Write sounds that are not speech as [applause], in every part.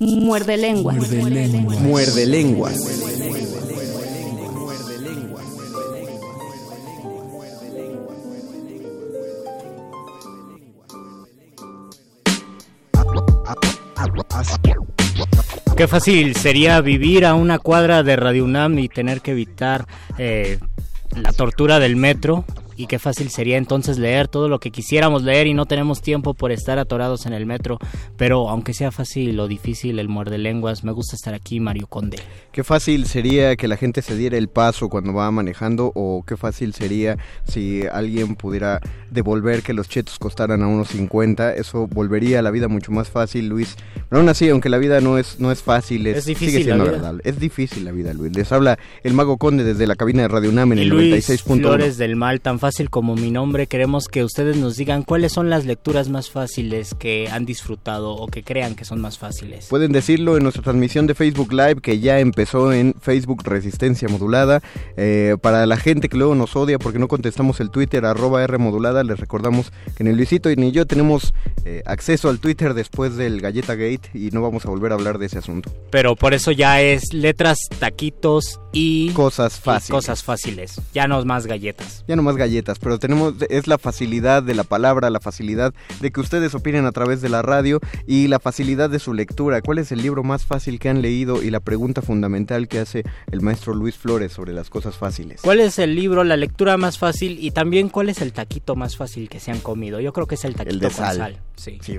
Muerde lenguas. Muerde lenguas. Qué fácil sería vivir a una cuadra de Radio UNAM y tener que evitar eh, la tortura del metro y qué fácil sería entonces leer todo lo que quisiéramos leer y no tenemos tiempo por estar atorados en el metro, pero aunque sea fácil o difícil el muerde lenguas, me gusta estar aquí, Mario Conde. Qué fácil sería que la gente se diera el paso cuando va manejando o qué fácil sería si alguien pudiera devolver que los chetos costaran a unos 50, eso volvería a la vida mucho más fácil, Luis. Pero aún así, aunque la vida no es no es fácil, es, difícil sigue siendo la vida. Es difícil la vida, Luis. Les habla el Mago Conde desde la cabina de Radio UNAM en Y el Luis 96.1. Flores del Mal, tan fácil como mi nombre, queremos que ustedes nos digan cuáles son las lecturas más fáciles que han disfrutado o que crean que son más fáciles. Pueden decirlo en nuestra transmisión de Facebook Live que ya empezó en Facebook Resistencia Modulada. Eh, para la gente que luego nos odia porque no contestamos el Twitter arroba R Modulada, les recordamos que ni Luisito ni yo tenemos eh, acceso al Twitter después del Galleta Gate y no vamos a volver a hablar de ese asunto. Pero por eso ya es letras, taquitos y Cosas y fáciles. cosas fáciles. Ya no más galletas. Ya no más galletas, pero tenemos es la facilidad de la palabra, la facilidad de que ustedes opinen a través de la radio y la facilidad de su lectura. ¿Cuál es el libro más fácil que han leído? Y la pregunta fundamental que hace el maestro Luis Flores sobre las cosas fáciles. ¿Cuál es el libro, la lectura más fácil y también cuál es el taquito más fácil que se han comido? Yo creo que es el taquito El de con sal. sal. Sí. Sí,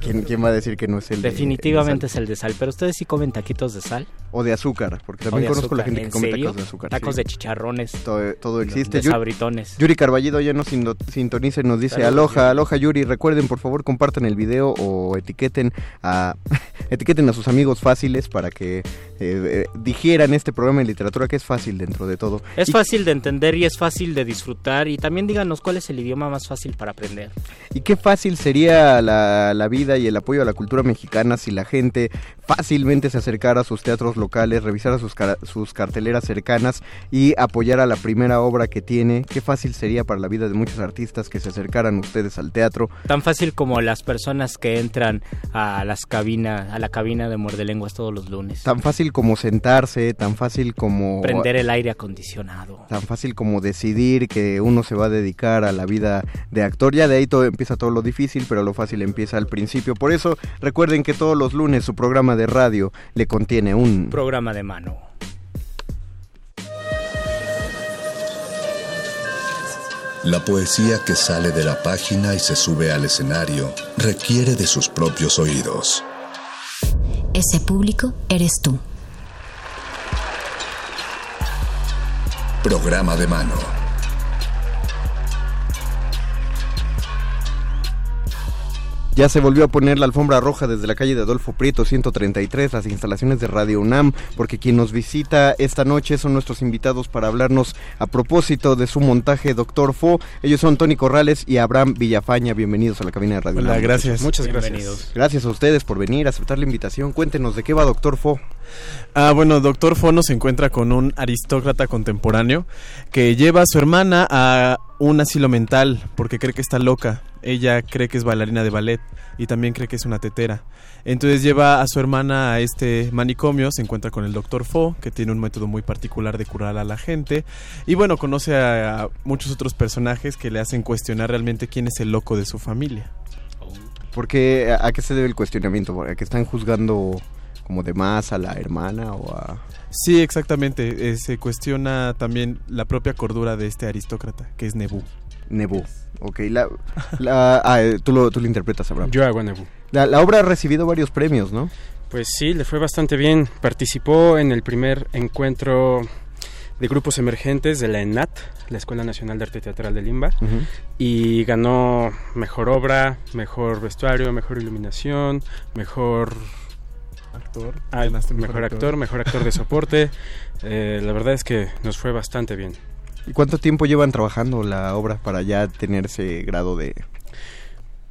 ¿quién, quién va a decir que no es el de- Definitivamente el de es el de sal, pero ustedes sí comen taquitos de sal. sal? O de azúcar, porque también de conozco la gente que ¿En come serio? tacos de azúcar. Tacos sí. de chicharrones. Todo, todo existe. De Yu- sabritones. Yuri Carballido ya nos sintoniza y nos dice Saludos, aloja, Yuri. aloja Yuri. Recuerden, por favor, compartan el video o etiqueten a [laughs] etiqueten a sus amigos fáciles para que eh, eh, digieran este programa de literatura que es fácil dentro de todo. Es Y- fácil de entender y es fácil de disfrutar y también díganos cuál es el idioma más fácil para aprender. Y qué fácil sería la, la vida y el apoyo a la cultura mexicana si la gente fácilmente se acercara a sus teatros locales, revisara sus, sus carteleras cercanas y apoyara la primera obra que tiene. Qué fácil sería para la vida de muchos artistas que se acercaran ustedes al teatro. Tan fácil como las personas que entran a las cabinas, a la cabina de muerde lenguas todos los lunes. Tan fácil como sentarse, tan fácil como... Prender el aire acondicionado. tan fácil como decidir que uno se va a dedicar a la vida de actor. Ya de ahí todo empieza todo lo difícil, pero lo fácil empieza al principio. Por eso recuerden que todos los lunes su programa de radio le contiene un Programa de mano. La poesía que sale de la página y se sube al escenario requiere de sus propios oídos. Ese público eres tú. Programa de mano. Ya se volvió a poner la alfombra roja desde la calle de Adolfo Prieto 133, las instalaciones de Radio UNAM, porque quien nos visita esta noche son nuestros invitados para hablarnos a propósito de su montaje Doctor Fo. Ellos son Tony Corrales y Abraham Villafaña. Bienvenidos a la cabina de Radio Hola, UNAM. gracias. Muchas Bienvenidos. gracias. Gracias a ustedes por venir, aceptar la invitación. Cuéntenos de qué va Doctor Fo. Ah, bueno, Doctor Fono se encuentra con un aristócrata contemporáneo que lleva a su hermana a un asilo mental porque cree que está loca. Ella cree que es bailarina de ballet y también cree que es una tetera. Entonces lleva a su hermana a este manicomio, se encuentra con el Doctor Fo, que tiene un método muy particular de curar a la gente. Y bueno, conoce a, muchos otros personajes que le hacen cuestionar realmente quién es el loco de su familia. Porque ¿a a qué se debe el cuestionamiento? ¿A que están juzgando como de más a la hermana o a...? Sí, exactamente. eh, se cuestiona también la propia cordura de este aristócrata, que es Nebú. Nebu. Ok, la, la- ah, eh, tú, lo, tú lo interpretas, Abraham. Yo hago a Nebu. La, la obra ha recibido varios premios, ¿no? Pues sí, le fue bastante bien. Participó en el primer encuentro de grupos emergentes de la ENAT, la Escuela Nacional de Arte Teatral de Limba, y ganó mejor obra, mejor vestuario, mejor iluminación, mejor Actor. ah, Ganaste mejor actor, mejor actor de soporte. [laughs] Eh, la verdad es que nos fue bastante bien. ¿Y cuánto tiempo llevan trabajando la obra para ya tener ese grado de...?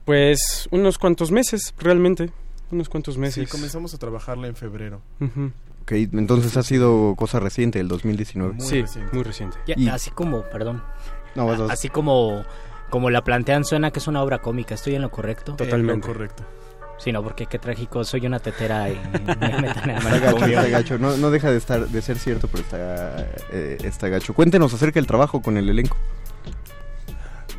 Pues unos cuantos meses, realmente, unos cuantos Sí, meses. comenzamos a trabajarla en febrero. Ok, entonces ha sido cosa reciente, el 2019. Muy sí, reciente. muy reciente. Y- Así como, perdón, No, vas, vas. así como, como la plantean suena que es una obra cómica, ¿estoy en lo correcto? Totalmente. Eh, lo correcto. Sí, no, porque qué trágico, soy una tetera y me meten en el Está gacho, manicomio. está gacho. No, no deja de estar de ser cierto, pero está, eh, está gacho. Cuéntenos acerca del trabajo con el elenco.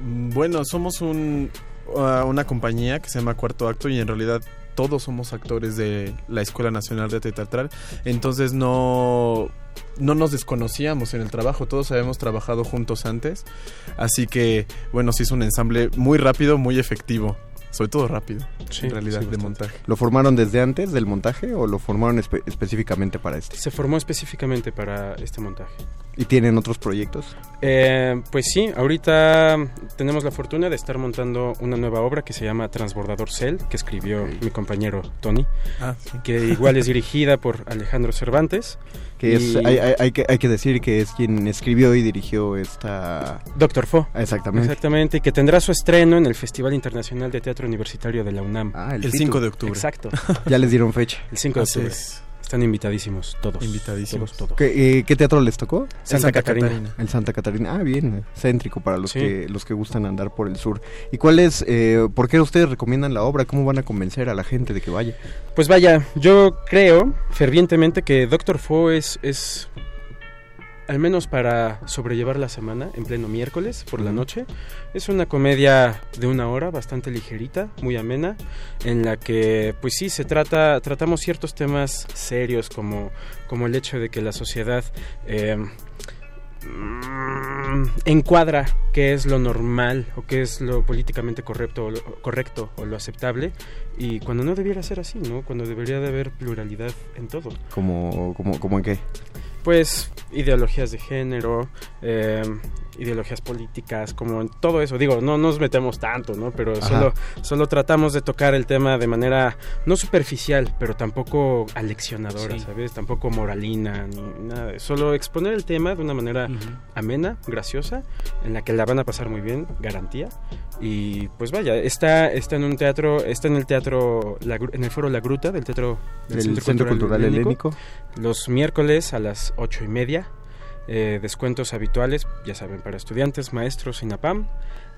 Bueno, somos un, uh, una compañía que se llama Cuarto Acto y en realidad todos somos actores de la Escuela Nacional de Arte Teatral. Entonces no, no nos desconocíamos en el trabajo, todos habíamos trabajado juntos antes. Así que, bueno, se hizo un ensamble muy rápido, muy efectivo. Sobre todo rápido, Sí, en realidad, sí, de montaje. ¿Lo formaron desde antes del montaje o lo formaron espe- específicamente para este? Se formó específicamente para este montaje. ¿Y tienen otros proyectos? Eh, pues sí, ahorita tenemos la fortuna de estar montando una nueva obra que se llama Transbordador Cell, que escribió mi compañero Tony, Ah, sí. que igual es dirigida por Alejandro Cervantes. Que es, hay, hay- hay que, hay que decir que es quien escribió y dirigió esta... Doctor Fo. Exactamente. Exactamente, y que tendrá su estreno en el Festival Internacional de Teatro Universitario de la UNAM. Ah, El FITU. 5 de octubre. Exacto, [laughs] Ya les dieron fecha. el 5 de Así octubre. es. Están invitadísimos todos. Invitadísimos. Todos, todos. ¿Qué, eh, qué teatro les tocó? Santa, Catarina. El Santa Catarina. Ah, bien, céntrico para los Sí. que los que gustan andar por el sur. ¿Y cuál es, eh, por qué ustedes recomiendan la obra? ¿Cómo van a convencer a la gente de que vaya? Pues vaya, yo creo fervientemente que Doctor Fo es, es al menos para sobrellevar la semana en pleno miércoles por la noche. Es una comedia de una hora, bastante ligerita, muy amena, en la que pues sí se trata, tratamos ciertos temas serios como, como el hecho de que la sociedad eh, encuadra qué es lo normal o qué es lo políticamente correcto o lo, correcto o lo aceptable y cuando no debiera ser así, ¿no? Cuando debería de haber pluralidad en todo. ¿Cómo, cómo, cómo en qué? Pues ideologías de género, eh, ideologías políticas, como en todo eso. Digo, no nos metemos tanto, ¿no? Pero Ajá. solo, solo tratamos de tocar el tema de manera no superficial, pero tampoco aleccionadora, Sí. ¿sabes? Tampoco moralina, ni nada. de- Solo exponer el tema de una manera amena, graciosa, en la que la van a pasar muy bien, garantía. Y pues vaya, está, está en un teatro, está en el teatro, La en el foro La Gruta del teatro Del Centro, Cultural, Helénico. los miércoles a las ocho y media. eh, descuentos habituales, ya saben, para estudiantes, maestros, INAPAM.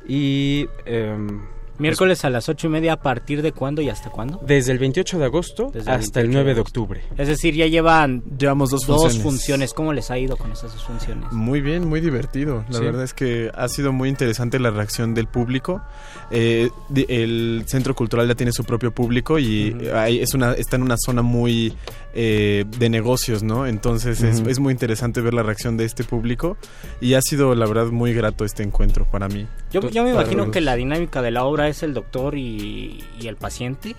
Y em, Miércoles a las ocho y media, ¿a partir de cuándo y hasta cuándo? desde el 28 de agosto Desde hasta el 28 9 de octubre. Es decir, ya llevan Llevamos dos, dos funciones. funciones. ¿Cómo les ha ido con esas dos funciones? Muy bien, muy divertido. La Sí. verdad es que ha sido muy interesante la reacción del público. Eh, el Centro Cultural ya tiene su propio público y es una, está en una zona muy eh, de negocios, ¿no? Entonces es, es muy interesante ver la reacción de este público y ha sido la verdad muy grato este encuentro para mí. Yo, yo me imagino los- que la dinámica de la obra es el doctor y, y el paciente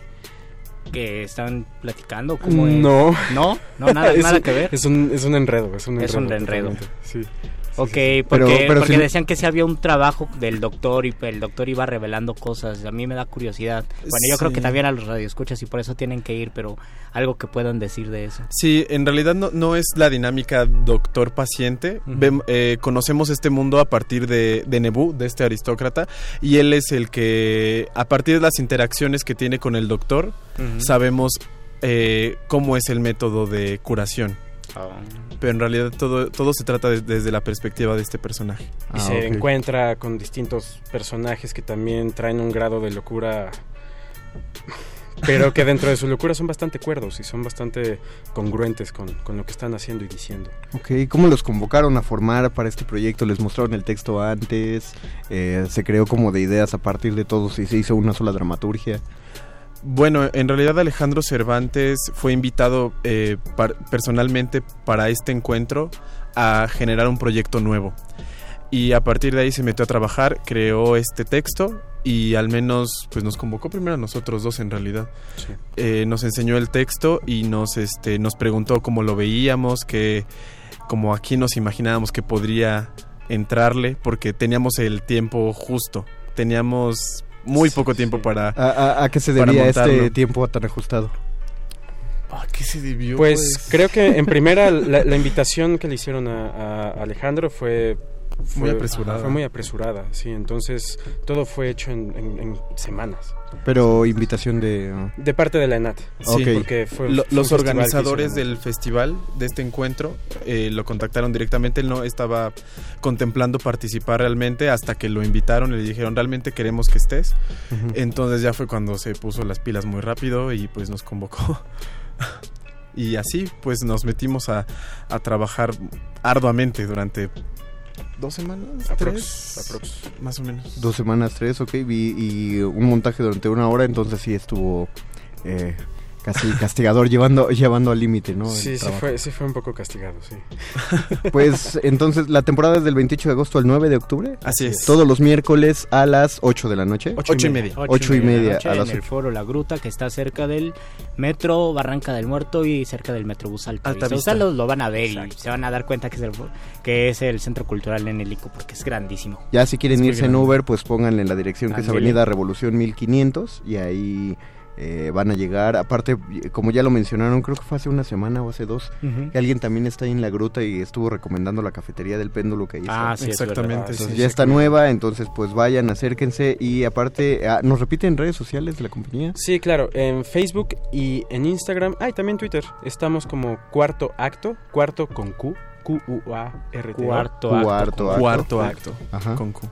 que están platicando. ¿cómo es? No, No, no, nada, [laughs] Es nada un- que ver. Es un, es un enredo, es un Es enredo. un enredo. Sí. Ok, porque, pero porque si- decían que si había un trabajo del doctor y el doctor iba revelando cosas. A mí me da curiosidad. Bueno, yo creo Sí. que también a los radioescuchas y por eso tienen que ir, pero algo que puedan decir de eso. Sí, en realidad no, no es la dinámica doctor-paciente. Vem- eh, conocemos este mundo a partir de, de Nebú, de este aristócrata, y él es el que, a partir de las interacciones que tiene con el doctor, sabemos eh, cómo es el método de curación. Ah. Pero en realidad todo, todo se trata de- desde la perspectiva de este personaje. Y Ah, se encuentra con distintos personajes que también traen un grado de locura, pero que dentro de su locura son bastante cuerdos y son bastante congruentes con, con lo que están haciendo y diciendo. Ok, ¿cómo los convocaron a formar para este proyecto? ¿Les mostraron el texto antes? Eh, ¿Se creó como de ideas a partir de todos y se hizo una sola dramaturgia? Bueno, en realidad Alejandro Cervantes fue invitado eh, par- personalmente para este encuentro a generar un proyecto nuevo. Y a partir de ahí se metió a trabajar, creó este texto y al menos pues nos convocó primero a nosotros dos en realidad. Sí. Eh, nos enseñó el texto y nos, este, nos preguntó cómo lo veíamos, que como aquí nos imaginábamos que podría entrarle, porque teníamos el tiempo justo. Teníamos muy Sí, poco tiempo sí. para... ¿A, a- a qué se debía este tiempo tan ajustado? ¿A qué se debió? Pues, creo que en [laughs] primera la, la invitación que le hicieron a, a Alejandro fue, fue Muy apresurada. Fue muy apresurada, sí. Entonces todo fue hecho en, en- en semanas. Pero invitación de... uh, De parte de la ENAT. Sí, ok. Porque fue, Lo- fue los organizadores del festival, de este encuentro, eh, lo contactaron directamente. Él no estaba contemplando participar realmente hasta que lo invitaron y le dijeron, realmente queremos que estés. ujú. Entonces ya fue cuando se puso las pilas muy rápido y pues nos convocó. [laughs] y así pues nos metimos a, a trabajar arduamente durante dos semanas, Aprox, tres, aprox. más o menos. Dos semanas, tres, ok. vi- y un montaje durante una hora, entonces sí estuvo eh, casi castigador, llevando, llevando al límite, ¿no? Sí, sí fue, sí fue un poco castigado, sí. [laughs] Pues entonces la temporada es del 28 de agosto al 9 de octubre. Así es. Todos los miércoles a las 8 de la noche. Ocho y media. Ocho y de la media noche a las en el foro La Gruta que está cerca del metro Barranca del Muerto y cerca del Metrobús Alta, Alta Vista. Ustedes lo, lo van a ver Exacto. y se van a dar cuenta que es el, que es el centro cultural en el ICO porque es grandísimo. Ya si quieren Es irse en. Uber, pues pónganle en la dirección que es. Avenida Revolución 1500 y ahí eh, van a llegar. Aparte, como ya lo mencionaron, creo que fue hace una semana o hace dos, que alguien también está ahí en la gruta y estuvo recomendando la cafetería del péndulo que ahí está. Ah, sí, es Exactamente, verdad. sí. Ya está nueva, entonces pues vayan, acérquense y aparte, ah, ¿nos repiten redes sociales de la compañía? Sí, claro, en Facebook y en Instagram, ah, y también Twitter, estamos como Cuarto Acto, Cuarto con Q, Q-U-A-R-T-O. Cuarto acto. Cuarto acto. Cuarto acto. Ajá. Con Q.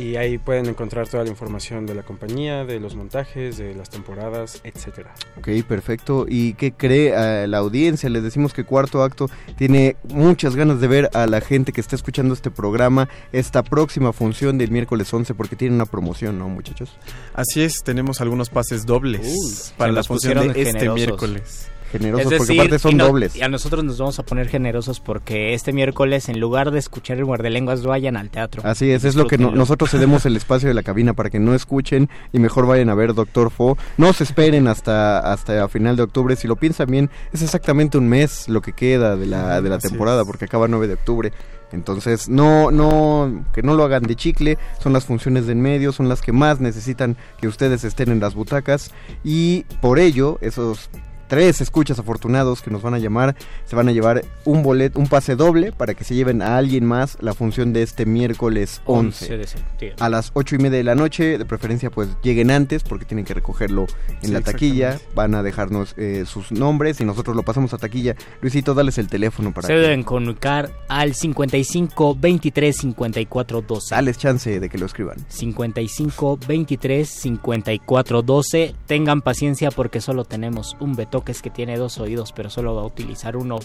Y ahí pueden encontrar toda la información de la compañía, de los montajes, de las temporadas, etcétera. Ok, perfecto. ¿Y qué cree ah, la audiencia? Les decimos que Cuarto Acto tiene muchas ganas de ver a la gente que está escuchando este programa esta próxima función del miércoles 11 porque tiene una promoción, ¿no, muchachos? Así es, tenemos algunos pases dobles Uy, para la función de este generosos. miércoles. Generosos Es porque aparte son y no- dobles. Y a nosotros nos vamos a poner generosos porque este miércoles, en lugar de escuchar el muerdelenguas, vayan al teatro. Así es, es lo que no- nosotros cedemos el espacio de la cabina para que no escuchen y mejor vayan a ver Doctor Fo. No se esperen hasta hasta final de octubre, si lo piensan bien, es exactamente un mes lo que queda de la, de la Así temporada es. porque acaba 9 de octubre. Entonces, no no que no lo hagan de chicle, son las funciones de en medio, son las que más necesitan que ustedes estén en las butacas y por ello esos tres escuchas afortunados que nos van a llamar se van a llevar un boleto, un pase doble para que se lleven a alguien más la función de este miércoles 11 de septiembre. a las ocho y media de la noche, de preferencia pues lleguen antes porque tienen que recogerlo en Sí, la taquilla, van a dejarnos eh, sus nombres y nosotros lo pasamos a taquilla. Luisito, dales el teléfono para Se que deben comunicar al 55 23 54 12. dales chance de que lo escriban. 55 23 54 12. Tengan paciencia porque solo tenemos un Betoques que tiene dos oídos, pero solo va a utilizar uno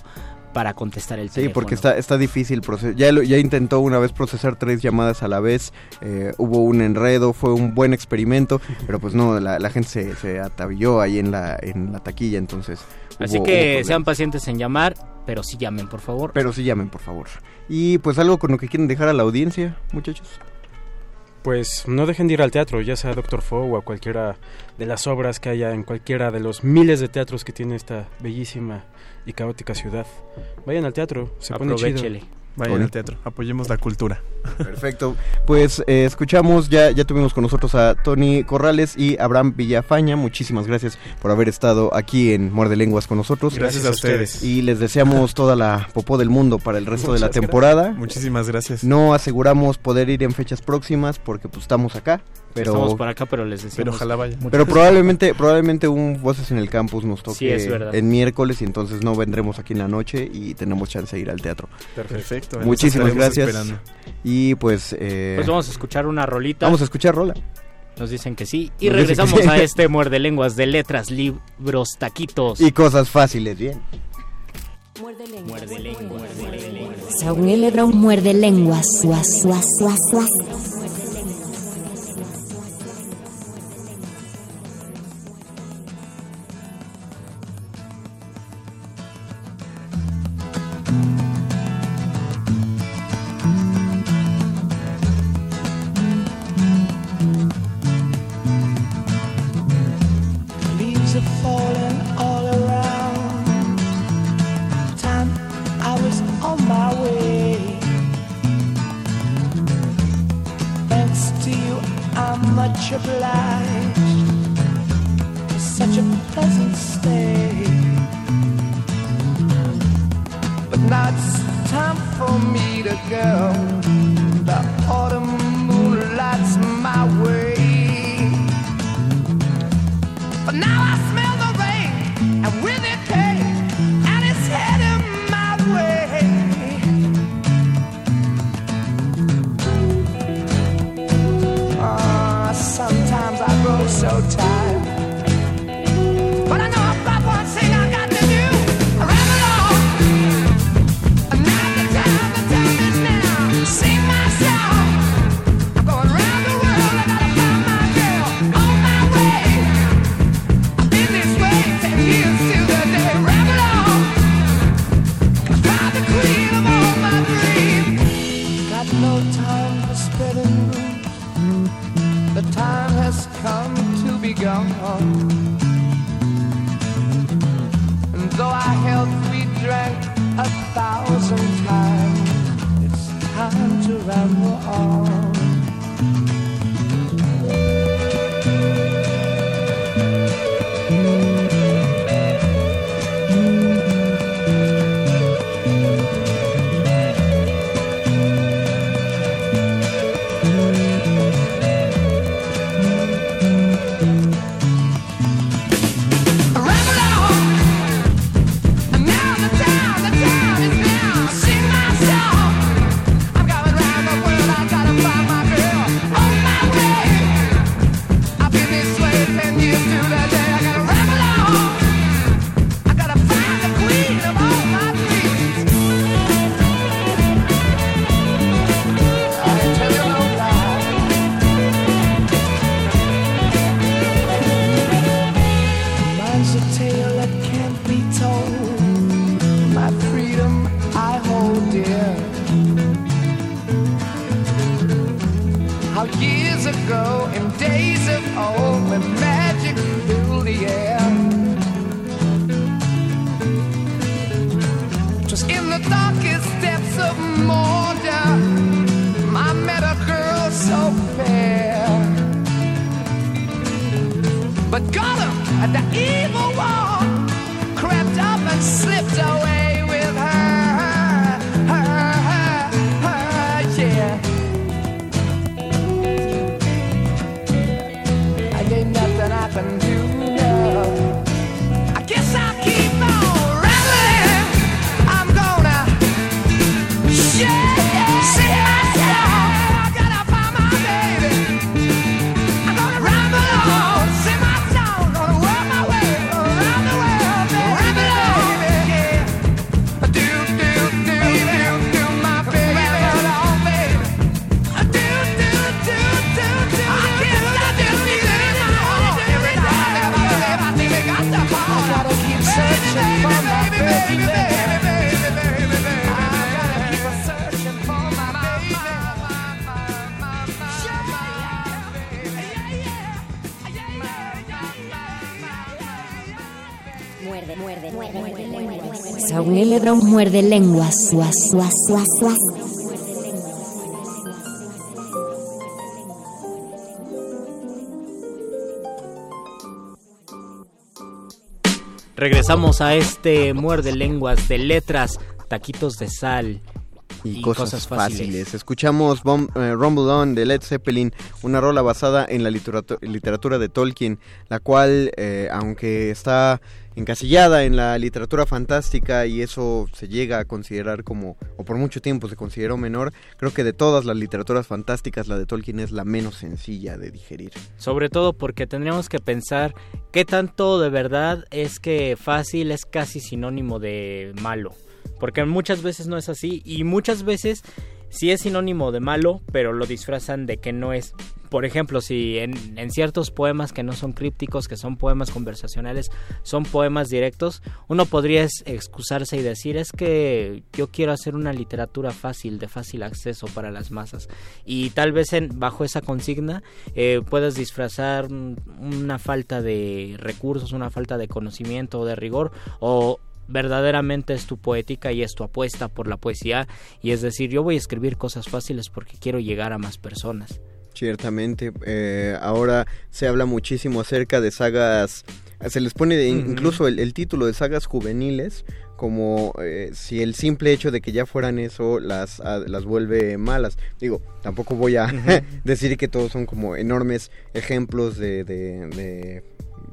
para contestar el Sí, teléfono. porque está, está difícil. Ya, lo- ya intentó una vez procesar tres llamadas a la vez, eh, hubo un enredo, fue un buen experimento, [laughs] pero pues no, la, la gente se, se atabilló ahí en la, en la taquilla, entonces... Así hubo- que sean pacientes en llamar, pero sí llamen, por favor. Pero sí llamen, por favor. Y pues algo con lo que quieren dejar a la audiencia, muchachos. Pues no dejen de ir al teatro, ya sea Doctor Fo o a cualquiera de las obras que haya en cualquiera de los miles de teatros que tiene esta bellísima y caótica ciudad. Vayan al teatro, se pone chido. Vayan al teatro, apoyemos la cultura. Perfecto. Pues eh, escuchamos, ya, ya tuvimos con nosotros a Tony Corrales y Abraham Villafaña. Muchísimas gracias por haber estado aquí en Muerde Lenguas con nosotros. Gracias a ustedes. Y les deseamos toda la popó del mundo para el resto de la temporada. Muchísimas gracias. No aseguramos poder ir en fechas próximas porque pues estamos acá. Pero, Estamos por acá, pero les decimos. Pero ojalá vaya. pero probablemente, probablemente un Voces en el Campus nos toque Sí, es verdad. en miércoles y entonces no vendremos aquí en la noche y tenemos chance de ir al teatro. Perfecto. Muchísimas gracias. esperando. Y pues, eh, Pues vamos a escuchar una rolita. vamos a escuchar Rola. Nos dicen que sí. Y Nos regresamos sí. a este muerde lenguas de letras, libros, taquitos. Y cosas fáciles, bien. Muerde lenguas. Muerde lenguas. Saúl Lebron muerde lenguas. Suas, suas, much obliged for such a pleasant stay. But now it's time for me to go. The autumn moonlight's my way. But now I Saunieledron muerde lenguas. Suas, suas, suas. Regresamos a este muerde lenguas de letras, taquitos de sal y, cosas, fáciles. Escuchamos Bom- eh, Rumble On de Led Zeppelin, una rola basada en la literatura, literatura de Tolkien, la cual, eh, aunque está encasillada en la literatura fantástica y eso se llega a considerar como, o por mucho tiempo se consideró menor, creo que de todas las literaturas fantásticas la de Tolkien es la menos sencilla de digerir. Sobre todo porque tendríamos que pensar qué tanto de verdad es que fácil es casi sinónimo de malo. Porque muchas veces no es así y muchas veces sí es sinónimo de malo, pero lo disfrazan de que no es. Por ejemplo, si en, ciertos poemas que no son crípticos, que son poemas conversacionales, son poemas directos, uno podría excusarse y decir es que yo quiero hacer una literatura fácil, de fácil acceso para las masas. Y tal vez bajo esa consigna eh, puedas disfrazar una falta de recursos, una falta de conocimiento o de rigor, o verdaderamente es tu poética y es tu apuesta por la poesía. Y es decir yo voy a escribir cosas fáciles porque quiero llegar a más personas. Ciertamente, eh, ahora se habla muchísimo acerca de sagas, se les pone de- incluso el, el título de sagas juveniles, como eh, si el simple hecho de que ya fueran eso las, a- las vuelve malas. Digo, tampoco voy a [laughs] decir que todos son como enormes ejemplos de, de- de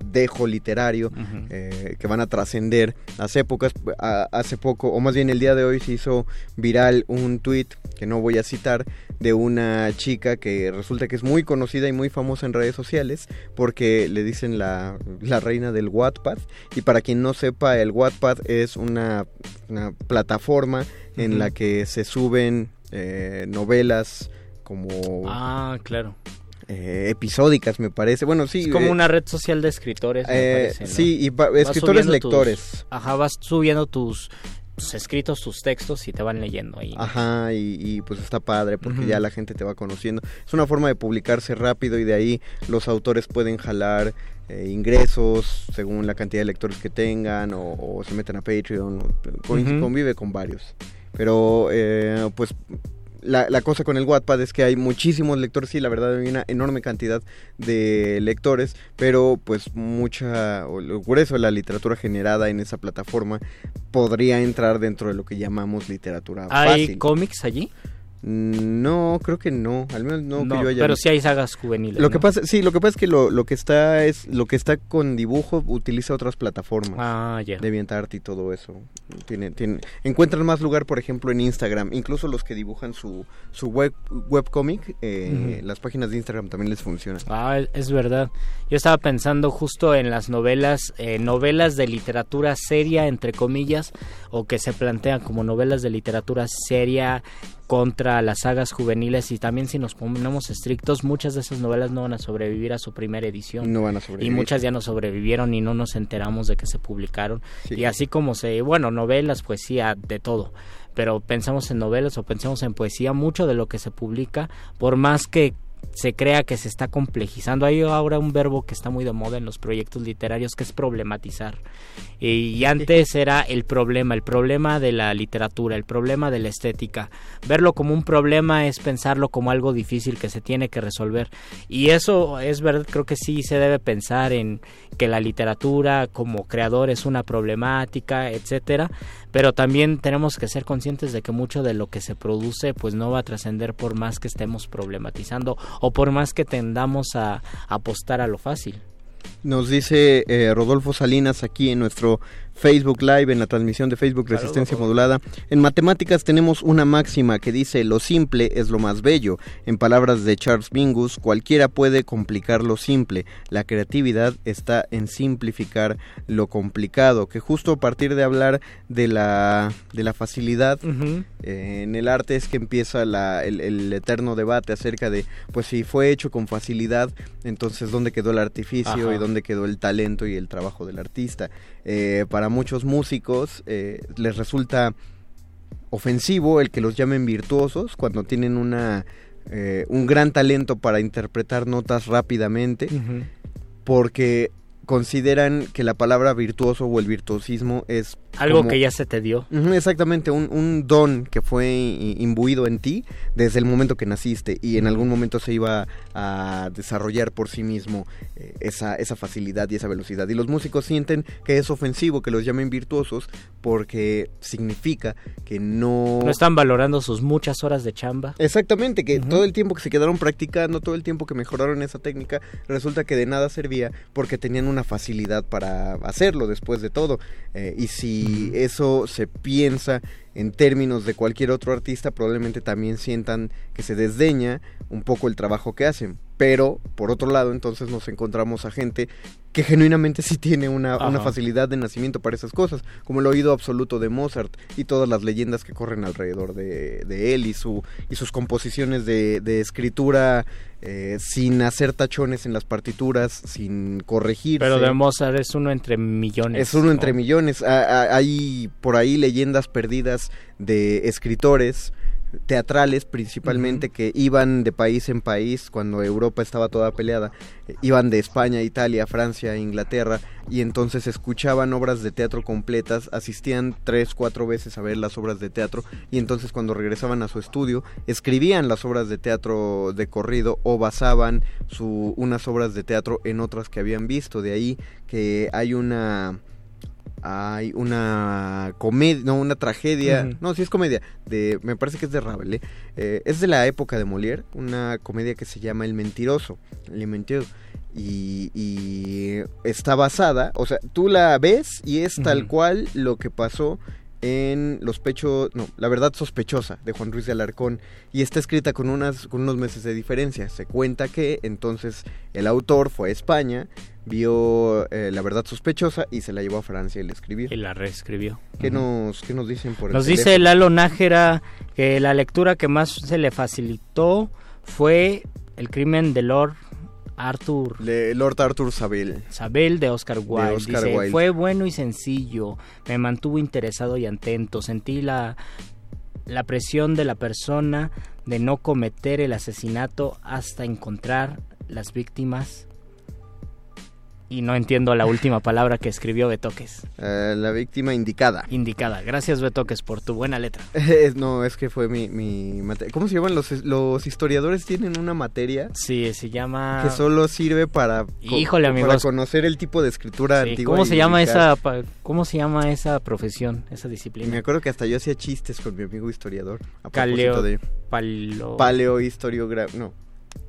dejo literario eh, que van a trascender. Las épocas. A- hace poco, o más bien el día de hoy, se hizo viral un tweet que no voy a citar de una chica que resulta que es muy conocida y muy famosa en redes sociales porque le dicen la, la reina del Wattpad. Y para quien no sepa el Wattpad es una, una plataforma en la que se suben eh, novelas como ah claro eh, episódicas me parece bueno sí es como eh, una red social de escritores me eh, parece, ¿no? sí, y escritores tus- lectores. ajá vas subiendo tus, tus escritos tus textos y te van leyendo ahí. Ajá, y, y, pues está padre porque ya la gente te va conociendo. Es una forma de publicarse rápido y de ahí los autores pueden jalar eh, ingresos según la cantidad de lectores que tengan o, o se meten a Patreon, o- convive con varios. Pero eh, pues la, la cosa con el Wattpad es que hay muchísimos lectores, sí, la verdad hay una enorme cantidad de lectores, pero pues mucha, o lo grueso de la literatura generada en esa plataforma podría entrar dentro de lo que llamamos literatura hay fácil. cómics allí No, creo que no, al menos no, que yo haya pero visto. sí hay sagas juveniles Lo que ¿no? pasa, sí, lo que pasa es que lo, lo que está es lo que está con dibujo utiliza otras plataformas. Ah, ya. DeviantArt y todo eso. Tiene, tiene, encuentran más lugar, por ejemplo, en Instagram. Incluso los que dibujan su, su web webcomic, eh, las páginas de Instagram también les funcionan. Ah, es- es verdad. Yo estaba pensando justo en las novelas, eh, novelas de literatura seria, entre comillas, o que se plantean como novelas de literatura seria contra las sagas juveniles y también si nos ponemos estrictos, muchas de esas novelas no van a sobrevivir a su primera edición. No van a Y muchas ya no sobrevivieron y no nos enteramos de que se publicaron. Sí. Y así como se, bueno, novelas, poesía, de todo. Pero pensamos en novelas o pensamos en poesía, mucho de lo que se publica, por más que se crea que se está complejizando. Hay ahora un verbo que está muy de moda en los proyectos literarios que es problematizar. Y antes era el problema, el problema de la literatura, el problema de la estética. Verlo como un problema es pensarlo como algo difícil que se tiene que resolver. Y eso es verdad, creo que sí se debe pensar en que la literatura como creador es una problemática, etcétera, pero también tenemos que ser conscientes de que mucho de lo que se produce pues no va a trascender por más que estemos problematizando o por más que tendamos a apostar a lo fácil. Nos dice eh, Rodolfo Salinas aquí en nuestro Facebook Live, en la transmisión de Facebook Resistencia Modulada. En matemáticas tenemos una máxima que dice lo simple es lo más bello. En palabras de Charles Mingus, cualquiera puede complicar lo simple. La creatividad está en simplificar lo complicado. Que justo a partir de hablar de la, de la facilidad eh, en el arte es que empieza la- el, el eterno debate acerca de, pues si fue hecho con facilidad, entonces dónde quedó el artificio Ajá. y dónde quedó el talento y el trabajo del artista. Eh, para muchos músicos eh, les resulta ofensivo el que los llamen virtuosos cuando tienen una eh, un gran talento para interpretar notas rápidamente porque consideran que la palabra virtuoso o el virtuosismo es Algo como- que ya se te dio. Exactamente, un, un don que fue imbuido en ti desde el momento que naciste y en algún momento se iba a desarrollar por sí mismo eh, esa, esa facilidad y esa velocidad. Y los músicos sienten que es ofensivo que los llamen virtuosos porque significa que no... No están valorando sus muchas horas de chamba. Exactamente, que todo el tiempo que se quedaron practicando, todo el tiempo que mejoraron esa técnica, resulta que de nada servía porque tenían una facilidad para hacerlo después de todo. Eh, y si eso se piensa en términos de cualquier otro artista, probablemente también sientan que se desdeña un poco el trabajo que hacen. Pero, por otro lado, entonces nos encontramos a gente que genuinamente sí tiene una, facilidad de nacimiento para esas cosas, como el oído absoluto de Mozart y todas las leyendas que corren alrededor de, de él y, su, y sus composiciones de, de escritura eh, sin hacer tachones en las partituras, sin corregir. Pero de Mozart es uno entre millones. Es uno ¿no? entre millones. Hay por ahí leyendas perdidas de escritores teatrales principalmente que iban de país en país cuando Europa estaba toda peleada. Iban de España, Italia, Francia, Inglaterra y entonces escuchaban obras de teatro completas asistían tres, cuatro veces a ver las obras de teatro y entonces cuando regresaban a su estudio escribían las obras de teatro de corrido o basaban su, unas obras de teatro en otras que habían visto. De ahí que hay una hay una comedia, no, una tragedia, no, sí es comedia, de, me parece que es de Rabelais, eh, es de la época de Molière, una comedia que se llama El Mentiroso, Le Mentiroso, y, y está basada, o sea, tú la ves y es tal cual lo que pasó en Los Pechos, no, La Verdad Sospechosa de Juan Ruiz de Alarcón y está escrita con, unas, con unos meses de diferencia. Se cuenta que entonces el autor fue a España, vio eh, La Verdad Sospechosa y se la llevó a Francia y la escribió. Y la reescribió. ¿Qué, nos, ¿Qué nos dicen por el Nos dice? Lalo Nájera que la lectura que más se le facilitó fue El crimen de Lord Arthur Le- Lord Arthur Saville. Sabel de Oscar Wilde. Oscar Dice, Wilde. fue bueno y sencillo, me mantuvo interesado y atento, sentí la, la presión de la persona de no cometer el asesinato hasta encontrar las víctimas. Y no entiendo la última palabra que escribió Betoques. Eh, la víctima indicada. Indicada. Gracias Betoques por tu buena letra. Es- [laughs] no, es que fue mi, mi materia. ¿Cómo se llaman? Los, los historiadores tienen una materia Sí, se llama... que solo sirve para, Híjole, para amigos. conocer el tipo de escritura Sí, antigua. ¿Cómo se llama esa cómo se llama esa profesión, esa disciplina? me acuerdo que hasta yo hacía chistes con mi amigo historiador. A Caleo- de paleohistoriografía. No,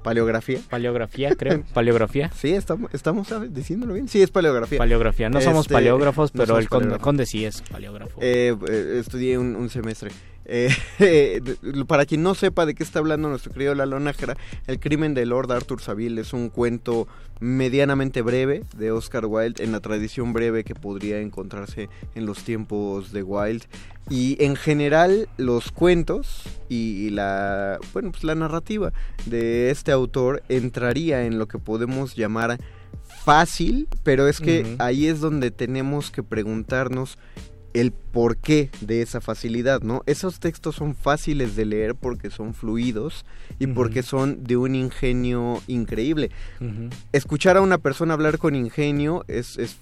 paleografía. Paleografía, [laughs] creo. Paleografía. Sí, estamos, estamos ¿sabes? diciéndolo bien. Sí, es paleografía. Paleografía. No somos Este, paleógrafos, no pero somos el conde, paleógrafos. conde sí es paleógrafo. Eh, eh, estudié un, un semestre. Eh, [laughs] para quien no sepa de qué está hablando nuestro querido Lalo Nájera, El crimen de Lord Arthur Saville es un cuento medianamente breve de Oscar Wilde en la tradición breve que podría encontrarse en los tiempos de Wilde. Y en general los cuentos y, y la, bueno, pues la narrativa de este autor entraría en lo que podemos llamar fácil, pero es que ahí es donde tenemos que preguntarnos el porqué de esa facilidad, ¿no? Esos textos son fáciles de leer porque son fluidos y porque son de un ingenio increíble. Escuchar a una persona hablar con ingenio es, es,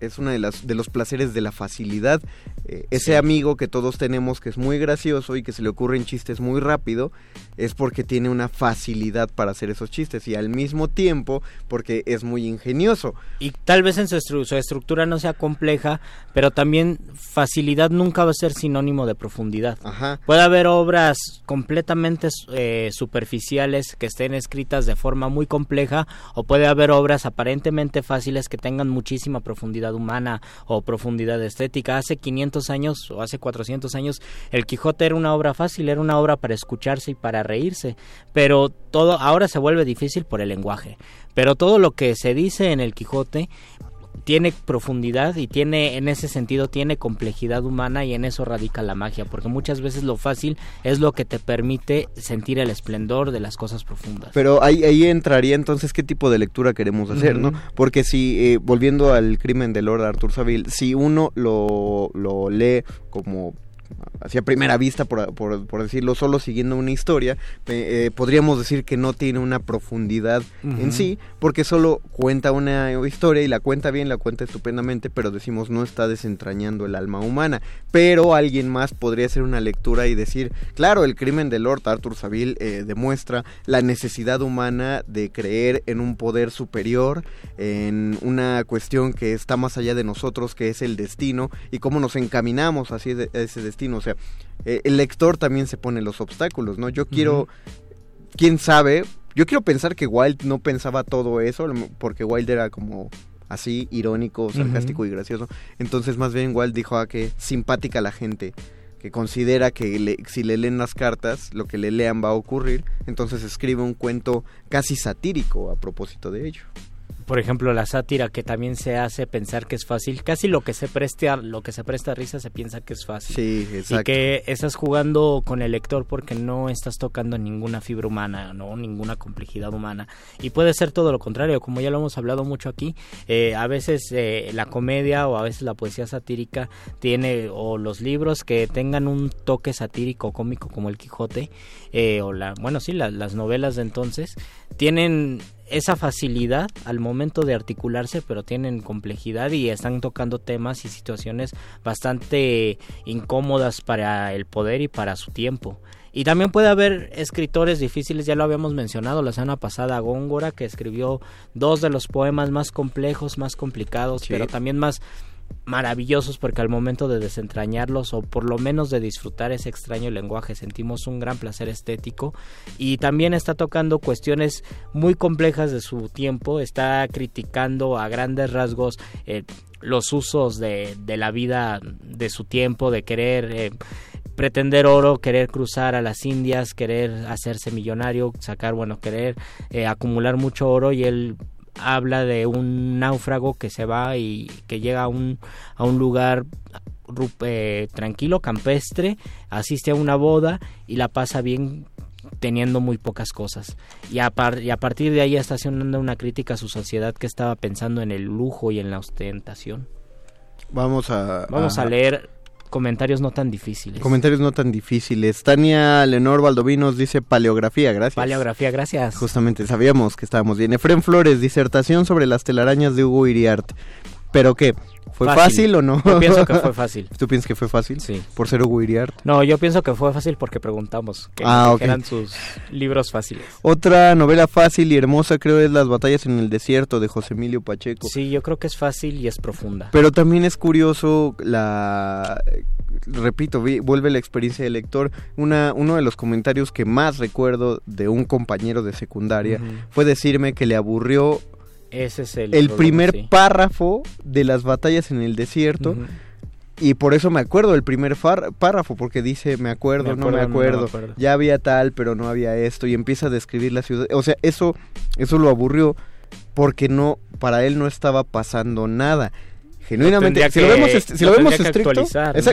es uno de, las, de los placeres de la facilidad. Eh, ese Sí. amigo que todos tenemos que es muy gracioso y que se le ocurren chistes muy rápido es porque tiene una facilidad para hacer esos chistes y al mismo tiempo porque es muy ingenioso. Y tal vez en su, estru- su estructura no sea compleja, pero también facilidad nunca va a ser sinónimo de profundidad. Ajá. Puede haber obras completamente eh, superficiales que estén escritas de forma muy compleja o puede haber obras aparentemente fáciles que tengan muchísima profundidad humana o profundidad estética. Hace 500 años o hace 400 años El Quijote era una obra fácil, era una obra para escucharse y para reírse, pero todo ahora se vuelve difícil por el lenguaje. Pero todo lo que se dice en El Quijote tiene profundidad y tiene en ese sentido tiene complejidad humana y en eso radica la magia porque muchas veces lo fácil es lo que te permite sentir el esplendor de las cosas profundas Pero ahí, ahí entraría entonces qué tipo de lectura queremos hacer, ¿no? Porque si, eh, volviendo al crimen de Lord Arthur Saville, si uno lo, lo lee como hacia primera vista, por, por- por decirlo, solo siguiendo una historia, eh, eh, podríamos decir que no tiene una profundidad en sí, porque solo cuenta una historia y la cuenta bien, la cuenta estupendamente, pero decimos no está desentrañando el alma humana. Pero alguien más podría hacer una lectura y decir, claro, el crimen de Lord Arthur Saville eh, demuestra la necesidad humana de creer en un poder superior, en una cuestión que está más allá de nosotros, que es el destino, y cómo nos encaminamos hacia ese destino. O sea, eh, el lector también se pone los obstáculos, ¿no? Yo quiero, quién sabe, yo quiero pensar que Wilde no pensaba todo eso, porque Wilde era como así irónico, sarcástico y gracioso. Entonces más bien Wilde dijo a que simpática la gente que considera que le- si le leen las cartas, lo que le lean va a ocurrir, entonces escribe un cuento casi satírico a propósito de ello. Por ejemplo, la sátira que también se hace pensar que es fácil. Casi lo que se preste a, lo que se presta a risa se piensa que es fácil. Sí, Y exacto. que estás jugando con el lector porque no estás tocando ninguna fibra humana, no ninguna complejidad humana. Y puede ser todo lo contrario, como ya lo hemos hablado mucho aquí. eh, a veces eh, la comedia o a veces la poesía satírica tiene, o los libros que tengan un toque satírico cómico como el Quijote, eh, o la, bueno, sí, la- las novelas de entonces, tienen esa facilidad al momento de articularse, pero tienen complejidad y están tocando temas y situaciones bastante incómodas para el poder y para su tiempo. Y también puede haber escritores difíciles, ya lo habíamos mencionado la semana pasada, Góngora, que escribió dos de los poemas más complejos, más complicados, Sí. pero también más maravillosos porque al momento de desentrañarlos o por lo menos de disfrutar ese extraño lenguaje sentimos un gran placer estético. Y también está tocando cuestiones muy complejas de su tiempo, está criticando a grandes rasgos eh, los usos de, la vida de su tiempo, de querer eh, pretender oro, querer cruzar a las Indias, querer hacerse millonario, sacar, bueno, querer eh, acumular mucho oro y él habla de un náufrago que se va y que llega a un, a un lugar eh, tranquilo, campestre, asiste a una boda y la pasa bien teniendo muy pocas cosas. Y a, par- y a partir de ahí está haciendo una crítica a su sociedad que estaba pensando en el lujo y en la ostentación. Vamos a, Vamos a leer comentarios no tan difíciles. Comentarios no tan difíciles. Tania Lenor Valdovinos dice paleografía, gracias. Paleografía, gracias. Justamente, sabíamos que estábamos bien. Efren Flores, disertación sobre las telarañas de Hugo Iriart. ¿Pero qué? ¿Fue fácil, Fácil. o no? Yo pienso que fue [laughs] fácil. ¿Tú piensas que fue fácil? Sí. Por ser Hugo Iriart. No, yo pienso que fue fácil porque preguntamos que Ah, ok. eran sus libros fáciles. Otra novela fácil y hermosa creo es Las batallas en el desierto de José Emilio Pacheco. Sí, yo creo que es fácil y es profunda. Pero también es curioso la repito, vi- vuelve la experiencia del lector. Una, uno de los comentarios que más recuerdo de un compañero de secundaria fue decirme que le aburrió Ese es el, el problema, primer sí. párrafo de las batallas en el desierto. Y por eso me acuerdo del primer párrafo, porque dice, me acuerdo, Me no me acuerdo, no me acuerdo. ya había tal, pero no había esto, y empieza a describir la ciudad. O sea, eso, eso lo aburrió, porque no, para él no estaba pasando nada. Genuinamente, tendría si lo vemos, si lo vemos estricto, ¿no?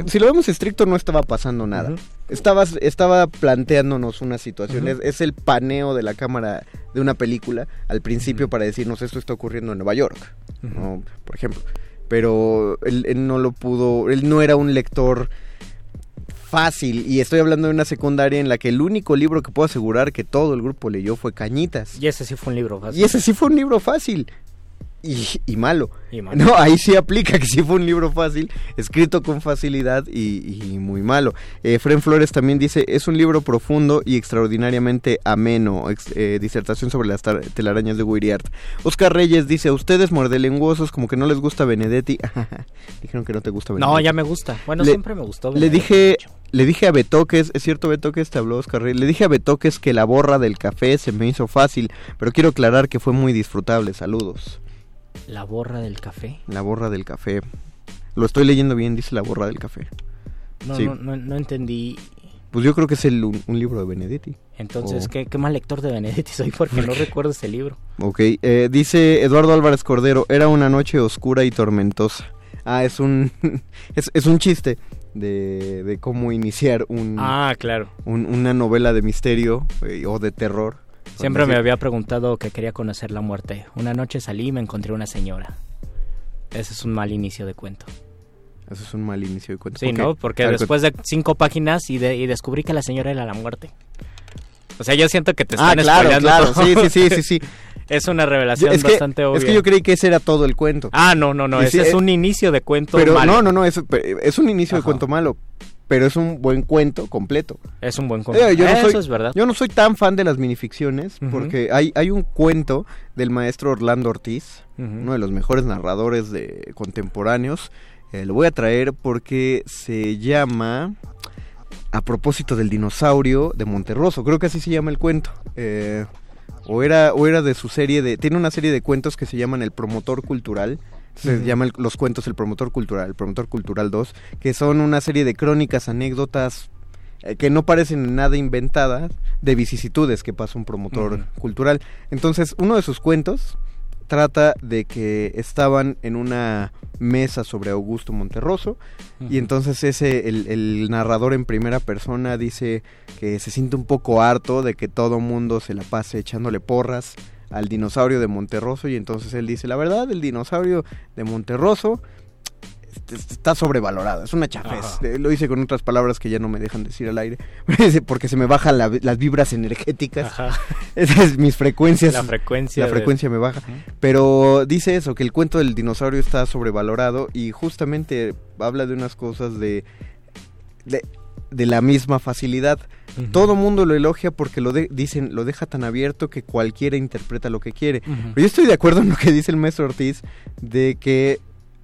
si lo vemos estricto no estaba pasando nada. Estaba, estaba planteándonos una situación, es, es el paneo de la cámara de una película al principio para decirnos esto está ocurriendo en Nueva York. ¿no? por ejemplo. Pero él, él no lo pudo, él no era un lector fácil y estoy hablando de una secundaria en la que el único libro que puedo asegurar que todo el grupo leyó fue Cañitas. Y ese sí fue un libro fácil. Y ese sí fue un libro fácil. Y, y malo. Y [laughs] malo. No, ahí sí aplica que sí fue un libro fácil, escrito con facilidad y, y muy malo. Eh, Fren Flores también dice, es un libro profundo y extraordinariamente ameno, ex- eh, disertación sobre las telarañas de Wiriart. Oscar Reyes dice, a ustedes muerdelenguosos como que no les gusta Benedetti. [laughs] Dijeron que no te gusta Benedetti. No, ya me gusta. Bueno, Le- siempre me gustó. Le dije, le dije a Betoques, es cierto Betoques, te habló Oscar Reyes, le dije a Betoques que la borra del café se me hizo fácil, pero quiero aclarar que fue muy disfrutable, saludos. La borra del café. La borra del café. Lo estoy leyendo bien, dice la borra del café. No, Sí. no, no, no entendí. Pues yo creo que es el, un, un libro de Benedetti. Entonces. ¿qué, qué mal lector de Benedetti soy [laughs] porque no recuerdo ese libro. Ok, eh, dice Eduardo Álvarez Cordero, era una noche oscura y tormentosa. Ah, es un, [laughs] es, es un chiste de, de cómo iniciar un, Ah, claro. un- una novela de misterio eh, o de terror. Siempre me había preguntado que quería conocer la muerte. Una noche salí y me encontré una señora. Ese es un mal inicio de cuento. Eso es un mal inicio de cuento. Sí. ¿no? Porque ver, después de cinco páginas y, de- y descubrí que la señora era la muerte. O sea, yo siento que te Ah, están claro, spoileando claro. todo. Sí, sí, sí, sí, sí. [laughs] Es una Yo- revelación es, que, bastante obvia. es que yo creí que ese era todo el cuento. Ah, no, no, no. Y Ese sí, es eh, un inicio de cuento pero malo. no, no, no, es, es un inicio de cuento malo, pero es un buen cuento completo. Es un buen cuento. Eh, yo no Eso soy, es verdad. Yo no soy tan fan de las minificciones porque hay, hay un cuento del maestro Orlando Ortiz, uno de los mejores narradores de contemporáneos. Eh, lo voy a traer porque se llama A propósito del dinosaurio de Monterroso. Creo que así se llama el cuento. Eh, o era o era de su serie de tiene una serie de cuentos que se llaman El promotor cultural. Se llama el- los cuentos El promotor cultural, El promotor cultural 2, que son una serie de crónicas, anécdotas eh, que no parecen nada inventadas de vicisitudes que pasa un promotor cultural. Entonces, uno de sus cuentos trata de que estaban en una mesa sobre Augusto Monterroso y entonces ese el, el narrador en primera persona dice que se siente un poco harto de que todo mundo se la pase echándole porras al dinosaurio de Monterroso y entonces él dice la verdad el dinosaurio de Monterroso este, está sobrevalorado, es una chafez. Ajá. Lo hice con otras palabras que ya no me dejan decir al aire, [laughs] porque se me bajan la- las vibras energéticas. Ajá. [laughs] Esas mis frecuencias. La frecuencia La de- frecuencia me baja. Pero dice eso, que el cuento del dinosaurio está sobrevalorado y justamente habla de unas cosas de, de, de la misma facilidad. Todo mundo lo elogia porque lo de- dicen, lo deja tan abierto que cualquiera interpreta lo que quiere. Pero yo estoy de acuerdo en lo que dice el maestro Ortiz de que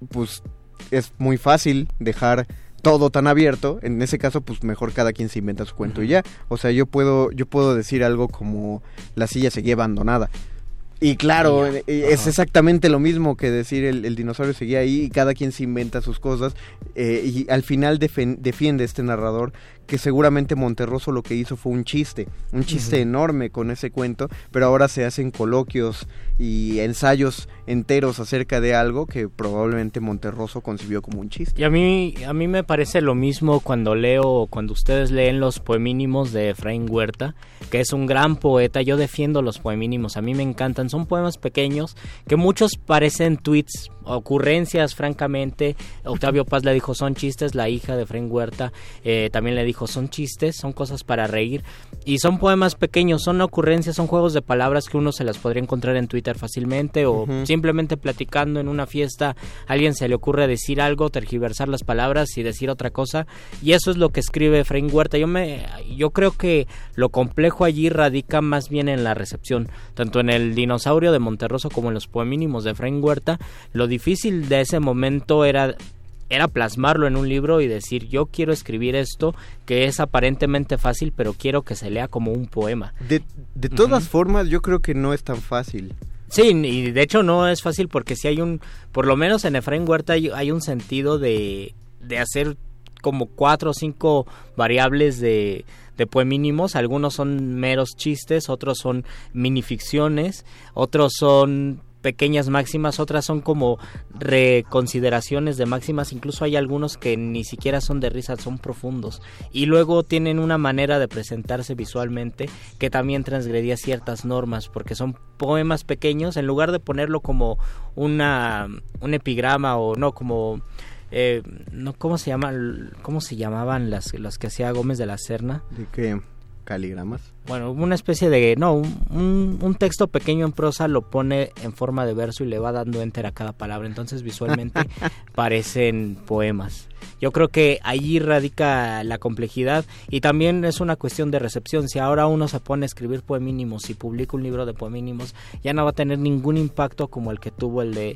pues es muy fácil dejar todo tan abierto, en ese caso pues mejor cada quien se inventa su cuento y ya. O sea, yo puedo yo puedo decir algo como la silla seguía abandonada. Y claro, eh, es exactamente lo mismo que decir el, el dinosaurio seguía ahí y cada quien se inventa sus cosas eh, y al final defen- defiende este narrador que seguramente Monterroso lo que hizo fue un chiste, un chiste enorme con ese cuento, pero ahora se hacen coloquios y ensayos enteros acerca de algo que probablemente Monterroso concibió como un chiste. Y a mí, a mí me parece lo mismo cuando leo, cuando ustedes leen los poemínimos de Efraín Huerta, que es un gran poeta. Yo defiendo los poemínimos, a mí me encantan. Son poemas pequeños que muchos parecen tweets, ocurrencias, francamente. Octavio Paz le dijo son chistes, la hija de Efraín Huerta eh, también le dijo son chistes, son cosas para reír. Y son poemas pequeños, son ocurrencias, son juegos de palabras que uno se las podría encontrar en Twitter fácilmente o simplemente platicando en una fiesta, a alguien se le ocurre decir algo, tergiversar las palabras y decir otra cosa, y eso es lo que escribe Efraín Huerta. Yo me yo creo que lo complejo allí radica más bien en la recepción, tanto en el dinosaurio de Monterroso como en los poemínimos de Efraín Huerta. Lo difícil de ese momento era era plasmarlo en un libro y decir yo quiero escribir esto que es aparentemente fácil pero quiero que se lea como un poema. De, de todas formas, yo creo que no es tan fácil. Sí, y de hecho no es fácil porque si hay un, por lo menos en Efraín Huerta hay, hay un sentido de, de hacer como cuatro o cinco variables de, de poemínimos, algunos son meros chistes, otros son minificciones, otros son pequeñas máximas, otras son como reconsideraciones de máximas, incluso hay algunos que ni siquiera son de risa, son profundos. Y luego tienen una manera de presentarse visualmente que también transgredía ciertas normas, porque son poemas pequeños, en lugar de ponerlo como una un epigrama o no como eh, no cómo se llama cómo se llamaban las las que hacía Gómez de la Serna ¿De qué? ¿Caligramas? Bueno, una especie de... No, un, un- texto pequeño en prosa lo pone en forma de verso y le va dando enter a cada palabra. Entonces visualmente [laughs] parecen poemas. Yo creo que allí radica la complejidad y también es una cuestión de recepción. Si ahora uno se pone a escribir poemínimos y publica un libro de poemínimos, ya no va a tener ningún impacto como el que tuvo el de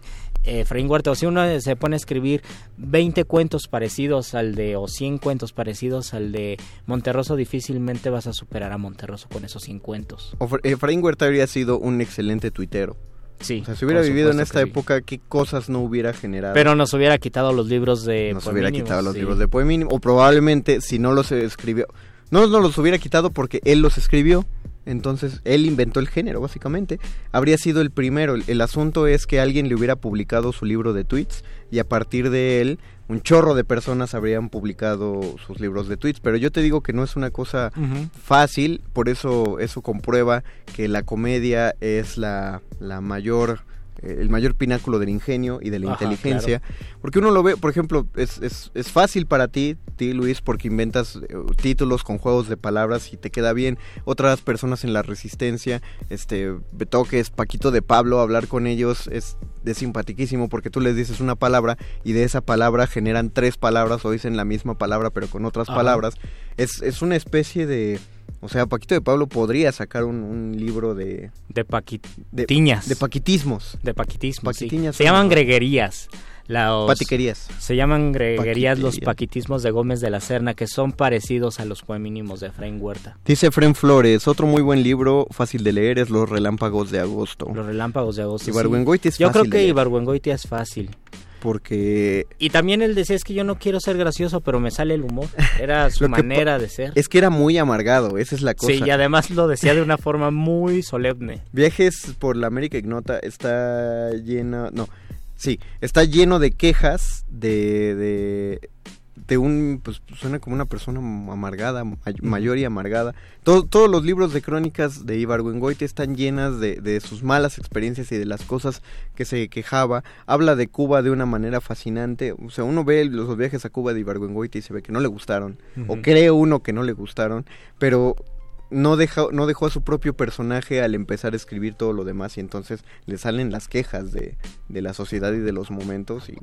eh, Efraín Huerta. O si uno se pone a escribir 20 cuentos parecidos al de, o 100 cuentos parecidos al de Monterroso, difícilmente vas a superar a Monterroso con esos 100 cuentos. Ofre- Efraín Huerta habría sido un excelente tuitero. Sí. O sea, si hubiera vivido en esta época, ¿qué cosas no hubiera generado? Pero nos hubiera quitado los libros de nos hubiera quitado los sí. libros de poemínimo. O probablemente, si no los escribió... No nos los hubiera quitado porque él los escribió. Entonces, él inventó el género, básicamente. Habría sido el primero. El, el asunto es que alguien le hubiera publicado su libro de tweets y a partir de él, un chorro de personas habrían publicado sus libros de tweets. Pero yo te digo que no es una cosa fácil, por eso eso comprueba que la comedia es la, la mayor el mayor pináculo del ingenio y de la Ajá, inteligencia. Porque uno lo ve, por ejemplo, es, es, es fácil para ti, ti Luis, porque inventas eh, títulos con juegos de palabras y te queda bien. Otras personas en la resistencia, este, Betoques, Paquito de Pablo, hablar con ellos es, es simpatiquísimo porque tú les dices una palabra y de esa palabra generan tres palabras o dicen la misma palabra pero con otras Ajá. palabras. Es, es una especie de... O sea, Paquito de Pablo podría sacar un, un libro de... De paquit de, Tiñas. de paquitismos. De paquitismo, sí. Paquitiñas Se llaman greguerías. Los- Patiquerías. Se llaman greguerías los paquitismos de Gómez de la Serna, que son parecidos a los femínimos de Efraín Huerta. Dice Fren Flores, otro muy buen libro, fácil de leer, es Los Relámpagos de Agosto. Los relámpagos de agosto. sí. Ibargüengoitia es Yo fácil creo que. Ibargüengoitia es fácil. Porque Y también él decía, es que yo no quiero ser gracioso, pero me sale el humor. Era [laughs] su manera de ser. es que era muy amargado, esa es la cosa. Sí, y además lo decía de una forma muy solemne. Viajes por la América Ignota está llena, no, sí, está lleno de quejas de, de, de un, pues suena como una persona amargada, may- mayor y amargada. Todo- todos los libros de crónicas de Ibargüengoitia están llenas de, de sus malas experiencias y de las cosas que se quejaba. Habla de Cuba de una manera fascinante. O sea, uno ve los viajes a Cuba de Ibargüengoitia y se ve que no le gustaron, o cree uno que no le gustaron, pero no dejó, no dejó a su propio personaje al empezar a escribir todo lo demás y entonces le salen las quejas de, de la sociedad y de los momentos y,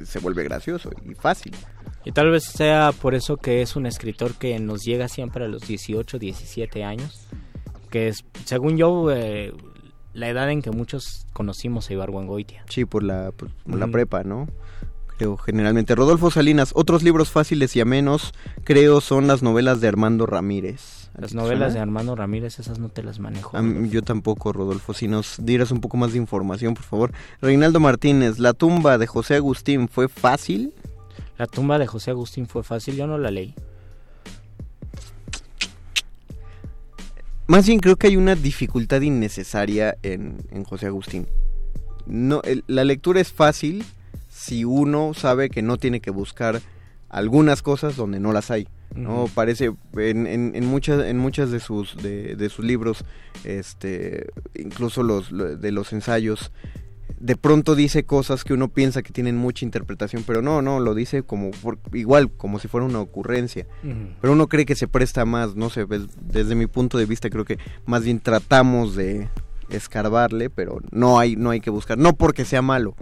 y se vuelve gracioso y fácil. Y tal vez sea por eso que es un escritor que nos llega siempre a los 18, 17 años. Que es, según yo, eh, la edad en que muchos conocimos a Ibargüengoitia. Sí, por la, por, por la Ujú. prepa, ¿no? Creo, generalmente. Rodolfo Salinas, otros libros fáciles y amenos, creo, son las novelas de Armando Ramírez. ¿A Las novelas de? Armando Ramírez, esas no te las manejo. Mí- yo tampoco, Rodolfo. Si nos dieras un poco más de información, por favor. Reinaldo Martínez, La tumba de José Agustín fue fácil. La tumba de José Agustín fue fácil, yo no la leí. Más bien creo que hay una dificultad innecesaria en, en José Agustín. No, el- la lectura es fácil si uno sabe que no tiene que buscar algunas cosas donde no las hay. No parece en, en, en muchas en muchas de sus de, de sus libros, este, incluso los lo- de los ensayos, de pronto dice cosas que uno piensa que tienen mucha interpretación, pero no, no, lo dice como por- igual como si fuera una ocurrencia. Pero uno cree que se presta más, no sé, desde mi punto de vista creo que más bien tratamos de escarbarle, pero no hay no hay que buscar, no porque sea malo,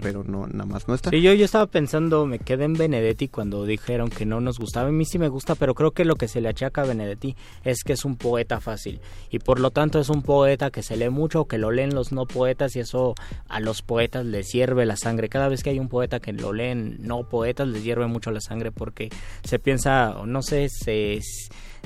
Pero no nada más no está. Sí, yo, yo estaba pensando, me quedé en Benedetti cuando dijeron que no nos gustaba. A mí sí me gusta, pero creo que lo que se le achaca a Benedetti es que es un poeta fácil. Y por lo tanto es un poeta que se lee mucho, que lo leen los no poetas y eso a los poetas les hierve la sangre. Cada vez que hay un poeta que lo leen no poetas les hierve mucho la sangre porque se piensa, no sé, se,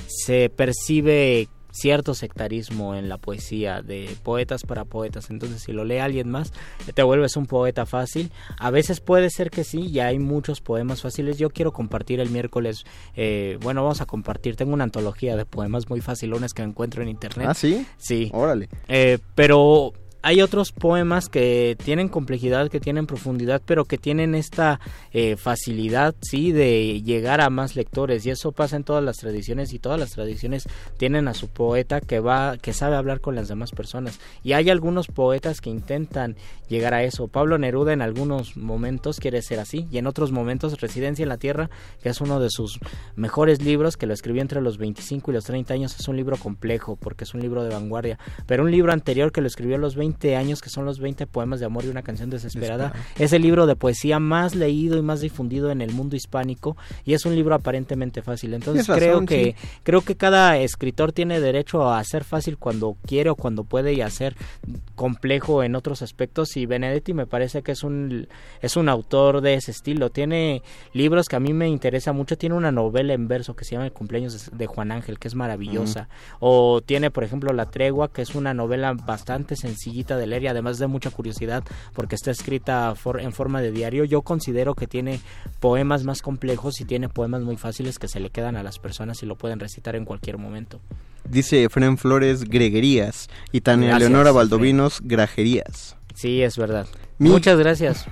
se percibe cierto sectarismo en la poesía de poetas para poetas. Entonces si lo lee alguien más te vuelves un poeta fácil. A veces puede ser que sí ya hay muchos poemas fáciles. Yo quiero compartir el miércoles eh, bueno vamos a compartir. Tengo una antología de poemas muy facilones que encuentro en internet. Ah, sí. sí. Órale. eh, pero hay otros poemas que tienen complejidad, que tienen profundidad, pero que tienen esta eh, facilidad, sí, de llegar a más lectores. Y eso pasa en todas las tradiciones y todas las tradiciones tienen a su poeta que va, que sabe hablar con las demás personas. Y hay algunos poetas que intentan llegar a eso. Pablo Neruda en algunos momentos quiere ser así y en otros momentos Residencia en la Tierra, que es uno de sus mejores libros, que lo escribió entre los 25 y los 30 años, es un libro complejo porque es un libro de vanguardia. Pero un libro anterior que lo escribió a los 20 años, que son los 20 poemas de amor y una canción desesperada, es el libro de poesía más leído y más difundido en el mundo hispánico y es un libro aparentemente fácil. Entonces creo que sí. creo que cada escritor tiene derecho a hacer fácil cuando quiere o cuando puede y hacer complejo en otros aspectos y Benedetti me parece que es un es un autor de ese estilo. Tiene libros que a mí me interesa mucho, tiene una novela en verso que se llama El cumpleaños de- Juan Ángel, que es maravillosa. O tiene, por ejemplo, La tregua, que es una novela bastante sencillita de leer y además de mucha curiosidad porque está escrita for- en forma de diario. Yo considero que tiene poemas más complejos y tiene poemas muy fáciles que se le quedan a las personas y lo pueden recitar en cualquier momento. Dice Fren Flores Greguerías y Tania Leonora Fren. Valdovinos Grajerías. Sí, es verdad. Mi- Muchas gracias.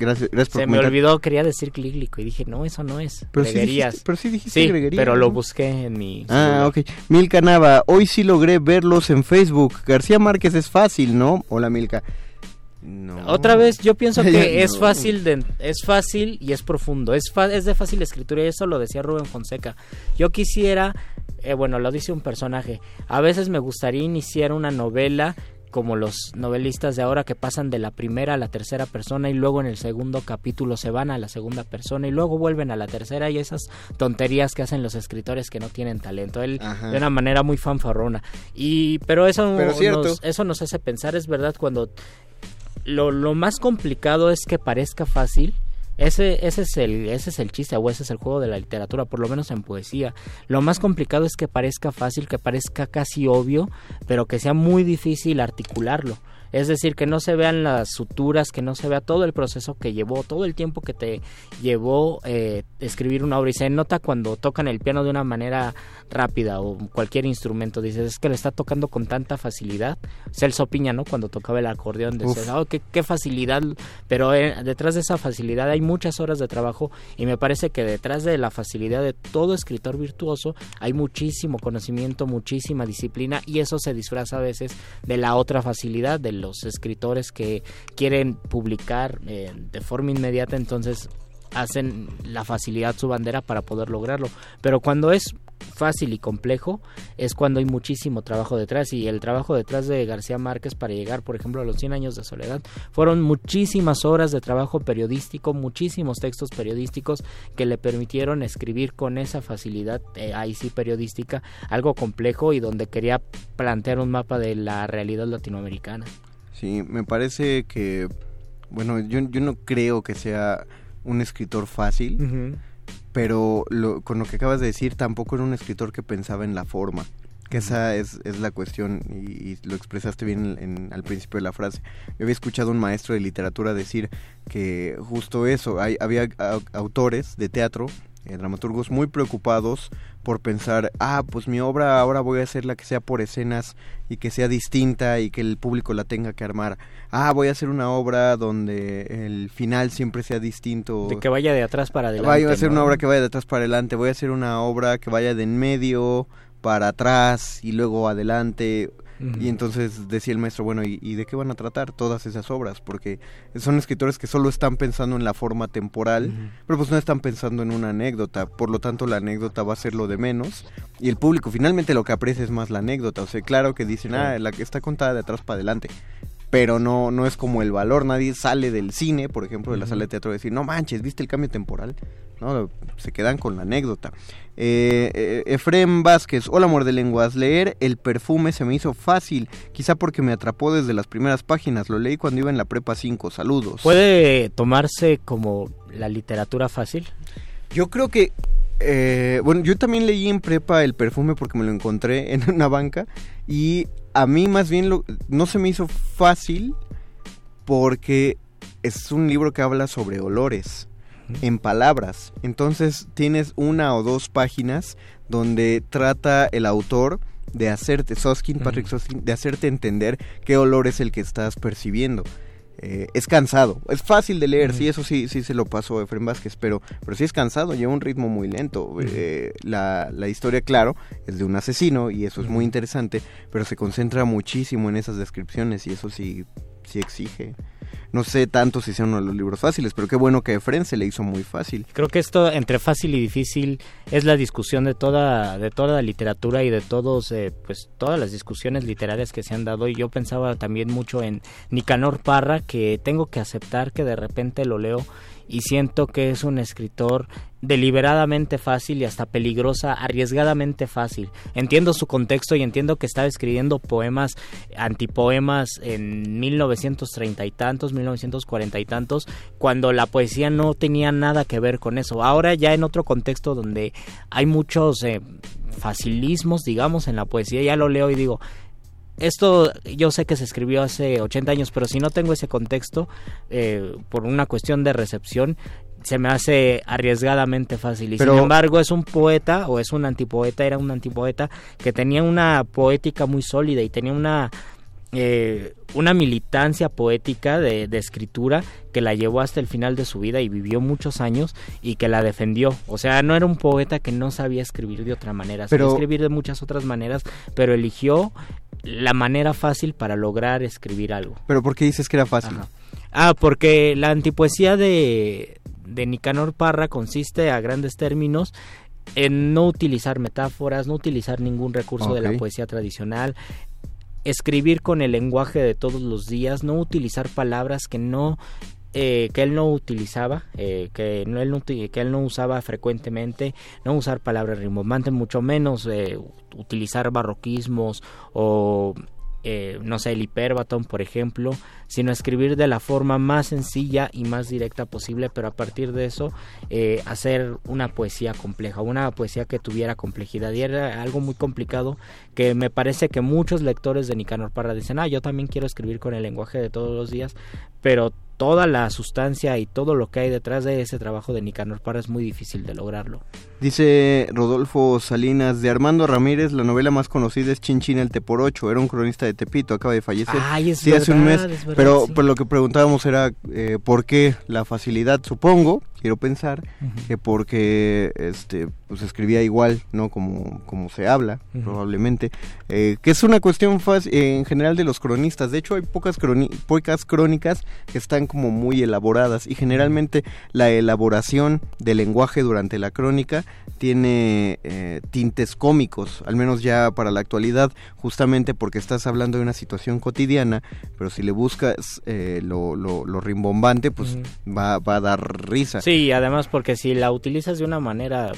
Gracias, gracias por Se me olvidó, quería decir clíglico y dije, no, eso no es. Pero sí dijiste- pero sí dijiste Sí, pero lo busqué en mi... Ah, celular. ok. Milka Nava, hoy sí logré verlos en Facebook. García Márquez es fácil, ¿no? Hola, Milka. No. Otra vez, yo pienso [laughs] que es fácil, de, es fácil y es profundo. Es, fa- es de fácil escritura y eso lo decía Rubén Fonseca. Yo quisiera, eh, bueno, lo dice un personaje. A veces me gustaría iniciar una novela como los novelistas de ahora que pasan de la primera a la tercera persona y luego en el segundo capítulo se van a la segunda persona y luego vuelven a la tercera y esas tonterías que hacen los escritores que no tienen talento. Él Ajá. de una manera muy fanfarrona. Y pero eso Pero nos, eso nos hace pensar, es verdad, cuando lo, lo más complicado es que parezca fácil. Ese, ese, es el, ese es el chiste o ese es el juego de la literatura, por lo menos en poesía. Lo más complicado es que parezca fácil, que parezca casi obvio, pero que sea muy difícil articularlo. Es decir, que no se vean las suturas, que no se vea todo el proceso que llevó, todo el tiempo que te llevó eh, escribir una obra. Y se nota cuando tocan el piano de una manera rápida o cualquier instrumento. Dices, es que le está tocando con tanta facilidad. Celso Piña, ¿no? Cuando tocaba el acordeón, decías, oh, qué, qué facilidad. Pero eh, detrás de esa facilidad hay muchas horas de trabajo y me parece que detrás de la facilidad de todo escritor virtuoso hay muchísimo conocimiento, muchísima disciplina y eso se disfraza a veces de la otra facilidad de los escritores que quieren publicar eh, de forma inmediata, entonces hacen la facilidad su bandera para poder lograrlo. Pero cuando es fácil y complejo es cuando hay muchísimo trabajo detrás y el trabajo detrás de García Márquez para llegar por ejemplo a los 100 años de soledad fueron muchísimas horas de trabajo periodístico muchísimos textos periodísticos que le permitieron escribir con esa facilidad eh, ahí sí periodística algo complejo y donde quería plantear un mapa de la realidad latinoamericana Sí, me parece que, bueno, yo, yo no creo que sea un escritor fácil, pero lo- con lo que acabas de decir, tampoco era un escritor que pensaba en la forma. Que esa es, es la cuestión y, y lo expresaste bien en- en- al principio de la frase. Yo había escuchado a un maestro de literatura decir que justo eso, hay, había au- autores de teatro, eh, dramaturgos muy preocupados por pensar, ah, pues mi obra ahora voy a hacerla que sea por escenas y que sea distinta y que el público la tenga que armar. Ah, voy a hacer una obra donde el final siempre sea distinto. de que vaya de atrás para adelante Voy a hacer ¿no? una obra que vaya de atrás para adelante, voy a hacer una obra que vaya de en medio para atrás y luego adelante. Y entonces decía el maestro, bueno, ¿y, y de qué van a tratar todas esas obras? Porque son escritores que solo están pensando en la forma temporal, pero pues no están pensando en una anécdota, por lo tanto la anécdota va a ser lo de menos y el público finalmente lo que aprecia es más la anécdota, o sea, claro que dicen, ah, la que está contada de atrás para adelante, pero no, no es como el valor, nadie sale del cine, por ejemplo, de la sala de teatro a decir, no manches, ¿viste el cambio temporal? No, se quedan con la anécdota. Eh, eh, Efrem Vázquez, hola amor de lenguas, leer El perfume se me hizo fácil, quizá porque me atrapó desde las primeras páginas, lo leí cuando iba en la prepa 5, saludos. puede tomarse como la literatura fácil Yo creo que, eh, bueno, yo también leí en prepa el perfume porque me lo encontré [laughs] en una banca y a mí más bien lo- no se me hizo fácil porque es un libro que habla sobre olores en palabras. Entonces tienes una o dos páginas donde trata el autor de hacerte, Soskin, Patrick Soskin, de hacerte entender qué olor es el que estás percibiendo. Eh, es cansado, es fácil de leer, sí, eso sí, sí se lo pasó a Efraín Vázquez, pero, pero sí es cansado, lleva un ritmo muy lento. Eh, la, la historia, claro, es de un asesino y eso es muy interesante, pero se concentra muchísimo en esas descripciones y eso sí, sí exige. No sé tanto si sea uno de los libros fáciles, pero qué bueno que a Efraín se le hizo muy fácil. Creo que esto entre fácil y difícil es la discusión de toda de toda la literatura y de todos eh, pues todas las discusiones literarias que se han dado y yo pensaba también mucho en Nicanor Parra que tengo que aceptar que de repente lo leo y siento que es un escritor deliberadamente fácil y hasta peligrosa, arriesgadamente fácil. Entiendo su contexto y entiendo que estaba escribiendo poemas, antipoemas en 1930 y tantos, 1940 y tantos, cuando la poesía no tenía nada que ver con eso. Ahora ya en otro contexto donde hay muchos eh, facilismos, digamos, en la poesía, ya lo leo y digo, esto yo sé que se escribió hace 80 años, pero si no tengo ese contexto, eh, por una cuestión de recepción, se me hace arriesgadamente fácil. Y Pero- sin embargo es un poeta, o es un antipoeta, era un antipoeta, que tenía una poética muy sólida y tenía una... eh, una militancia poética de, de escritura que la llevó hasta el final de su vida y vivió muchos años y que la defendió. O sea, no era un poeta que no sabía escribir de otra manera, sabía Pero- escribir de muchas otras maneras, pero eligió la manera fácil para lograr escribir algo. Pero ¿por qué dices que era fácil? Ajá. Ah, porque la antipoesía de, de Nicanor Parra consiste a grandes términos en no utilizar metáforas, no utilizar ningún recurso de la poesía tradicional, escribir con el lenguaje de todos los días, no utilizar palabras que no eh, que él no utilizaba, eh, que, no, él no, que él no usaba frecuentemente, no usar palabras rimbombantes, mucho menos eh, utilizar barroquismos o eh, no sé, el hiperbatón, por ejemplo, sino escribir de la forma más sencilla y más directa posible, pero a partir de eso eh, hacer una poesía compleja, una poesía que tuviera complejidad. Y era algo muy complicado que me parece que muchos lectores de Nicanor Parra dicen, ah, yo también quiero escribir con el lenguaje de todos los días, pero toda la sustancia y todo lo que hay detrás de ese trabajo de Nicanor Parra es muy difícil de lograrlo. Dice Rodolfo Salinas, de Armando Ramírez, la novela más conocida es Chin Chin el Teporocho, era un cronista de Tepito, acaba de fallecer. Ay, es sí, hace un mes, verdad, pero, sí. pero lo que preguntábamos era eh, por qué la facilidad, supongo, quiero pensar, que porque este pues escribía igual, ¿no? Como, como se habla, probablemente, eh, que es una cuestión fácil en general de los cronistas, de hecho hay pocas, pocas crónicas que están como muy elaboradas y generalmente la elaboración del lenguaje durante la crónica tiene eh, tintes cómicos, al menos ya para la actualidad, justamente porque estás hablando de una situación cotidiana, pero si le buscas eh, lo, lo, lo rimbombante, pues va, va a dar risa. Sí, y además porque si la utilizas de una manera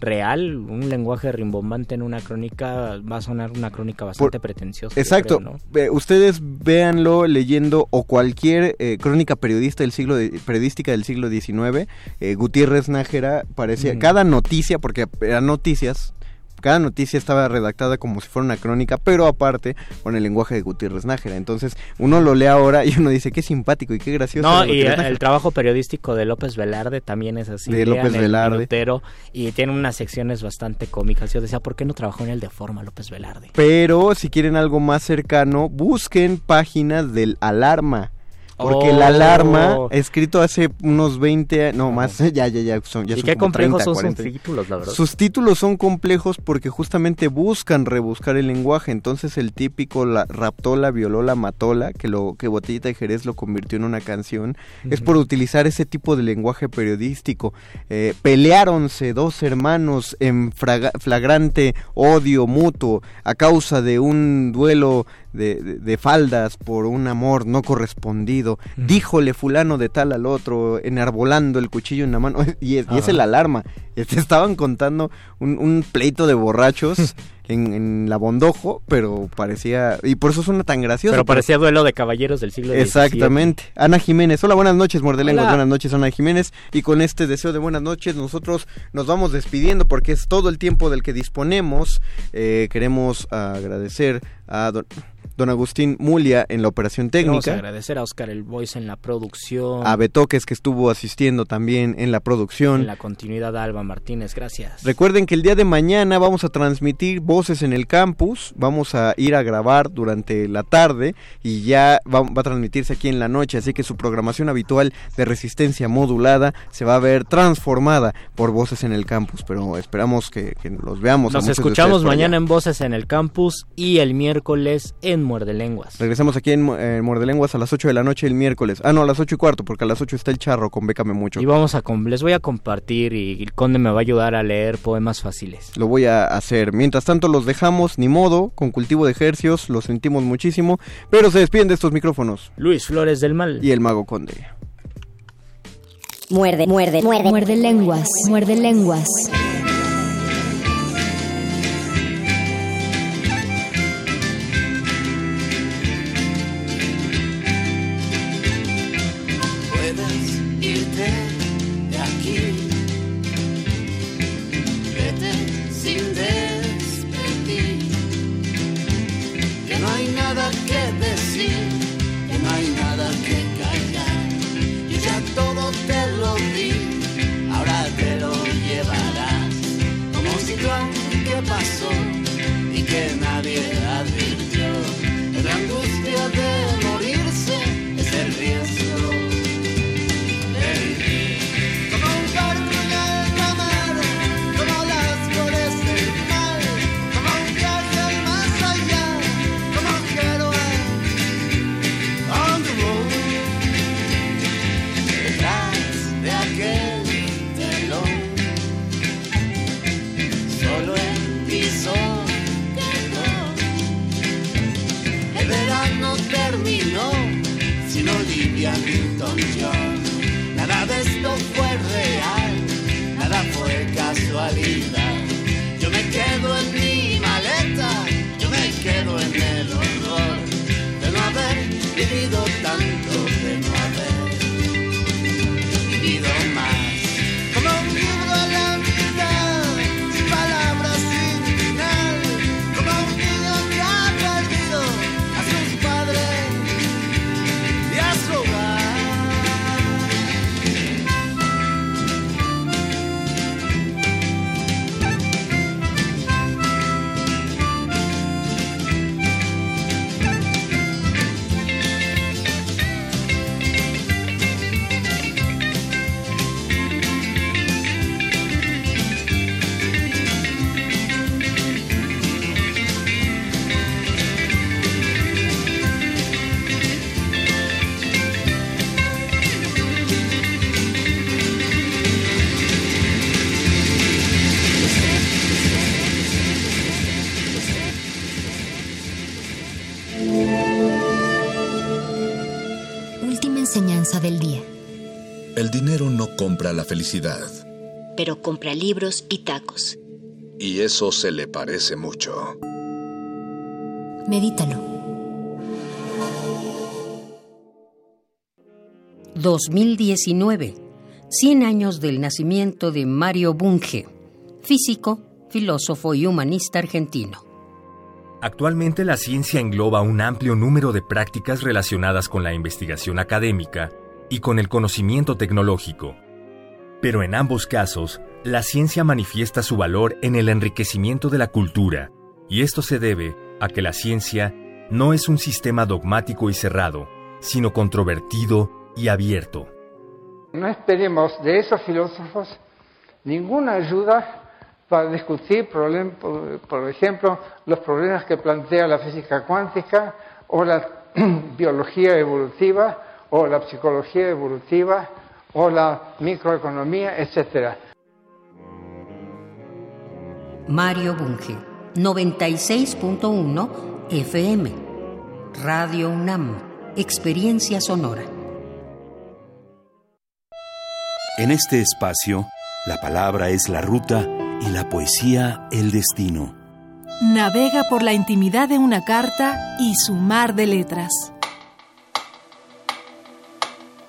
real, un lenguaje rimbombante en una crónica va a sonar una crónica bastante pretenciosa. Exacto. creo, ¿no? Eh, ustedes véanlo leyendo o cualquier eh, crónica periodista del siglo de- periodística del siglo XIX. eh, Gutiérrez Nájera parecía Mm. cada noticia, porque eran noticias. Cada noticia estaba redactada como si fuera una crónica, pero aparte con el lenguaje de Gutiérrez Nájera. Entonces uno lo lee ahora y uno dice qué simpático y qué gracioso. No, y el, Nájera". trabajo periodístico de López Velarde también es así. De López el Velarde. Minutero, y tiene unas secciones bastante cómicas. Yo decía, ¿por qué no trabajó en el de forma López Velarde? Pero si quieren algo más cercano, busquen páginas del Alarma. Porque Oh. Alarma, escrito hace unos 20, no más, [laughs] ya, ya, ya, son, ya y son qué complejos 30, son 40. sus títulos, la verdad. Sus títulos son complejos porque justamente buscan rebuscar el lenguaje. Entonces el típico la, raptola, violola, matola, que lo que Botellita de Jerez lo convirtió en una canción, es Ujú. por utilizar ese tipo de lenguaje periodístico. Eh, peleáronse dos hermanos en fraga- flagrante odio mutuo a causa de un duelo de, de- de faldas por un amor no correspondido. Díjole fulano de tal al otro, enarbolando el cuchillo en la mano. [laughs] Y es, y es Ajá. el alarma. [laughs] Te estaban contando un, un pleito de borrachos [laughs] en, en la bondojo, pero parecía... Y por eso suena tan gracioso. Pero parecía duelo de caballeros del siglo XVII. Exactamente. Ana Jiménez. Hola, buenas noches, Mordelenguas. Hola. Buenas noches, Ana Jiménez. Y con este deseo de buenas noches, nosotros nos vamos despidiendo porque es todo el tiempo del que disponemos. Eh, queremos agradecer a don, don Agustín Mulia en la operación técnica. agradecer a Oscar El Voice en la producción. A Betoques que estuvo asistiendo también en la producción. En la continuidad a Alba Martínez, gracias. Recuerden que el día de mañana vamos a transmitir voces en el campus, vamos a ir a grabar durante la tarde y ya va, va a transmitirse aquí en la noche, así que su programación habitual de resistencia modulada se va a ver transformada por voces en el campus, pero esperamos que, que los veamos. a Nos escuchamos mañana en Voces en el Campus y el miércoles en Muerde Lenguas. Regresamos aquí en eh, Mordelenguas a las 8 de la noche el miércoles. Ah, no, a las 8 y cuarto, porque a las 8 está el charro con Bécame Mucho. Y vamos a les voy a compartir y el Conde me va a ayudar a leer poemas fáciles. Lo voy a hacer. Mientras tanto los dejamos, ni modo, con cultivo de ejercios, lo sentimos muchísimo, pero se despiden de estos micrófonos. Luis Flores del Mal. Y el mago conde. Muerde, muerde, muerde. Muerde lenguas, muerde lenguas. Felicidad. pero compra libros y tacos. Y eso se le parece mucho. Medítalo. 2019. 100 años del nacimiento de Mario Bunge, físico, filósofo y humanista argentino. Actualmente la ciencia engloba un amplio número de prácticas relacionadas con la investigación académica y con el conocimiento tecnológico. Pero en ambos casos, la ciencia manifiesta su valor en el enriquecimiento de la cultura, y esto se debe a que la ciencia no es un sistema dogmático y cerrado, sino controvertido y abierto. No esperemos de esos filósofos ninguna ayuda para discutir, por ejemplo, los problemas que plantea la física cuántica o la [clears throat] biología evolutiva o la psicología evolutiva o la microeconomía, etcétera. Mario Bunge, 96.1 FM. Radio UNAM, Experiencia Sonora. En este espacio, la palabra es la ruta y la poesía el destino. Navega por la intimidad de una carta y su mar de letras.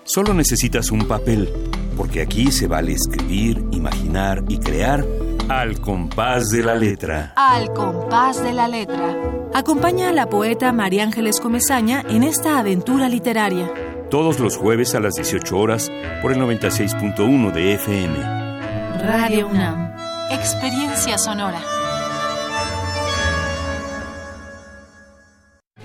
Solo necesitas un papel, porque aquí se vale escribir, imaginar y crear al compás de la letra. Al compás de la letra. Acompaña a la poeta María Ángeles Comezaña en esta aventura literaria. Todos los jueves a las 18 horas por el 96.1 de FM. Radio UNAM. Experiencia sonora.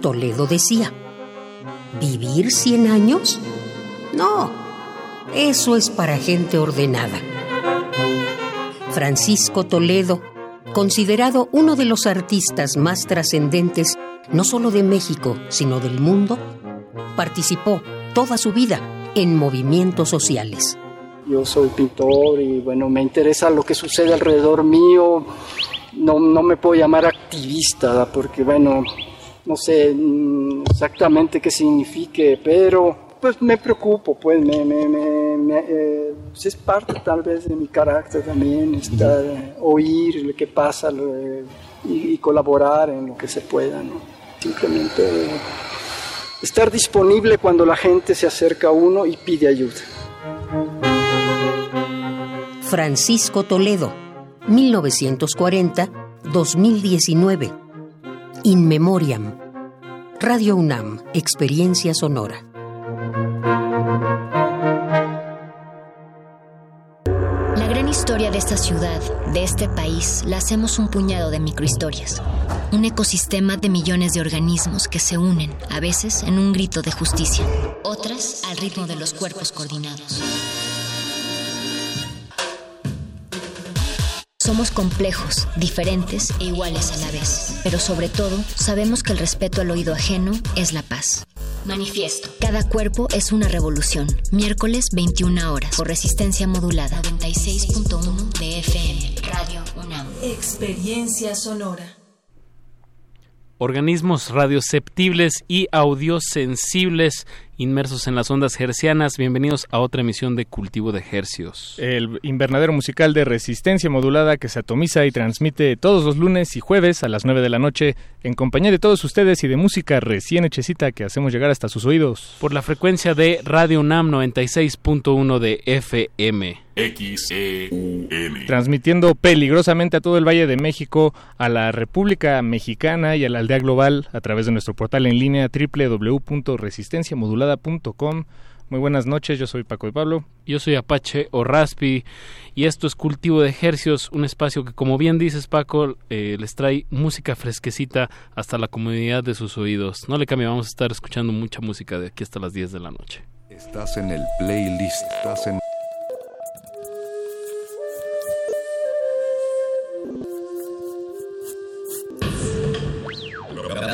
Toledo decía, ¿vivir 100 años? No, eso es para gente ordenada. Francisco Toledo, considerado uno de los artistas más trascendentes no solo de México, sino del mundo, participó toda su vida en movimientos sociales. Yo soy pintor y bueno, me interesa lo que sucede alrededor mío. No, no me puedo llamar activista porque bueno, no sé mm, exactamente qué signifique, pero pues me preocupo, pues me, me, me- me, eh, pues, es parte tal vez de mi carácter también, estar, eh, oír lo que pasa lo, eh, y, y colaborar en lo que se pueda, ¿no? Simplemente eh, estar disponible cuando la gente se acerca a uno y pide ayuda. Francisco Toledo, 1940-2019. In Memoriam. Radio UNAM, Experiencia Sonora. La gran historia de esta ciudad, de este país, la hacemos un puñado de microhistorias. Un ecosistema de millones de organismos que se unen, a veces en un grito de justicia, otras al ritmo de los cuerpos coordinados. Somos complejos, diferentes e iguales a la vez, pero sobre todo sabemos que el respeto al oído ajeno es la paz. Manifiesto. Cada cuerpo es una revolución. Miércoles 21 horas por resistencia modulada 96.1 de FM. Radio UNAM. Experiencia sonora. organismos radioceptibles y audiosensibles inmersos en las ondas hercianas. Bienvenidos a otra emisión de Cultivo de Hercios. El invernadero musical de resistencia modulada que se atomiza y transmite todos los lunes y jueves a las 9 de la noche en compañía de todos ustedes y de música recién hechecita que hacemos llegar hasta sus oídos. Por la frecuencia de Radio UNAM 96.1 de FM. XEUN. Transmitiendo peligrosamente a todo el Valle de México, a la República Mexicana y a la aldea global a través de nuestro portal en línea www.resistenciamodulada.com. Muy buenas noches, yo soy Paco de Pablo. Yo soy Apache o Raspi y esto es Cultivo de Ejercios, un espacio que como bien dices Paco, eh, les trae música fresquecita hasta la comodidad de sus oídos. No le cambie, vamos a estar escuchando mucha música de aquí hasta las 10 de la noche. Estás en el playlist. Estás en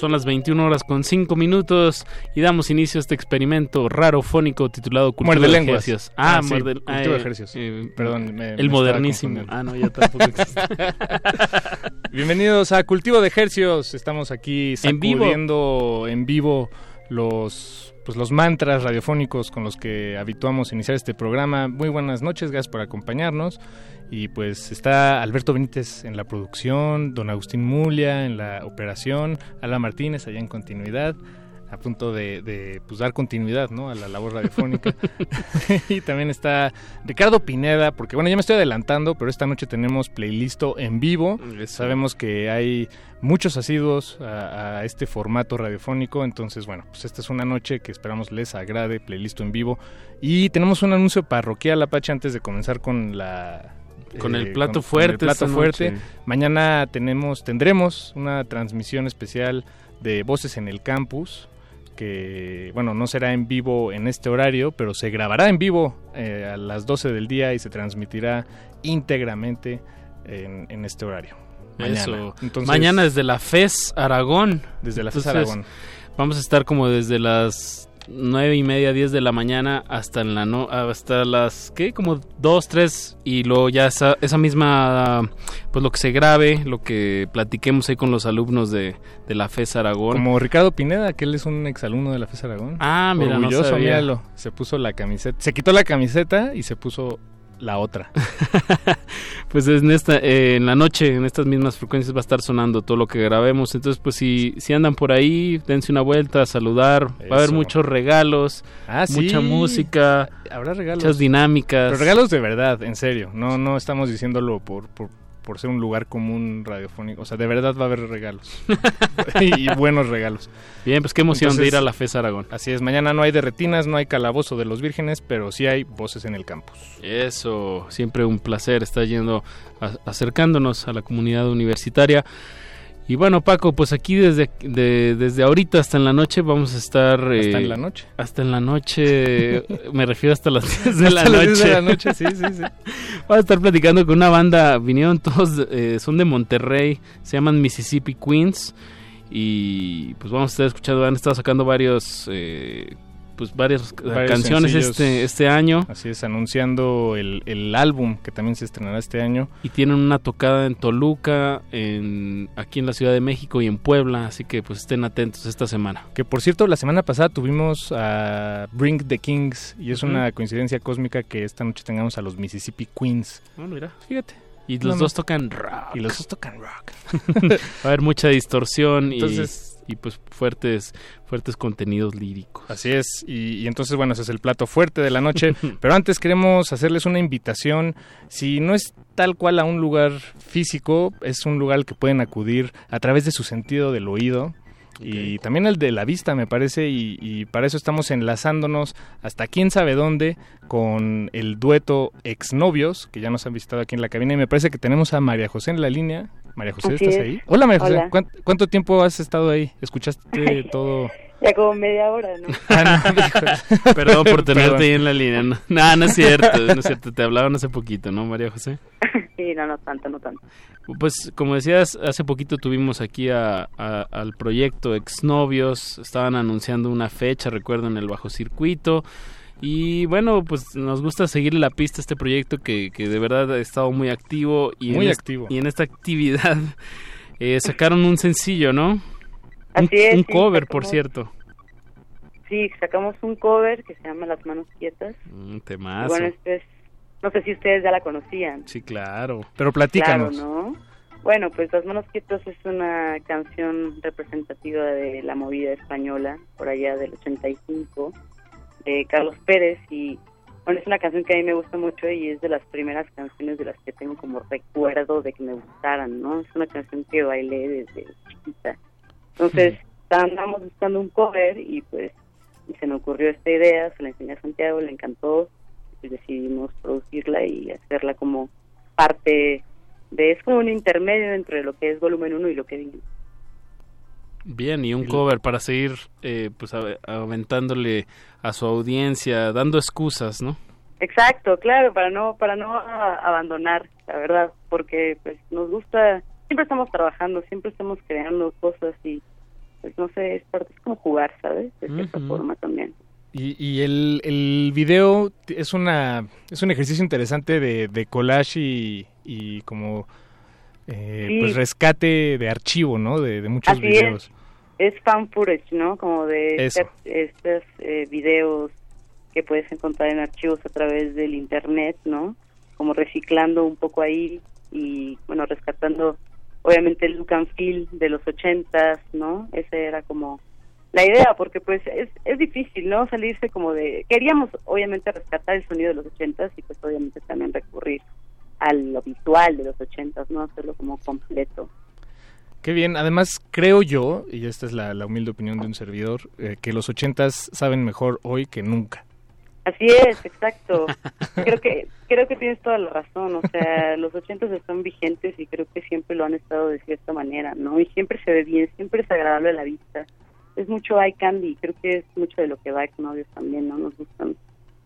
Son las 21 horas con 5 minutos y damos inicio a este experimento rarofónico titulado Cultivo Muerde de lenguas. Ejercicios. Ah, Ah, sí, muerde- cultivo de eh, ejercicios. eh, Perdón, me- el modernísimo. Ah, no, ya tampoco existe. [laughs] Bienvenidos a Cultivo de Ejercios. Estamos aquí En vivo. sacudiendo en vivo los pues los mantras radiofónicos con los que habituamos iniciar este programa. Muy buenas noches, gracias por acompañarnos. Y pues está Alberto Benítez en la producción, don Agustín Mulia en la operación, Ala Martínez allá en continuidad, a punto de, de, pues, dar continuidad ¿no? a la labor radiofónica. [laughs] [laughs] y también está Ricardo Pineda, porque bueno, ya me estoy adelantando, pero esta noche tenemos playlist en vivo. Sabemos que hay muchos asiduos a, a este formato radiofónico, entonces bueno, pues esta es una noche que esperamos les agrade, playlist en vivo. Y tenemos un anuncio parroquial, Apache, antes de comenzar con la... Con el eh, plato con- con fuerte el plato fuerte. Mañana tenemos, tendremos una transmisión especial de Voces en el Campus, que, bueno, no será en vivo en este horario, pero se grabará en vivo eh, a las 12 del día y se transmitirá íntegramente en, en este horario. Mañana. Eso. Entonces- Mañana desde la FES Aragón. Desde la FES Entonces, Aragón. Vamos a estar como desde las nueve y media, diez de la mañana hasta en la no, hasta las ¿qué? como dos, tres y luego ya esa, esa misma pues lo que se grabe, lo que platiquemos ahí con los alumnos de, de la FES Aragón. Como Ricardo Pineda, que él es un exalumno de la FES Aragón. Ah, mira, no Orgulloso, sabía. míralo. Se puso la camiseta. Se quitó la camiseta y se puso la otra. [laughs] Pues en esta, eh, en la noche, en estas mismas frecuencias va a estar sonando todo lo que grabemos. Entonces, pues si, si andan por ahí, dense una vuelta a saludar. Va a haber muchos regalos, Ah, sí. mucha música, Habrá regalos. muchas dinámicas. Pero regalos de verdad, en serio. No, no estamos diciéndolo por, por, por ser un lugar común radiofónico. O sea, de verdad va a haber regalos. [laughs] y, buenos regalos. Bien, pues qué emoción de Entonces, ir a la FES Aragón. Así es, mañana no hay de retinas, no hay calabozo de los vírgenes, pero sí hay voces en el campus. Eso, siempre un placer estar yendo, a- acercándonos a la comunidad universitaria. Y bueno, Paco, pues aquí desde, de- desde ahorita hasta en la noche vamos a estar... ¿Hasta eh, en la noche? Hasta en la noche, [laughs] me refiero hasta las 10 de la Hasta las noche. 10 de la noche, sí, sí, sí. [laughs] Vamos a estar platicando con una banda, vinieron todos, eh, son de Monterrey, se llaman Mississippi Queens. Y pues vamos a estar escuchando, han estado sacando varios... eh, pues varias Varios canciones sencillos. este, este año. Así es, anunciando el, el álbum que también se estrenará este año. Y tienen una tocada en Toluca, en, aquí en la Ciudad de México y en Puebla, así que pues estén atentos esta semana. Que por cierto, la semana pasada tuvimos a Bring the Kings y es una coincidencia cósmica que esta noche tengamos a los Mississippi Queens. Ah, mira. Fíjate. Y los dos tocan rock. Y los dos tocan rock. [laughs] Va a haber mucha distorsión Entonces- y, pues fuertes, fuertes contenidos líricos. Así es, y, y entonces bueno, ese es el plato fuerte de la noche, [laughs] pero antes queremos hacerles una invitación, si no es tal cual a un lugar físico, es un lugar al que pueden acudir a través de su sentido del oído. Y también el de la vista, me parece, y, y para eso estamos enlazándonos hasta quién sabe dónde con el dueto Exnovios, que ya nos han visitado aquí en la cabina, y me parece que tenemos a María José en la línea. María José, Así ¿estás es. ahí? Hola María José, Hola. ¿Cuánto, cuánto tiempo has estado ahí? ¿Escuchaste [laughs] todo? Ya como media hora, ¿no? [laughs] [laughs] Perdón por tenerte Perdón. ahí en la línea. No, no, no es cierto, no es cierto. Te hablaban hace poquito, ¿no, María José? Sí, no, no tanto, no tanto. Pues como decías, hace poquito tuvimos aquí a- a- al proyecto Exnovios, estaban anunciando una fecha, recuerdo, en el bajo circuito. Y bueno, pues nos gusta seguirle la pista a este proyecto que, que de verdad ha estado muy activo. Y Muy en activo. y en esta actividad [laughs] eh, sacaron un sencillo, ¿no? Un, Así es, un sí, cover, por cierto. Sí, sacamos un cover que se llama Las Manos Quietas. Un Y temazo. bueno, este es, no sé si ustedes ya la conocían. Sí, claro. Pero platícanos. Claro, ¿no? Bueno, pues Las Manos Quietas es una canción representativa de la movida española, por allá del 85, de Carlos Pérez, y Bueno, es una canción que a mí me gusta mucho y es de las primeras canciones de las que tengo como recuerdo de que me gustaran, ¿no? Es una canción que bailé desde chiquita. Entonces, estábamos buscando un cover y pues y se me ocurrió esta idea, se la enseñé a Santiago, le encantó, y decidimos producirla y hacerla como parte de, es como un intermedio entre lo que es volumen 1 y lo que viene. Bien, y un cover para seguir eh, pues aventándole a su audiencia, dando excusas, ¿no? Exacto, claro, para no para no abandonar, la verdad, porque pues nos gusta, siempre estamos trabajando, siempre estamos creando cosas y pues no sé, es parte es como jugar, ¿sabes? De cierta forma también. Y, y el, el video es una es un ejercicio interesante de, de collage y, y como eh, Sí. pues rescate de archivo, ¿no? De, de muchos Así videos. es, es fan footage, ¿no? Como de estos, eh, videos que puedes encontrar en archivos a través del internet, ¿no? Como reciclando un poco ahí y, bueno, rescatando obviamente el look and feel de los ochentas, ¿no? Esa era como la idea, porque pues es, es difícil, ¿no? Salirse como de... Queríamos obviamente rescatar el sonido de los ochentas y pues obviamente también recurrir a lo visual de los ochentas, ¿no? Hacerlo como completo. Qué bien. Además, creo yo, y esta es la, la humilde opinión de un servidor, eh, que los ochentas saben mejor hoy que nunca. Así es, exacto. [laughs] Creo que creo que tienes toda la razón. O sea, los ochentas están vigentes y creo que siempre lo han estado de cierta manera, ¿no? Y siempre se ve bien, siempre es agradable a la vista. Es mucho eye candy. Creo que es mucho de lo que va con novios también, ¿no? Nos gustan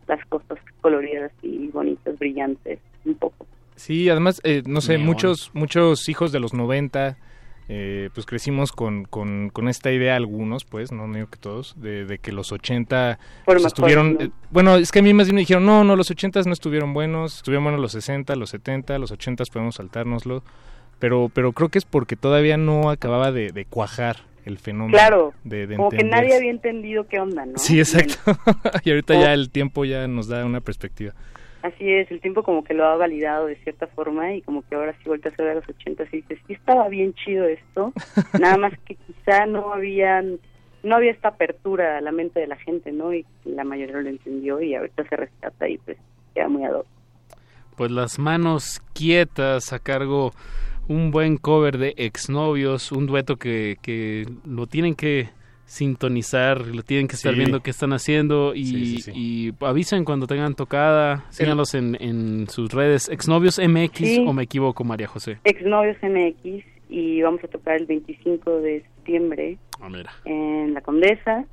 las cosas coloridas y bonitas, brillantes, un poco. Sí, además, eh, no sé, muchos muchos hijos de los 90, eh, pues crecimos con, con, con esta idea, algunos, pues, no digo que todos, de, de que los 80 Fueron pues, estuvieron... ¿no? eh, bueno, es que a mí más bien me dijeron, no, no, los 80 no estuvieron buenos, estuvieron buenos los 60, los 70, los 80 podemos saltárnoslo, pero, pero creo que es porque todavía no acababa de, de cuajar el fenómeno. Claro, de, de como que nadie había entendido qué onda, ¿no? Sí, exacto. [laughs] y ahorita Oh. ya el tiempo ya nos da una perspectiva. Así es, el tiempo como que lo ha validado de cierta forma y como que ahora sí vueltas a ver a los 80 y dices, sí estaba bien chido esto, [laughs] nada más que quizá no habían, no había esta apertura a la mente de la gente, ¿no? Y la mayoría lo entendió y ahorita se rescata y pues queda muy ad hoc. Pues las manos quietas a cargo un buen cover de exnovios, un dueto que, que lo tienen que sintonizar, lo tienen que estar Sí. viendo qué están haciendo y, Sí, sí, sí. y avisen cuando tengan tocada, síganlos en, en sus redes, exnovios MX Sí. o me equivoco María José. Exnovios MX y vamos a tocar el 25 de septiembre Ah, mira. en La Condesa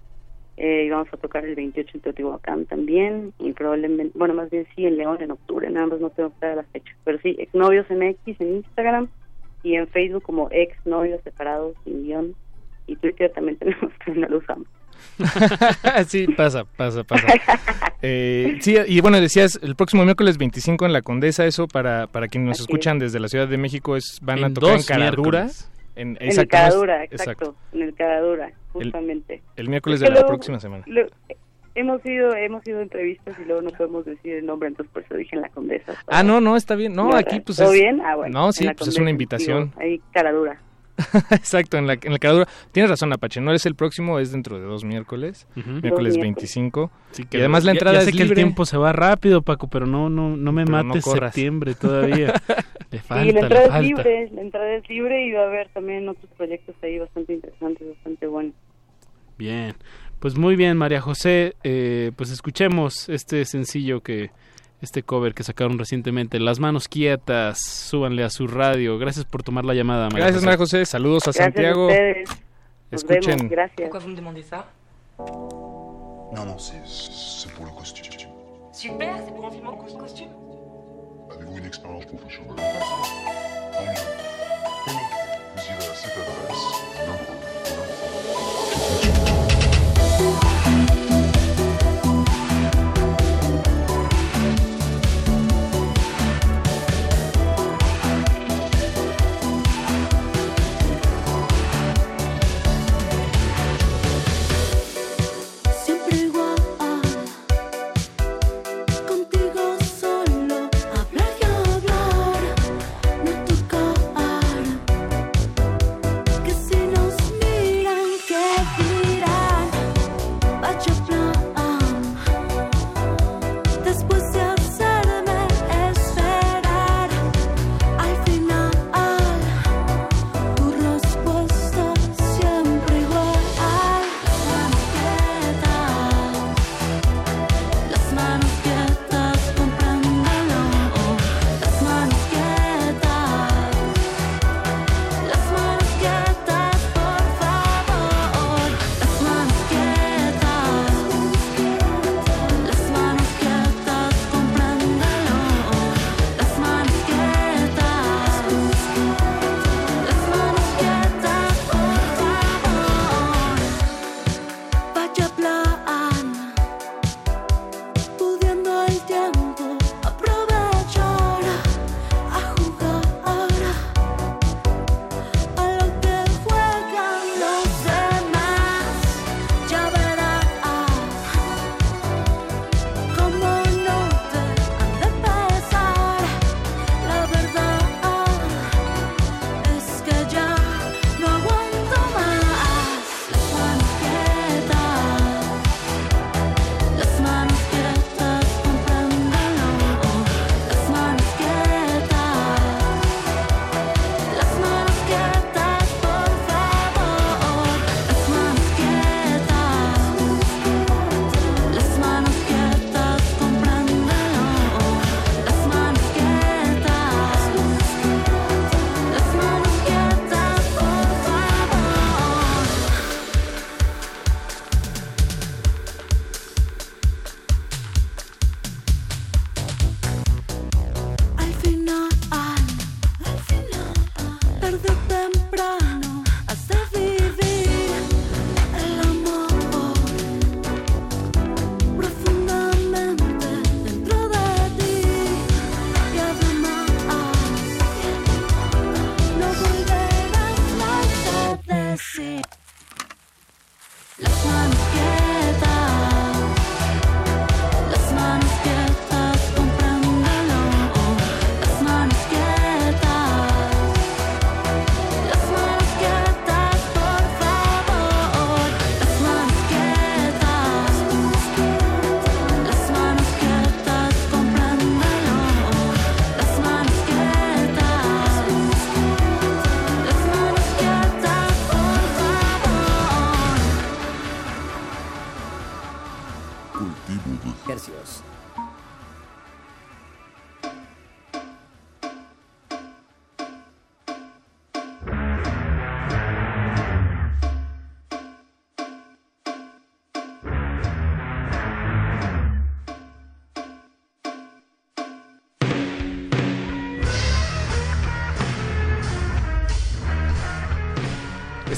eh, y vamos a tocar el 28 en Teotihuacán también y probablemente, bueno, más bien sí en León en octubre, nada más no tengo clara la fecha, pero sí, exnovios MX en Instagram y en Facebook como exnovios separados sin guion y Twitter también tenemos, [laughs] pero no lo usamos. [laughs] sí, pasa, pasa, pasa. [laughs] Eh, sí, y bueno, decías, el próximo miércoles 25 en La Condesa, eso para, para quienes nos Así escuchan desde la Ciudad de México, es van a En tocar en dos Caradura. miércoles. En, en el exacto, es- Caradura, exacto, en el Caradura, justamente. El miércoles Es de que la luego- próxima semana. lo- hemos ido hemos ido a entrevistas y luego no podemos decir el nombre, entonces por eso dije en La Condesa. Ah, no, no, está bien. No, aquí pues ¿Todo es... bien? Ah, bueno, No, sí, pues es una invitación. digo, ahí Caradura. [laughs] Exacto, en la, en la Caradura. Tienes razón, Apache, no es el próximo, es dentro de dos miércoles. Miércoles Dos miércoles. 25. Sí, y además la ya- entrada ya es sé que el libre. tiempo se va rápido, Paco, pero no no no me Pero mates septiembre todavía. [laughs] le falta, y la le entrada es libre, la entrada es libre y va a haber también otros proyectos ahí bastante interesantes, bastante buenos. Bien, pues muy bien, María José. eh, pues escuchemos este sencillo que, este cover que sacaron recientemente, Las manos quietas, súbanle a su radio. Gracias por tomar la llamada, María Gracias, José. María José. Saludos a Gracias Santiago. a Escuchen. vemos, gracias. Non, non, c'est pour le costume. Super, c'est pour un film en cos- costume. Avez-vous une expérience professionnelle Tant mieux. Vous irez à cette adresse.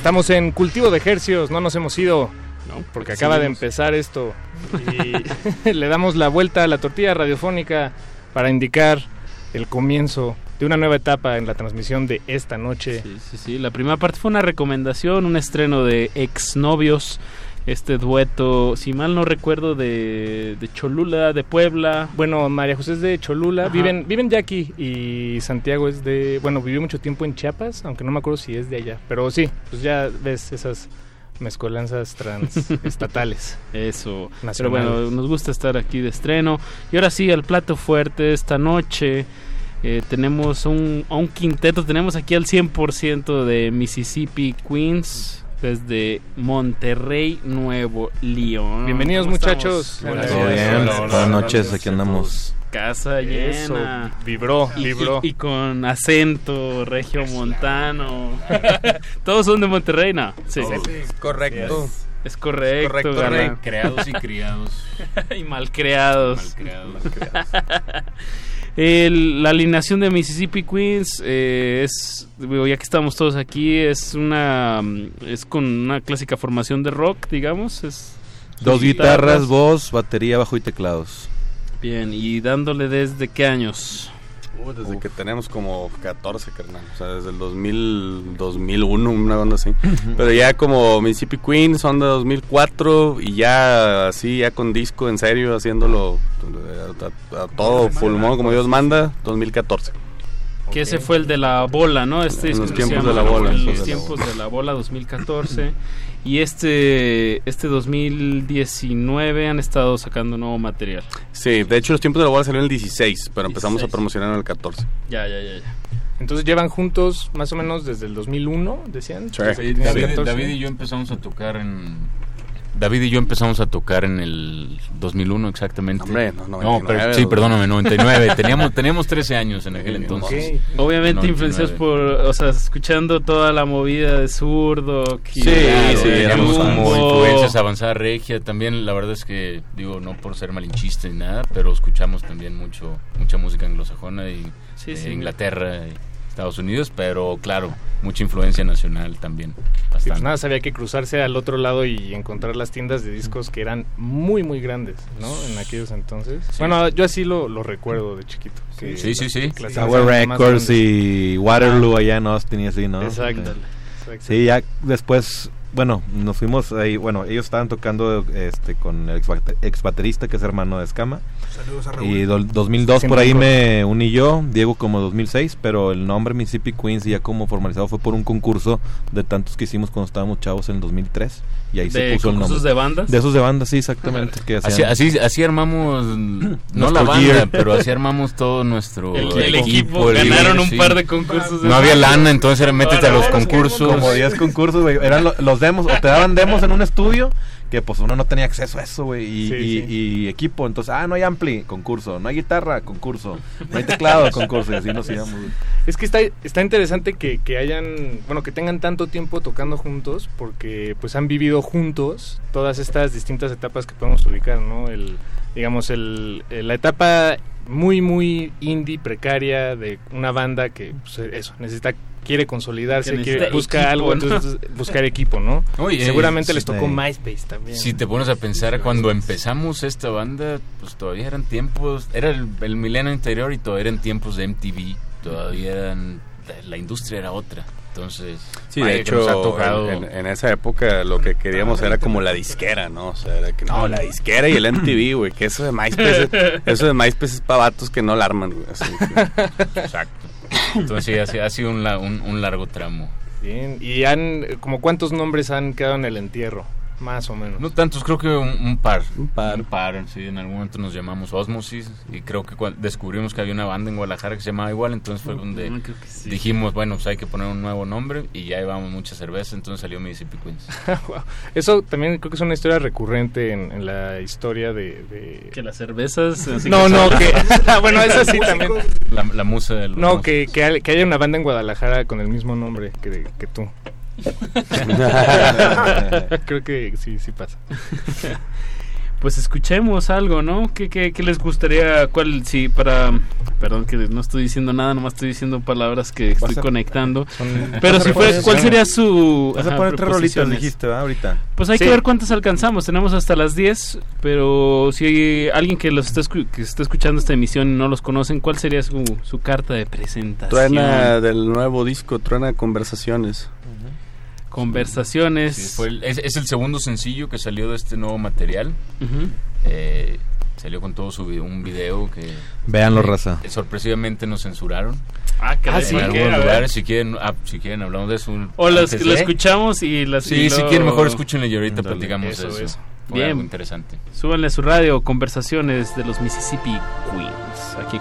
Estamos en cultivo de ejercios, no nos hemos ido. porque pues acaba de empezar esto. Y [laughs] le damos la vuelta a la tortilla radiofónica para indicar el comienzo de una nueva etapa en la transmisión de esta noche. Sí, sí, sí. La primera parte fue una recomendación, un estreno de Exnovios, este dueto, si mal no recuerdo, de, de Cholula, de Puebla. Bueno, María José es de Cholula, Ajá. viven, viven ya aquí y Santiago es de, bueno, vivió mucho tiempo en Chiapas, aunque no me acuerdo si es de allá, pero sí, pues ya ves esas mezcolanzas transestatales. [laughs] Eso. Pero bueno, nos gusta estar aquí de estreno. Y ahora sí, al plato fuerte esta noche. eh, tenemos un, un quinteto, tenemos aquí al 100% de Mississippi Queens desde Monterrey, Nuevo León. Bienvenidos, ¿Cómo muchachos. Buenas buenas noches, aquí andamos. Casa Eso, llena. vibró, Y- vibró. Y, y con acento regio montano. [laughs] Todos son de Monterrey, ¿no? Sí. Es correcto. Es, es correcto. correcto. Creados y criados. [laughs] y malcriados. Malcriados. [laughs] El- la alineación de Mississippi Queens eh, es, digo, ya que estamos todos aquí, es una es con una clásica formación de rock, digamos. Es Dos guitarras, voz, batería, bajo y teclados. Bien, y dándole desde qué años? Uh, desde que tenemos como 14, carnal. O sea, desde el 2000, 2001, una onda así. Pero ya como Mississippi Queen son de 2004 y ya así, ya con disco en serio, haciéndolo a, a- a todo pulmón como Dios manda, 2014. Que ese fue el de la bola, ¿no? Este En los tiempos de la bola, En sí, los de la tiempos bola. de la bola 2014. [laughs] y este este 2019 han estado sacando nuevo material. Sí, de hecho los tiempos de la bola salieron el 16, pero empezamos a promocionar en el 14. Ya, ya, ya, ya. Entonces llevan juntos más o menos desde el 2001, decían. Sí. Desde David- 2014. David y yo empezamos a tocar en David y yo empezamos a tocar en el 2001 exactamente. Hombre, no, 99, pero, sí, perdóname, 99. [laughs] teníamos teníamos 13 años en aquel entonces. Obviamente 99. influenciados por, o sea, escuchando toda la movida de zurdo. Sí, sí, éramos como influencias avanzada regia. También la verdad es que, digo, no por ser malinchista ni nada, pero escuchamos también mucho mucha música anglosajona y Sí, de sí. Inglaterra y Estados Unidos, pero claro, mucha influencia nacional también. Sí, pues nada, sabía que cruzarse al otro lado y encontrar las tiendas de discos que eran muy, muy grandes, ¿no? En aquellos entonces. Sí. Bueno, yo así lo, lo recuerdo de chiquito. que Sí, sí, sí. Tower Records y Waterloo allá en Austin y así, ¿no? Exacto. Sí. Exacto. Sí, ya después, bueno, nos fuimos ahí, bueno, ellos estaban tocando este con el ex baterista que es hermano de Escama. Saludos a Raúl. Y do- 2002 Siempre por ahí me uní yo, Diego como 2006, pero el nombre Mississippi Queens ya como formalizado fue por un concurso de tantos que hicimos cuando estábamos chavos en el 2003 y ahí se ¿De puso el nombre. concursos de bandas? De esos de bandas, sí, exactamente. que Así, así, así armamos, [clears throat] no la banda, gear. pero así armamos todo nuestro El- el equipo, el ganaron un sí. par de concursos de No había lana, entonces era métete a los concursos. Como 10 concursos, güey. Eran lo- los demos, o te daban demos en un estudio que pues uno no tenía acceso a eso, güey. Y, Sí, y- sí. y equipo, entonces, ah, no hay ampli, concurso. No hay guitarra, concurso. No hay teclado, concurso. Y así nos íbamos. Es que está, está interesante que, que hayan, bueno, que tengan tanto tiempo tocando juntos porque pues han vivido juntos todas estas distintas etapas que podemos ubicar, ¿no? El, digamos, el- la etapa muy, muy indie, precaria de una banda que, pues, eso, necesita, quiere consolidarse, quiere, busca equipo, algo, ¿no? entonces buscar equipo, ¿no? Oye, Seguramente sí, les tocó sí. MySpace también. Si te pones a pensar, cuando empezamos esta banda, pues todavía eran tiempos, era el, el milenio anterior y todavía eran tiempos de MTV, todavía eran, la, la industria era otra. Entonces, Sí, de que nos ha hecho, tocado- en, en esa época lo que queríamos era como la disquera, ¿no? O sea, era que no, la disquera y el MTV, güey, que eso de MySpace, [laughs] eso de MySpace es para vatos que no la arman, güey. así que- Exacto. Entonces sí, ha, sido- ha sido un, la- un- un largo tramo. Bien, y han, como cuántos nombres han quedado en el entierro, más o menos. No tantos, creo que un, un par. Un par. sí. En algún momento nos llamamos Osmosis y creo que descubrimos que había una banda en Guadalajara que se llamaba igual, entonces fue donde sí. dijimos, bueno, pues hay que poner un nuevo nombre y ya llevamos mucha cerveza, entonces salió Mississippi Queens. [laughs] Eso también creo que es una historia recurrente en, en la historia de... de- Que las cervezas... así No, que no, que... [laughs] [laughs] Bueno, eso sí también. La, la musa del... No, que, que haya una banda en Guadalajara con el mismo nombre que, que tú. [laughs] Creo que sí, sí pasa. Pues escuchemos algo, ¿no? ¿Qué, qué, qué les gustaría? ¿Cuál? Sí, para... Perdón que no estoy diciendo nada, nomás estoy diciendo palabras que estoy a- conectando. son- Pero si fuera, ¿cuál sería su... Vas a ajá, poner tres rolitas, dijiste, ¿verdad? Ahorita. Pues hay Sí. que ver cuántas alcanzamos. Tenemos hasta las 10, pero si hay alguien que los está, escu- que está escuchando esta emisión y no los conocen, ¿cuál sería su, su carta de presentación? Truena del nuevo disco, truena conversaciones. Conversaciones. Sí, fue el- es, es el segundo sencillo que salió de este nuevo material. Ujú. Eh, salió con todo su vi- un video que... Véanlo, que, raza. eh, sorpresivamente nos censuraron. Ah, caray, en ¿por qué? algunos A ver. lugares, si quieren, ah, si quieren hablamos de eso. O antes lo escuchamos y las- Sí, y si luego- quieren mejor escúchenle y ahorita Ándale, platicamos eso, de eso. eso. Fue Bien. algo interesante. Súbanle a su radio Conversaciones de los Mississippi Queens. Aquí.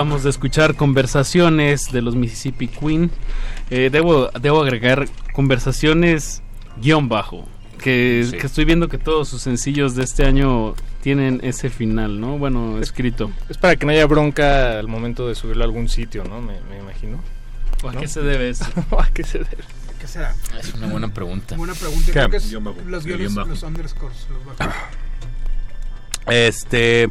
Acabamos de escuchar conversaciones de los Mississippi Queen. Eh, debo, debo agregar conversaciones guion bajo. Que, Sí. que estoy viendo que todos sus sencillos de este año tienen ese final, ¿no? Bueno, escrito. Es para que no haya bronca al momento de subirlo a algún sitio, ¿no? Me, me imagino. ¿O a ¿No? qué se debe eso? [laughs] ¿A qué se debe? ¿Qué será? Es una buena pregunta. Buena pregunta. ¿Qué? Creo que es Guión bajo. los Guión guiones, bajo. los underscores. Los bajos. Este,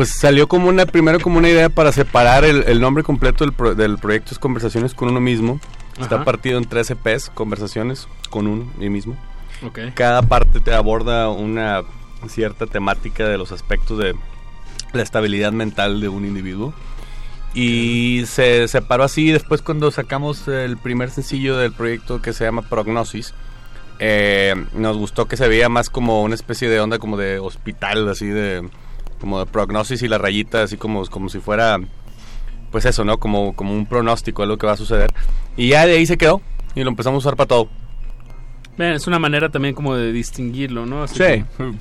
pues salió como una, primero como una idea para separar el, el nombre completo del, pro- del proyecto es Conversaciones con uno mismo. Está Ajá. partido en 13 P's, conversaciones con uno y mismo. Ok. Cada parte te aborda una cierta temática de los aspectos de la estabilidad mental de un individuo. Y se separó así después cuando sacamos el primer sencillo del proyecto que se llama Prognosis. eh, nos gustó que se veía más como una especie de onda como de hospital, así de como de prognosis y la rayita, así como, como si fuera, pues eso, ¿no? Como, como un pronóstico de lo que va a suceder. Y ya de ahí se quedó y lo empezamos a usar para todo. Bien, es una manera también como de distinguirlo, ¿no? Así Sí. como-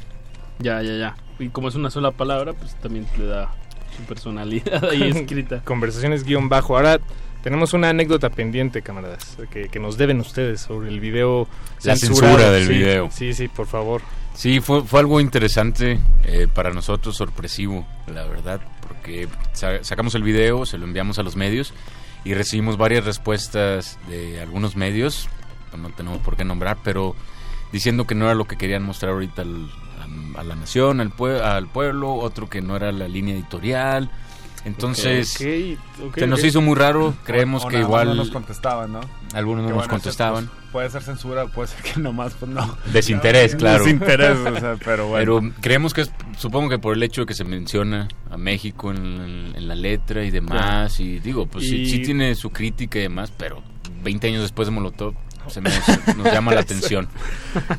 ya, ya, ya. Y como es una sola palabra, pues también le da su personalidad ahí [laughs] escrita. Conversaciones guion bajo. Ahora tenemos una anécdota pendiente, camaradas, que, que nos deben ustedes sobre el video. La censurado. censura del Sí, video. Sí, sí, por favor. Sí, fue, fue algo interesante eh, para nosotros, sorpresivo, la verdad, porque sa- sacamos el video, se lo enviamos a los medios y recibimos varias respuestas de algunos medios, no tenemos por qué nombrar, pero diciendo que no era lo que querían mostrar ahorita al- a, la nación, al, pue- al pueblo, otro que no era la línea editorial. Entonces, se nos hizo muy raro, creemos O que igual... no nos contestaban, ¿no? Algunos no nos bueno, contestaban. pues, puede ser censura, puede ser que nomás, pues no. Desinterés, claro. Desinterés, o sea, pero bueno. Pero creemos que es, supongo que por el hecho de que se menciona a México en, en la letra y demás, y digo, pues sí, sí tiene su crítica y demás, pero 20 años después de Molotov se nos, nos llama la [laughs] atención.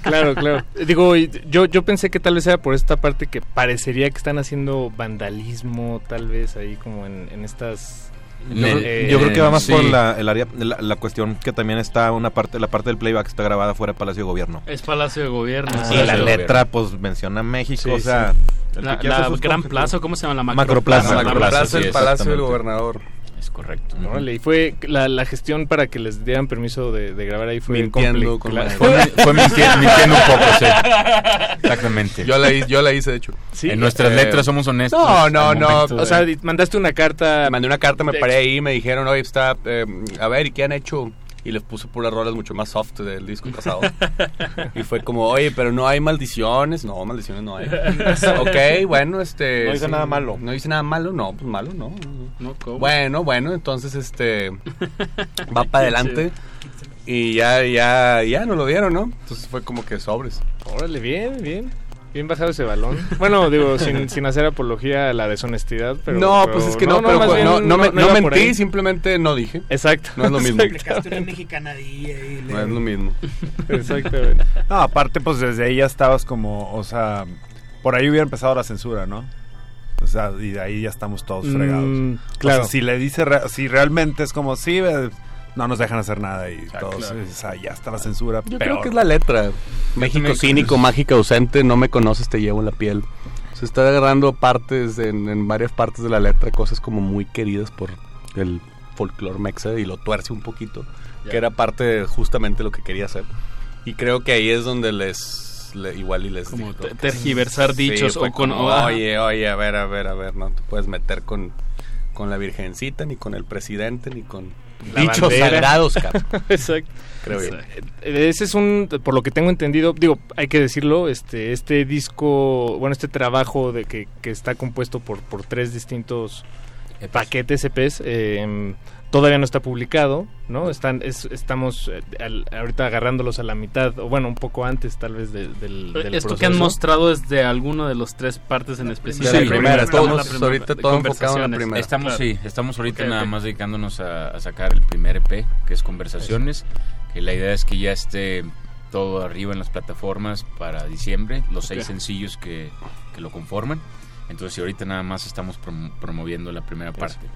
Claro, claro. Digo, y yo, yo pensé que tal vez era por esta parte que parecería que están haciendo vandalismo, tal vez ahí como en, en estas... Yo, eh, yo creo que va más sí. por la, el área, la, la cuestión que también está una parte, la parte del playback está grabada fuera del Palacio de Gobierno. Es Palacio de Gobierno. y sí. la Palacio de letra pues menciona México, Sí, o sea, sí. el La, la Gran Plaza, ¿cómo se llama? La Macroplaza. Macroplaza. Macroplaza, el sí, Palacio del. Gobernador. Es correcto. Órale, y fue la, la gestión para que les dieran permiso de, de grabar ahí fue Mintiendo con la- Fue, mi- fue minti- mintiendo un poco, sí. Exactamente. Yo la, yo la hice, de hecho. Sí, en nuestras eh, letras somos honestos. No, no, no. O sea, mandaste una carta... Mandé una carta, me paré ahí, me dijeron, oye, está, eh, a ver, ¿y qué han hecho? Y les puse puras rolas mucho más soft del disco [laughs] pasado. y fue como, oye, pero no hay maldiciones. No, maldiciones no hay. [laughs] ok, bueno, este... No dice nada malo. No dice nada malo, no, pues malo, no. No, ¿cómo? Bueno, bueno, entonces, este... va para adelante. Y ya, ya, ya nos lo dieron, ¿no? Entonces fue como que sobres. Órale, bien, bien. Bien bajado ese balón. Bueno, digo, sin, sin hacer apología a la deshonestidad, pero... no, pero- pues es que no, pero bien no, no, me- no iba por mentí, simplemente no dije. Exacto. No es lo mismo. No es lo mismo. [laughs] Exactamente. No, aparte, pues desde ahí ya estabas como, o sea, por ahí hubiera empezado la censura, ¿no? O sea, y de ahí ya estamos todos Mm, fregados. claro. O sea, si le dice, re- si realmente es como, sí, no nos dejan hacer nada y todos, claro. o sea, ya está la censura. Yo peor. creo que es la letra. México cínico, mágica, ausente, no me conoces, te llevo en la piel. Se está agarrando partes en, en varias partes de la letra, cosas como muy queridas por el folclore mexa y lo tuerce un poquito, Ya. que era parte de justamente lo que quería hacer. Y creo que ahí es donde les le- igual y les Como digo tergiversar dichos o con- como, ajá. oye, oye, a ver, a ver, a ver, no te puedes meter con con la virgencita ni con el presidente ni con dichos sagrados. [laughs] Exacto. Creo yo. Eh, Ese es un, por lo que tengo entendido, digo, hay que decirlo, este, este disco, bueno, este trabajo de que, que está compuesto por, por tres distintos paquetes EPs, eh, todavía no está publicado, ¿no? Están, es- estamos eh, al- ahorita agarrándolos a la mitad, o bueno, un poco antes tal vez de- del, del Esto que han mostrado es de alguno de los tres partes en específico. Sí, la primera, Estamos todos- la primera- ahorita todo enfocado en la primera. Estamos, Claro. sí, estamos ahorita nada más dedicándonos a, a sacar el primer EP, que es Conversaciones, que la idea es que ya esté todo arriba en las plataformas para diciembre, los seis sencillos que, que lo conforman. Entonces, sí, ahorita nada más estamos prom- promoviendo la primera parte.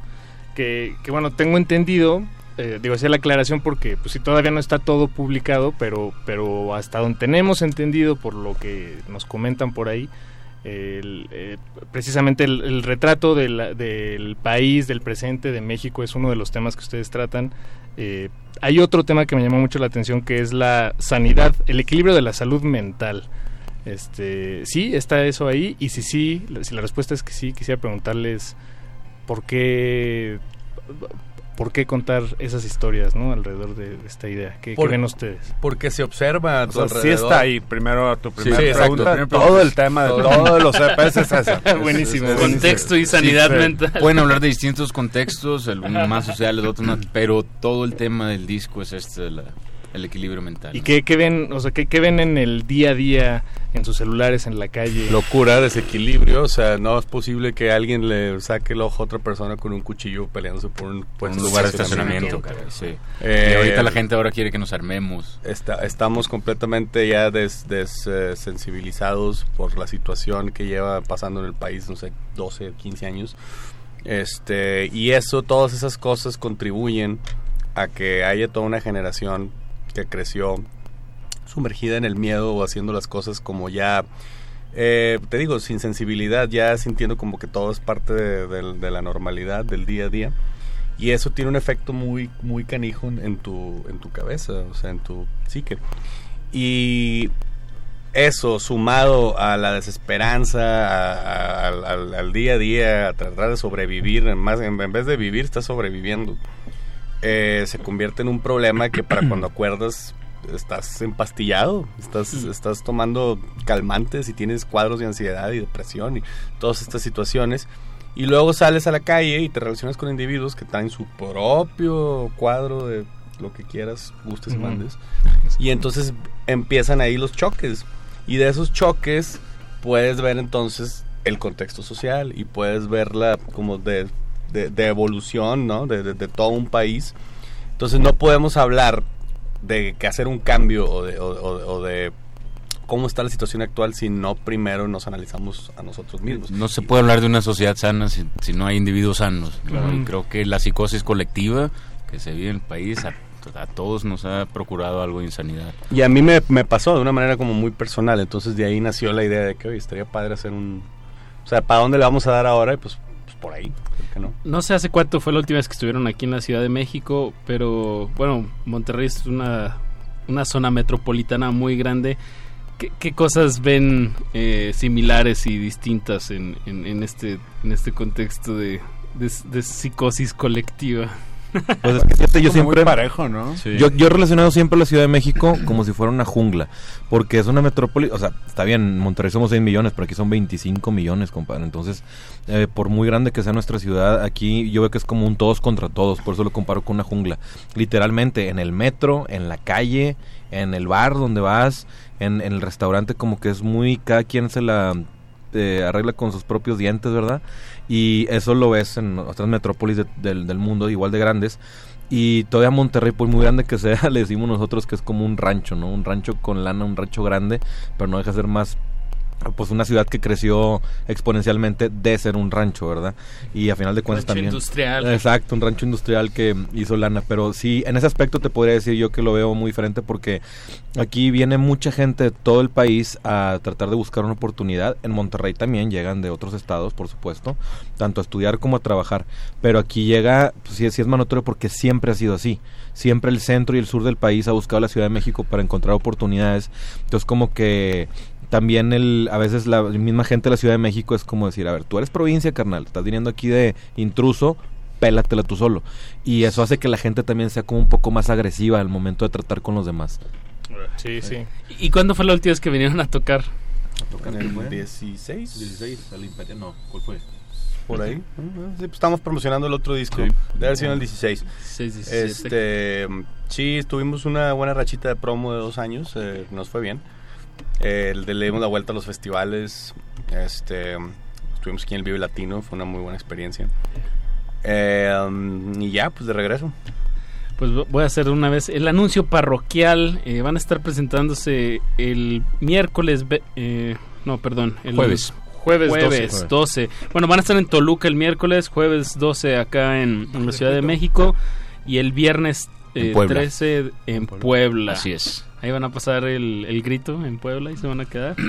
Que, que, bueno, tengo entendido, eh, digo, hacía la aclaración porque pues sí todavía no está todo publicado, pero, pero hasta donde tenemos entendido por lo que nos comentan por ahí, eh, precisamente el, el retrato del, del país, del presente, de México es uno de los temas que ustedes tratan. Eh, hay otro tema que me llamó mucho la atención que es la sanidad, el equilibrio de la salud mental. Este, sí, está eso ahí y si sí, si la respuesta es que sí, quisiera preguntarles por qué por qué contar esas historias, ¿no? Alrededor de, de esta idea. ¿Qué, qué Por- ven ustedes? Porque se observa a O tu sea, sí alrededor. está ahí. Primero, tu primera Sí, exacto, pregunta. primera todo el tema de Todo. todos los EPs es eso. [laughs] Buenísimo, Es- es- Contexto y sanidad Sí, mental. Pueden hablar de distintos contextos, algunos más sociales, otros más, pero todo el tema del disco es este, la- el equilibrio mental. ¿Y qué, qué ven, o sea, qué, qué ven en el día a día, en sus celulares, en la calle? locura, desequilibrio, o sea, no es posible que alguien le saque el ojo a otra persona con un cuchillo peleándose por un, puesto un lugar de estacionamiento, caray, sí. Eh, y ahorita la gente ahora quiere que nos armemos. Está, estamos completamente ya des, des, eh, sensibilizados por la situación que lleva pasando en el país, no sé, 12, 15 años. Este, y eso, todas esas cosas contribuyen a que haya toda una generación que creció sumergida en el miedo o haciendo las cosas como ya, eh, te digo, sin sensibilidad, ya sintiendo como que todo es parte de, la normalidad, del día a día. Y eso tiene un efecto muy, muy canijo en, tu, en tu cabeza, o sea, en tu psique. Y eso, sumado a la desesperanza, al día a día, a tratar de sobrevivir, en, más, en, en vez de vivir, estás sobreviviendo. Eh, se convierte en un problema que para [clears throat] cuando acuerdas estás empastillado, estás, estás tomando calmantes y tienes cuadros de ansiedad y depresión y todas estas situaciones. Y luego sales a la calle y te relacionas con individuos que traen su propio cuadro de lo que quieras, gustes y mandes. Y entonces empiezan ahí los choques. Y de esos choques puedes ver entonces el contexto social y puedes verla como de, de, de evolución, ¿no? De, de- de todo un país. Entonces no podemos hablar de que hacer un cambio o de, o- o- o de cómo está la situación actual si no primero nos analizamos a nosotros mismos. No se puede hablar de una sociedad sana si, si no hay individuos sanos. ¿no? Claro. Y creo que la psicosis colectiva que se vive en el país a, a todos nos ha procurado algo de insanidad. Y a mí me, me pasó de una manera como muy personal, entonces de ahí nació la idea de que oye, estaría padre hacer un... O sea, ¿para dónde le vamos a dar ahora? Y pues por ahí, ¿por qué no? No sé hace cuánto fue la última vez que estuvieron aquí en la Ciudad de México, pero bueno, Monterrey es una, una zona metropolitana muy grande. ¿Qué, qué cosas ven eh, similares y distintas en, en, en este, en este contexto de, de, de psicosis colectiva? Pues es que fíjate, yo siempre. muy parejo, ¿no? Sí. Yo, yo he relacionado siempre la Ciudad de México como si fuera una jungla. Porque es una metrópoli. O sea, está bien, en Monterrey somos 6 millones, pero aquí son 25 millones, compadre. Entonces, eh, por muy grande que sea nuestra ciudad, aquí yo veo que es como un todos contra todos. Por eso lo comparo con una jungla. Literalmente, en el metro, en la calle, en el bar donde vas, en, en el restaurante, como que es muy. Cada quien se la eh, arregla con sus propios dientes, ¿verdad? Y eso lo ves en otras metrópolis de- del, del mundo, igual de grandes. Y todavía Monterrey, por muy grande que sea, [laughs] le decimos nosotros que es como un rancho, ¿no? Un rancho con lana, un rancho grande, pero no deja de ser más pues una ciudad que creció exponencialmente de ser un rancho, ¿verdad? Y a final de cuentas Rancho también... industrial. Exacto, un rancho industrial que hizo lana, pero sí, en ese aspecto te podría decir yo que lo veo muy diferente porque aquí viene mucha gente de todo el país a tratar de buscar una oportunidad. En Monterrey también llegan de otros estados, por supuesto, tanto a estudiar como a trabajar, pero aquí llega, pues sí, sí es manotorio porque siempre ha sido así. Siempre el centro y el sur del país ha buscado la Ciudad de México para encontrar oportunidades. Entonces como que también el a veces la misma gente de la Ciudad de México es como decir, a ver, tú eres provincia, carnal, estás viniendo aquí de intruso, pélatela tú solo. Y eso hace que la gente también sea como un poco más agresiva al momento de tratar con los demás. Sí, sí. ¿Y cuándo fue la última vez que vinieron a tocar? En el 16. 16, el Imperio, no, ¿cuál fue? Por ahí. Sí, pues estamos promocionando el otro disco. Debe haber sido en el 16. Sí, 17. Este, sí, tuvimos una buena rachita de promo de dos años. eh, nos fue bien. Eh, le dimos la vuelta a los festivales. Este, estuvimos aquí en el Vive Latino. Fue una muy buena experiencia. Eh, um, y ya, pues de regreso. Pues voy a hacer una vez el anuncio parroquial. eh, van a estar presentándose el miércoles. eh, no, perdón. El Jueves. Jueves 12. 12. Bueno, van a estar en Toluca el miércoles, jueves 12 acá en, en la Ciudad de México y el viernes En eh, Puebla. 13 en Puebla. Así es. Ahí van a pasar el, el grito en Puebla y se van a quedar. [clears throat]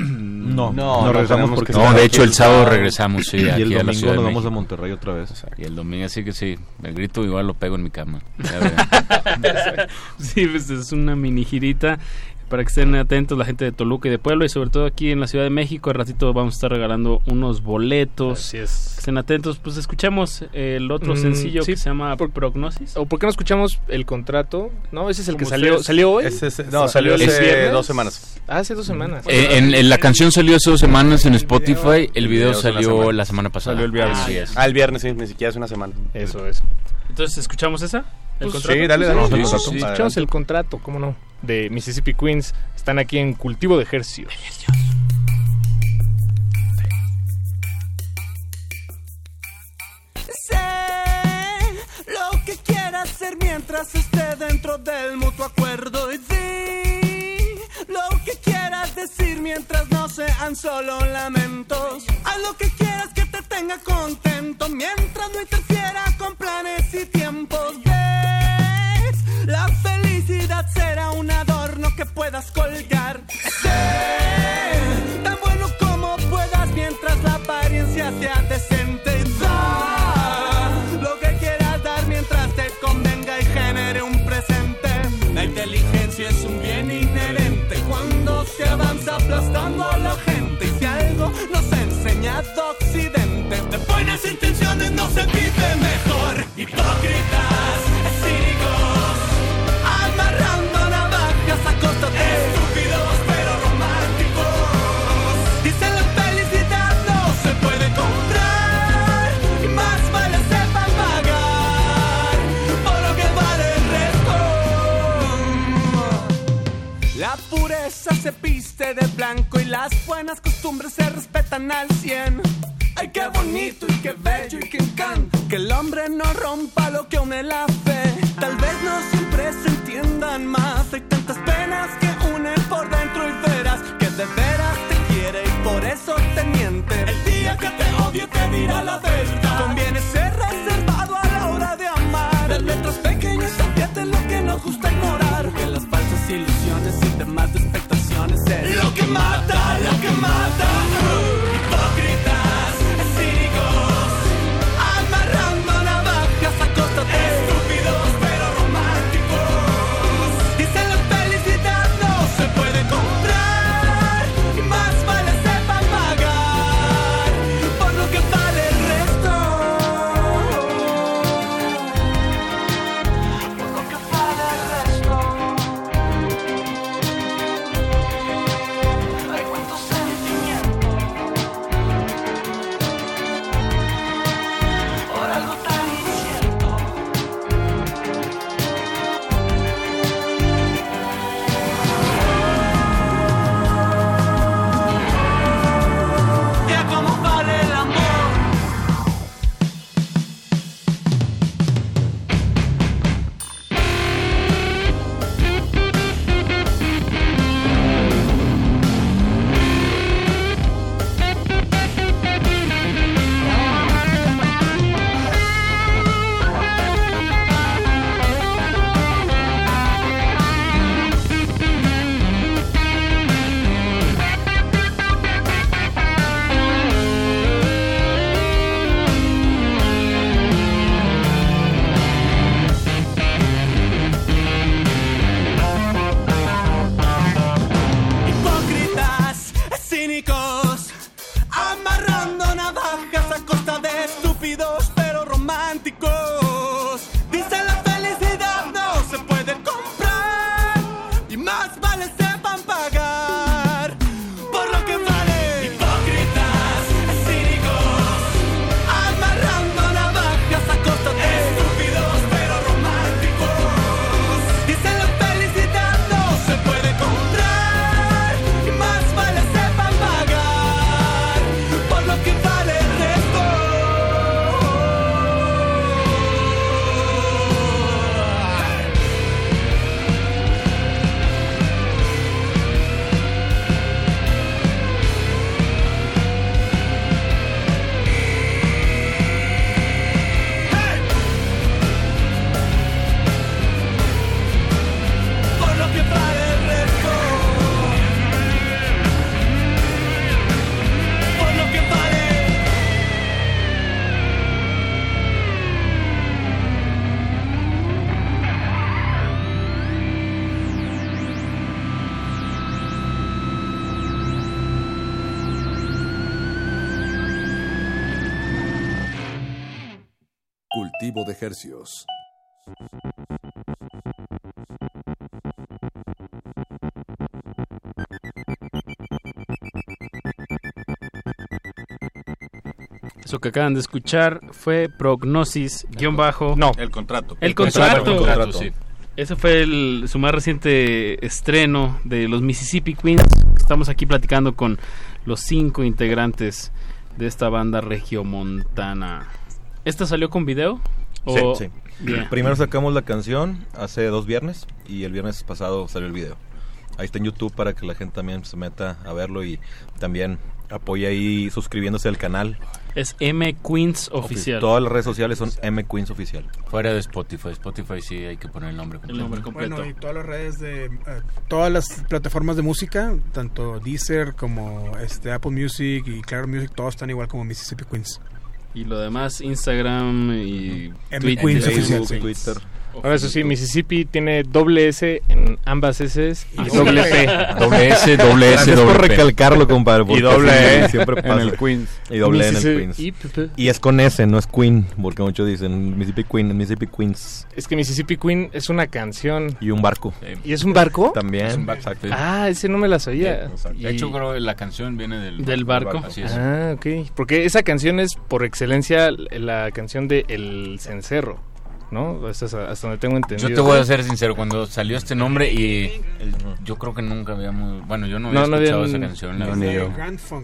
No, No, no, regresamos porque que No, de hecho el sábado regresamos, sí, [clears throat] y aquí el a la domingo de nos vamos a. Monterrey otra vez. Y el domingo así que sí, el grito igual lo pego en mi cama. Ya [laughs] sí, pues es una mini girita para que estén atentos la gente de Toluca y de Puebla y sobre todo aquí en la Ciudad de México. Al ratito vamos a estar regalando unos boletos. Así es. Que estén atentos. Pues escuchamos el otro Mm, sencillo sí, que se llama Prognosis. ¿O por qué no escuchamos el contrato? No, ese es el que salió, ustedes- salió hoy. Ese es- no, salió el hace viernes? dos semanas. Ah, hace dos semanas. Eh, en, en la canción salió hace dos semanas en Spotify, el video hace salió semana. la semana pasada. Salió el viernes. Ah, el viernes, sí, ni siquiera hace una semana. Eso es. Entonces, ¿escuchamos esa? ¿El Pues, contrato? sí, dale, dale. Sí, sí, sí, escuchamos el contrato, ¿cómo no? De Mississippi Queens. Están aquí en Cultivo de Ejercicios. Sé lo que quiera hacer mientras esté dentro del mutuo acuerdo y di lo que decir mientras no sean solo lamentos. Haz lo que quieras que te tenga contento mientras no interfiera con planes y tiempos. ¿Ves? La felicidad será un adorno que puedas colgar. Sé tan bueno como puedas mientras la apariencia decente. Da aplastando a la gente. Y si algo nos ha enseñado Occidente, de buenas intenciones no se vive mejor. Hipócritas, se viste de blanco y las buenas costumbres se respetan al cien. Ay, qué bonito y qué bello y qué encanto Que el hombre no rompa lo que une la fe. Tal vez no siempre se entiendan más. Hay tantas penas que unen por dentro y verás Que de veras te quiere y por eso te miente. El día que te odie te dirá la verdad. Conviene ser reservado a la hora de amar. De letras pequeñas Lo que mata, lo que mata Eso que acaban de escuchar fue Prognosis, guion bajo. No. El contrato. El El contrato. contrato, el contrato, sí. Ese fue el- su más reciente estreno de los Mississippi Queens. Estamos aquí platicando con los cinco integrantes de esta banda regiomontana. ¿Esta salió con video? O- Sí, sí. Bien. Primero sacamos la canción hace dos viernes y el viernes pasado salió el video. Ahí está en YouTube para que la gente también se meta a verlo y también apoye ahí suscribiéndose al canal. Es M Queens Oficial. Todas las redes sociales son M Queens Oficial. Fuera de Spotify. Spotify sí hay que poner el nombre completo. Bueno, y todas las redes de... eh, todas las plataformas de música, tanto Deezer como este Apple Music y Claro Music, todos están igual como Mississippi Queens. Y lo demás, Instagram y Twitter, Facebook. Twitter. Ahora eso sí, Mississippi tiene doble S en ambas S y Ah, doble sí. P. [laughs] Doble S, doble S, por doble P. recalcarlo, compadre, Y doble sí, E siempre en pasa. el Queens. Y doble E en el Queens. y P- Y es con S, no es Queen, porque muchos dicen Mississippi Queen, Mississippi Queens. Es que Mississippi Queen es una canción. Y un barco. ¿Y es un barco? También. Es un barco. exacto. Ah, ese no me la sabía. De hecho, creo que la canción viene del, Del barco. Así es. Ah, ok. Porque esa canción es por excelencia la canción de El Cencerro, ¿no? Hasta, hasta donde tengo entendido. Yo te voy a ser sincero, cuando salió este nombre y el- yo creo que nunca habíamos, bueno, yo no había No, no escuchado habían- esa canción. la No,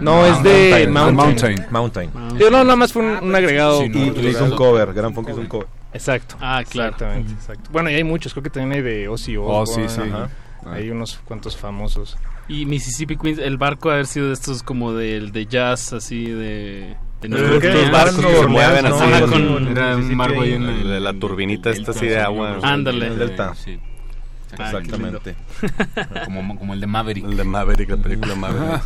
No, es de Mountain. Mountain. Yo no, nada más fue un, un agregado. Sí, hizo un cover, Gran Funk hizo un cover. Exacto. Ah, claro. Exactamente, exacto. Bueno, y hay muchos, creo que también hay de Ozzy Oh, Osbourne. sí, sí. Ajá. Ah. Hay unos cuantos famosos. Y Mississippi Queens, el barco ha haber sido de estos como del de jazz, así de... Los barcos que se mueven así. Era un barco ahí en el- la, turbinita esta así de agua. Ándale. El delta. Sí. Exactamente. como, como el de Maverick. El de Maverick, la película Maverick.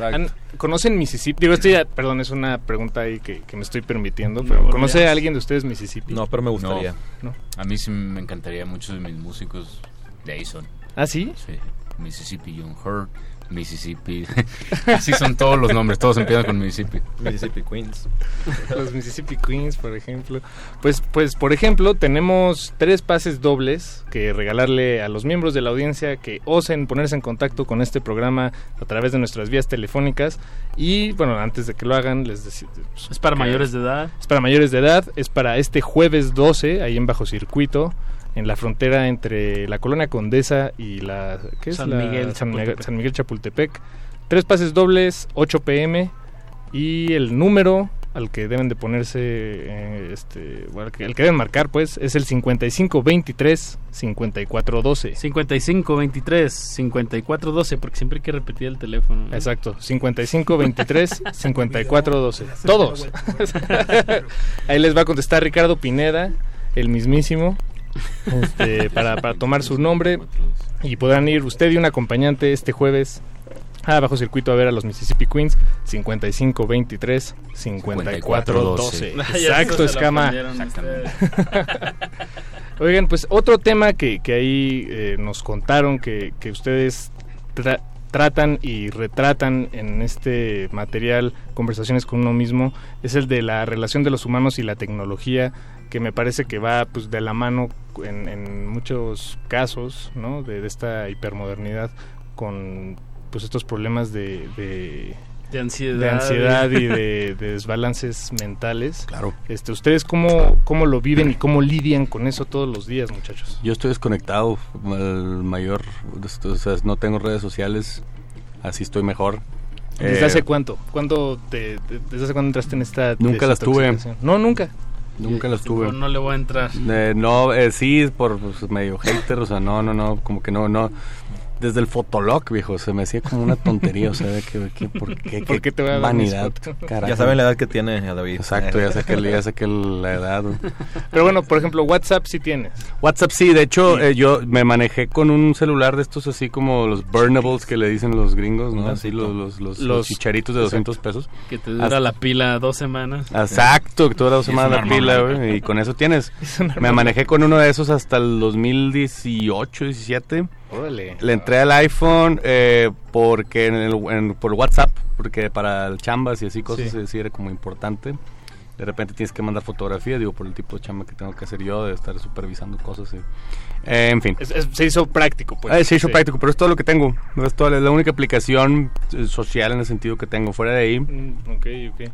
Han- ¿Conocen Mississippi? Digo, esto ya, perdón, es una pregunta ahí que, que me estoy permitiendo, pero Nueva ¿conoce a alguien de ustedes Mississippi? No, pero me gustaría. No. A mí sí me encantaría, muchos de mis músicos de ahí son. ¿Ah, sí? Sí. Mississippi Young Hurt, Mississippi. [laughs] Así son todos los nombres, todos empiezan con Mississippi. Mississippi Queens. [laughs] Los Mississippi Queens, por ejemplo. Pues, pues, por ejemplo, tenemos tres pases dobles que regalarle a los miembros de la audiencia que osen ponerse en contacto con este programa a través de nuestras vías telefónicas. Y bueno, antes de que lo hagan, les decimos. Es para mayores de edad. Es para mayores de edad, es para este jueves 12, ahí en Bajo Circuito, en la frontera entre la Colonia Condesa y la... ¿Qué es? San La- Miguel, San, Miguel, Chapultepec. San Miguel Chapultepec. Tres pases dobles, 8 pm, y el número al que deben de ponerse, eh, este, bueno, el que deben marcar, pues, es el 5523 5412. 5523 5412 porque siempre hay que repetir el teléfono. ¿no? Exacto, 5523 5412. Todos. Ahí les va a contestar Ricardo Pineda, el mismísimo, este, para, para tomar su nombre. Y podrán ir usted y un acompañante este jueves a Bajo Circuito a ver a los Mississippi Queens 5523 5412. Ah, ya Exacto, se la escama. [laughs] Oigan, pues otro tema que, que ahí eh, nos contaron que, que ustedes tra- tratan y retratan en este material conversaciones con uno mismo es el de la relación de los humanos y la tecnología que me parece que va pues de la mano en, en muchos casos ¿no? de, de esta hipermodernidad con pues estos problemas de, de De ansiedad. de ansiedad y de, de desbalances mentales. Claro. Este, ¿Ustedes cómo, cómo lo viven y cómo lidian con eso todos los días, muchachos? Yo estoy desconectado, el mayor, o sea, no tengo redes sociales, así estoy mejor. ¿Desde Eh, hace cuánto? ¿Cuándo te, te- ¿Desde hace cuándo entraste en esta Nunca las tuve. No, nunca. Nunca las tuve. No, le voy a entrar. Eh, no, eh, sí, por pues, medio hater, o sea, no, no, no, como que no, no. Desde el fotolog, viejo, se me hacía como una tontería, o sea, de que, que- ¿por qué? ¿Por qué te voy a dar vanidad, carajo. Ya saben la edad que tiene a David. Exacto, ya sé que, ya sé que la edad. Pero bueno, por ejemplo, WhatsApp sí tienes. WhatsApp sí, de hecho eh, yo me manejé con un celular de estos así como los burnables que le dicen los gringos, ¿no? Así los, los, los, los chicharitos de 200 Exacto. pesos. Que te dura Hasta- la pila dos semaas. Exacto, que tú dos Es semanas la pila, güey, y con eso tienes. [laughs] Me manejé con uno de esos hasta el 2018, 17. Órale. Le entré al iPhone eh, porque en el, en- por WhatsApp, porque para el chambas y así cosas Sí. sí. era como importante. De repente tienes que mandar fotografía, digo, por el tipo de chamba que tengo que hacer yo, de estar supervisando cosas. y- Eh, en fin. Es- es- se hizo práctico, pues. Ah, se hizo Sí. práctico, pero es todo lo que tengo. Es, toda, es la única aplicación eh, social en el sentido que tengo. Fuera de ahí, Mm,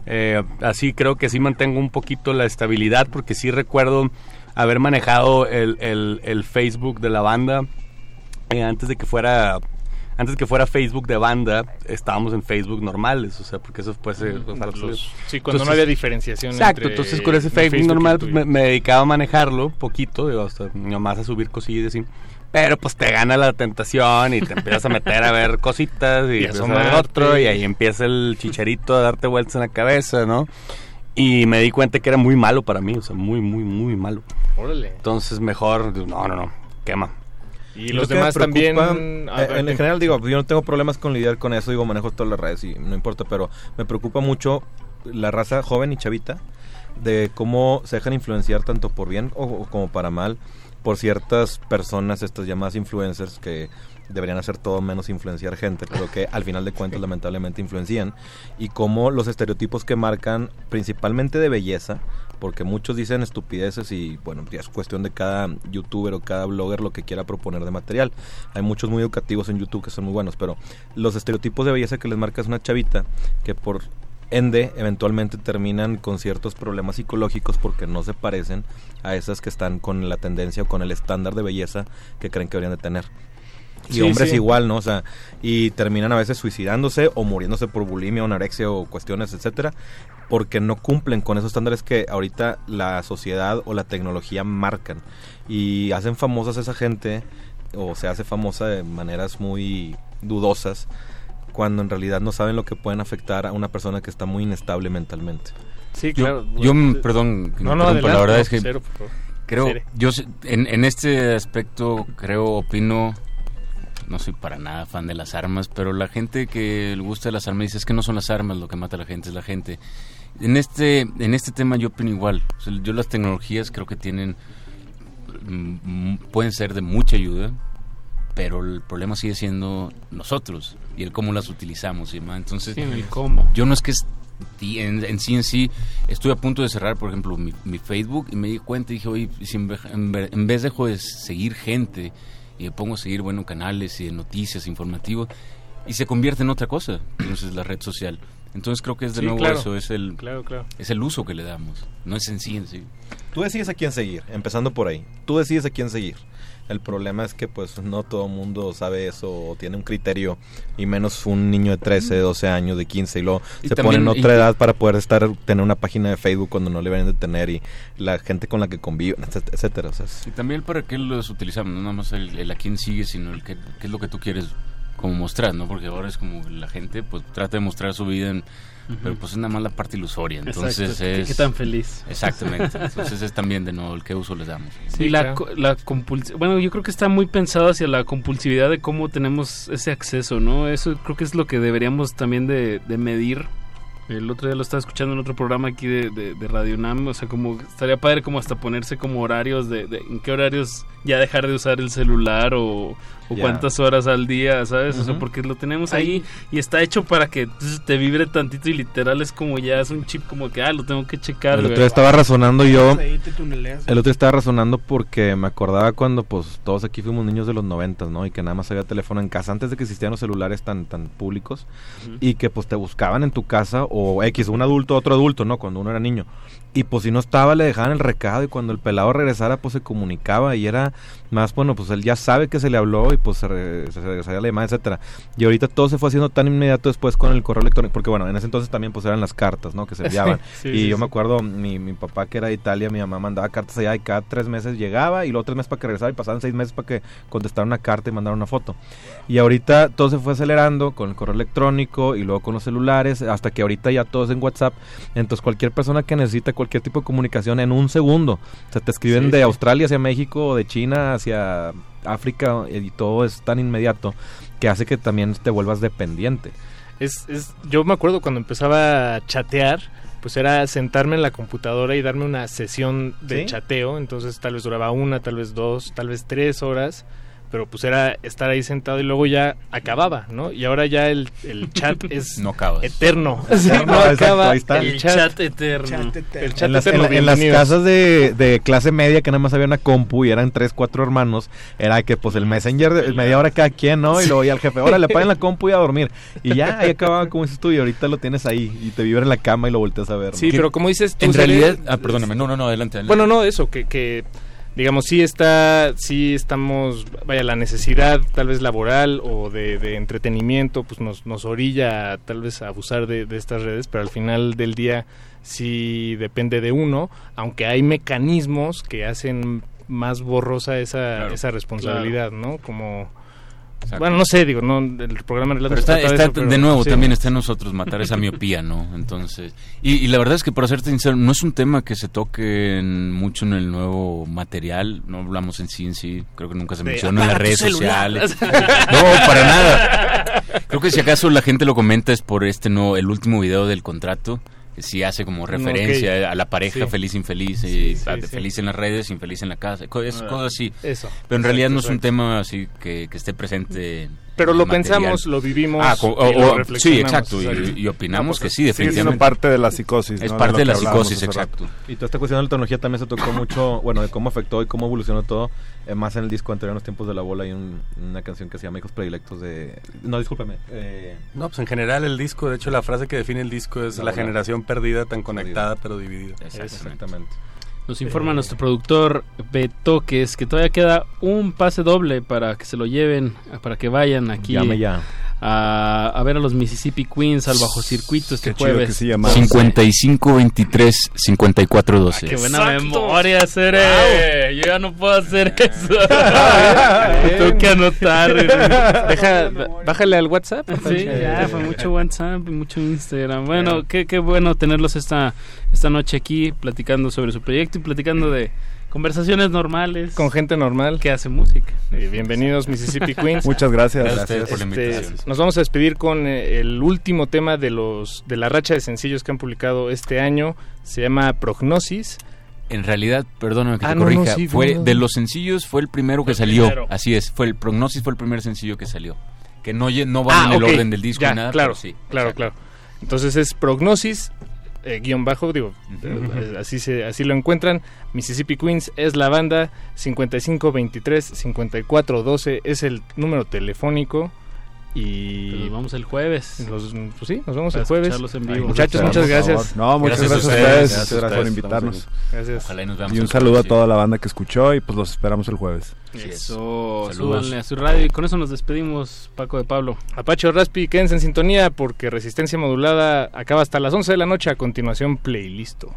eh, así creo que sí mantengo un poquito la estabilidad porque sí recuerdo haber manejado el, el- el Facebook de la banda eh, antes de que fuera antes de que fuera Facebook de banda estábamos en Facebook normales o sea porque eso fue hace- o sea, Los- sí, cuando no había diferenciación exacto entre entonces con ese Facebook, normal pues, me, me dedicaba a manejarlo poquito digo, hasta nomás a subir cosillas y así pero pues te gana la tentación y te empiezas a meter a ver cositas y, Y a ver otro y ahí empieza el chicharito a darte vueltas en la cabeza, ¿no? Y me di cuenta que era muy malo para mí, o sea, muy, muy, muy malo. Órale. Entonces mejor, no, no, no, quema. Y Lo los me demás preocupa, también... eh, ah, en, ah, general digo, yo no tengo problemas con lidiar con eso, digo, manejo todas las redes y no importa, pero me preocupa mucho la raza joven y chavita de cómo se dejan influenciar tanto por bien o, o como para mal por ciertas personas, estas llamadas influencers que deberían hacer todo menos influenciar gente, pero que al final de cuentas lamentablemente influencian. Y cómo los estereotipos que marcan principalmente de belleza, porque muchos dicen estupideces y bueno, ya es cuestión de cada youtuber o cada blogger lo que quiera proponer de material. Hay muchos muy educativos en YouTube que son muy buenos, pero los estereotipos de belleza que les marca es una chavita que por ende eventualmente terminan con ciertos problemas psicológicos porque no se parecen a esas que están con la tendencia o con el estándar de belleza que creen que deberían de tener. Y Sí, hombres sí. igual, ¿no? O sea, y terminan a veces suicidándose o muriéndose por bulimia o anorexia o cuestiones, etcétera, porque no cumplen con esos estándares que ahorita la sociedad o la tecnología marcan. Y hacen famosas a esa gente, o se hace famosa de maneras muy dudosas, cuando en realidad no saben lo que pueden afectar a una persona que está muy inestable mentalmente. Sí, Yo- claro. Yo, mm, perdón, No, adelante, la verdad no, es que cero, por favor. creo, Cere. yo en, en este aspecto creo, opino, no soy para nada fan de las armas, pero la gente que le gusta las armas dice es que no son las armas lo que mata a la gente, es la gente. En este, en este tema yo opino igual. O sea, yo las tecnologías creo que tienen, mm, pueden ser de mucha ayuda, pero el problema sigue siendo nosotros y el cómo las utilizamos y. Entonces, Sí, el cómo. yo no es que en, en sí en sí estuve a punto de cerrar, por ejemplo, mi, mi Facebook y me di cuenta y dije, oye, si en, en ve- en vez dejo de seguir gente y me pongo a seguir, bueno, canales y de noticias, informativos, y se convierte en otra cosa, entonces la red social. Entonces creo que es de Sí, nuevo claro. eso, es el, Claro, claro. es el uso que le damos, no es en sí en sí. Tú decides a quién seguir, empezando por ahí. Tú decides a quién seguir. El problema es que pues no todo el mundo sabe eso o tiene un criterio y menos un niño de 13, 12 años, de 15 y luego Y se pone en otra y- edad para poder estar tener una página de Facebook cuando no le deberían de tener y la gente con la que conviven, etcétera, etcétera. O sea, es- Y también para qué los utilizamos, no nada más el, el a quién sigue, sino el que, qué es lo que tú quieres como mostrar, ¿no? Porque ahora es como la gente pues trata de mostrar su vida, en- pero pues es nada más la parte ilusoria, entonces Exacto, ¿qué- es... qué tan feliz? Exactamente, [laughs] entonces es también de nuevo el qué uso les damos. Sí, la, co- la compulsi- Bueno, yo creo que está muy pensado hacia la compulsividad de cómo tenemos ese acceso, ¿no? Eso creo que es lo que deberíamos también de, de medir El otro día lo estaba escuchando en otro programa aquí de, de, de Radio UNAM, o sea, como estaría padre como hasta ponerse como horarios de, de en qué horarios ya dejar de usar el celular o, o Ya. cuántas horas al día, ¿sabes? O sea, porque lo tenemos ahí y está hecho para que tss, te vibre tantito y literal es como ya es un chip como que, ah, lo tengo que checar. El otro día estaba razonando yo. El otro día estaba razonando porque me acordaba cuando pues todos aquí fuimos niños de los noventas, ¿no? Y que nada más había teléfono en casa antes de que existieran los celulares tan tan públicos y que pues te buscaban en tu casa o X, un adulto, otro adulto, ¿no? Cuando uno era niño. Y pues si no estaba le dejaban el recado y cuando el pelado regresara pues se comunicaba y era más, bueno, pues él ya sabe que se le habló y pues se, re- se regresaría la llamada, etcétera. Y ahorita todo se fue haciendo tan inmediato después con el correo electrónico, porque bueno, en ese entonces también pues eran las cartas, ¿no? Que se enviaban. [laughs] Sí, y sí, yo me acuerdo, mi, mi papá que era de Italia, mi mamá mandaba cartas allá y cada tres meses llegaba y luego tres meses para que regresara y pasaban seis meses para que contestara una carta y mandara una foto. Y ahorita todo se fue acelerando con el correo electrónico y luego con los celulares, hasta que ahorita ya todo es en WhatsApp. Entonces cualquier persona que necesita cualquier tipo de comunicación en un segundo, o sea, te escriben Sí, de sí. Australia hacia México de China hacia África y todo es tan inmediato que hace que también te vuelvas dependiente. Es, es, yo me acuerdo cuando empezaba a chatear, pues era sentarme en la computadora y darme una sesión de ¿Sí? chateo, entonces tal vez duraba una, tal vez dos, tal vez tres horas, pero pues era estar ahí sentado y luego ya acababa, ¿no? Y ahora ya el, el chat [laughs] es No acabas. eterno, Sí, [laughs] no, exacto, acaba ahí está. el El chat. chat eterno. Chat eterno. El chat en las, eterno, en la- en las casas de, de clase media que nada más había una compu y eran tres, cuatro hermanos, era que pues el messenger, de- media hora cada quien, ¿no? Y luego ya el jefe, ahora le [laughs] paguen la compu y a dormir. Y ya, ahí acababa como dices tú y ahorita lo tienes ahí y te vibra en la cama y lo volteas a ver. ¿no? Sí, pero como dices tú, En realidad, ah, perdóname, no, no, no, adelante. adelante. Bueno, no, eso, que, que digamos, sí está, sí estamos, vaya, la necesidad tal vez laboral o de, de entretenimiento, pues nos, nos orilla a, tal vez a abusar de, de estas redes, pero al final del día sí depende de uno, aunque hay mecanismos que hacen más borrosa esa, Claro, esa responsabilidad, ¿no? Como... Exacto. Bueno, no sé, digo, no, el programa está, está- eso, pero de nuevo, sí. también está en nosotros matar esa miopía, ¿no? Entonces, y, y la verdad es que para serte sincero, no es un tema que se toque en- mucho en el nuevo material, no hablamos en sí en sí, creo que nunca se De, menciona en las "Apaga tu redes celular". sociales. [laughs] No, para nada. Creo que si acaso la gente lo comenta es por este no, el último video del contrato, sí hace como referencia a la pareja Sí. feliz, infeliz, Sí, y sí, a- sí. feliz en las redes, infeliz en la casa, es- Ah, cosas así. eso. Pero en realidad no es un tema así que, que esté presente. Pero lo material. pensamos, lo vivimos Ah, y lo reflexionamos, sí, exacto. Y, y opinamos No, pues, que sí, definitivamente. parte de la psicosis, Es parte de la psicosis, exacto. Y toda esta cuestión de la tecnología también se tocó mucho, bueno, de cómo afectó y cómo evolucionó todo, eh, más en el disco anterior, en los tiempos de la bola, hay un- una canción que se llama Hijos Predilectos de... No, discúlpame. Eh, No, pues en general el disco, de hecho la frase que define el disco es La generación perdida tan conectada pero dividida. Exactamente. Nos informa nuestro productor Betoques que todavía queda un pase doble para que se lo lleven, para que vayan aquí Llame ya. A, a ver a los Mississippi Queens al bajo circuito este Qué jueves. que se llama. 55 23 54 12. Qué buena memoria, Cere. Yo ya no puedo hacer [laughs] eso. Tengo que anotar. Deja, bájale al WhatsApp. Sí, ya, fue mucho [laughs] WhatsApp y mucho Instagram. Bueno, qué, qué bueno tenerlos esta, esta noche aquí platicando sobre su proyecto y platicando de conversaciones normales. Con gente normal. Que hace música. Eh, bienvenidos Mississippi Queens. [laughs] Muchas gracias. Gracias por la Este, invitación. nos vamos a despedir con eh, el último tema de los de la racha de sencillos que han publicado este año. Se llama Prognosis. En realidad, perdóname que Ah, te no, no, corrija, sí, fue no. de los sencillos fue el primero que El salió. primero. Así es, fue el Prognosis fue el primer sencillo que salió. Que no no va Ah, en el orden del disco ya, ni nada, claro, sí. claro, exacto. claro. Entonces es Prognosis eh, guion bajo, digo, eh, así se así lo encuentran. Mississippi Queens es la banda 5523 5412 es el número telefónico y Nos vamos el jueves. Pues sí, nos vemos Para el jueves. escucharlos en vivo. Ay, muchachos, muchas gracias. No, muchas Gracias gracias, a ustedes, gracias por invitarnos. Gracias. Ojalá y nos veamos Y un saludo a toda la banda que escuchó y pues los esperamos el jueves. Eso, Saludos. súbanle a su radio y con eso nos despedimos, Paco de Pablo. Apache Raspi, quédense en sintonía porque Resistencia Modulada acaba hasta las 11 de la noche. A continuación, playlisto.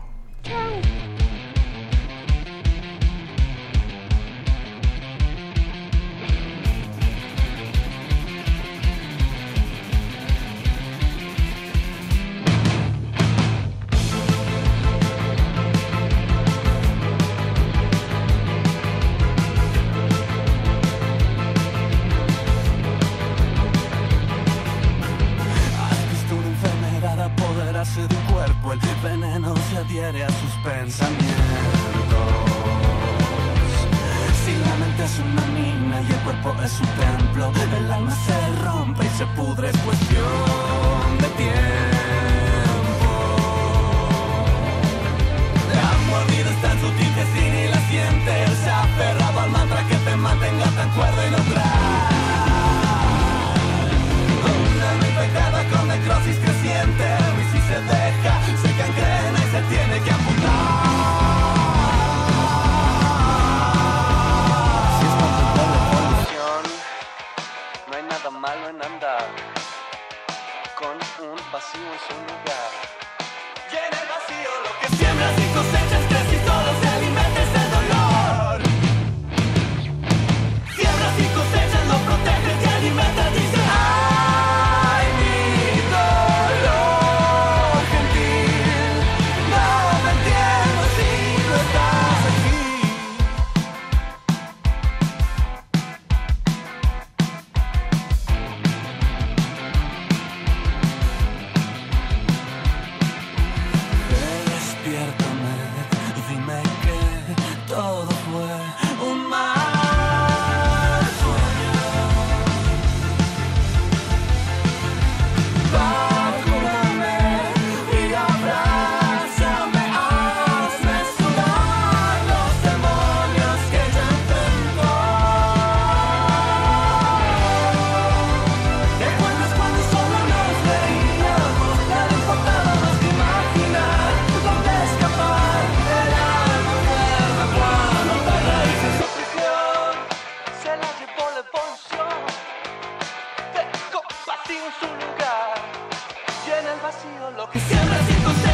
lo que siempre siento ser.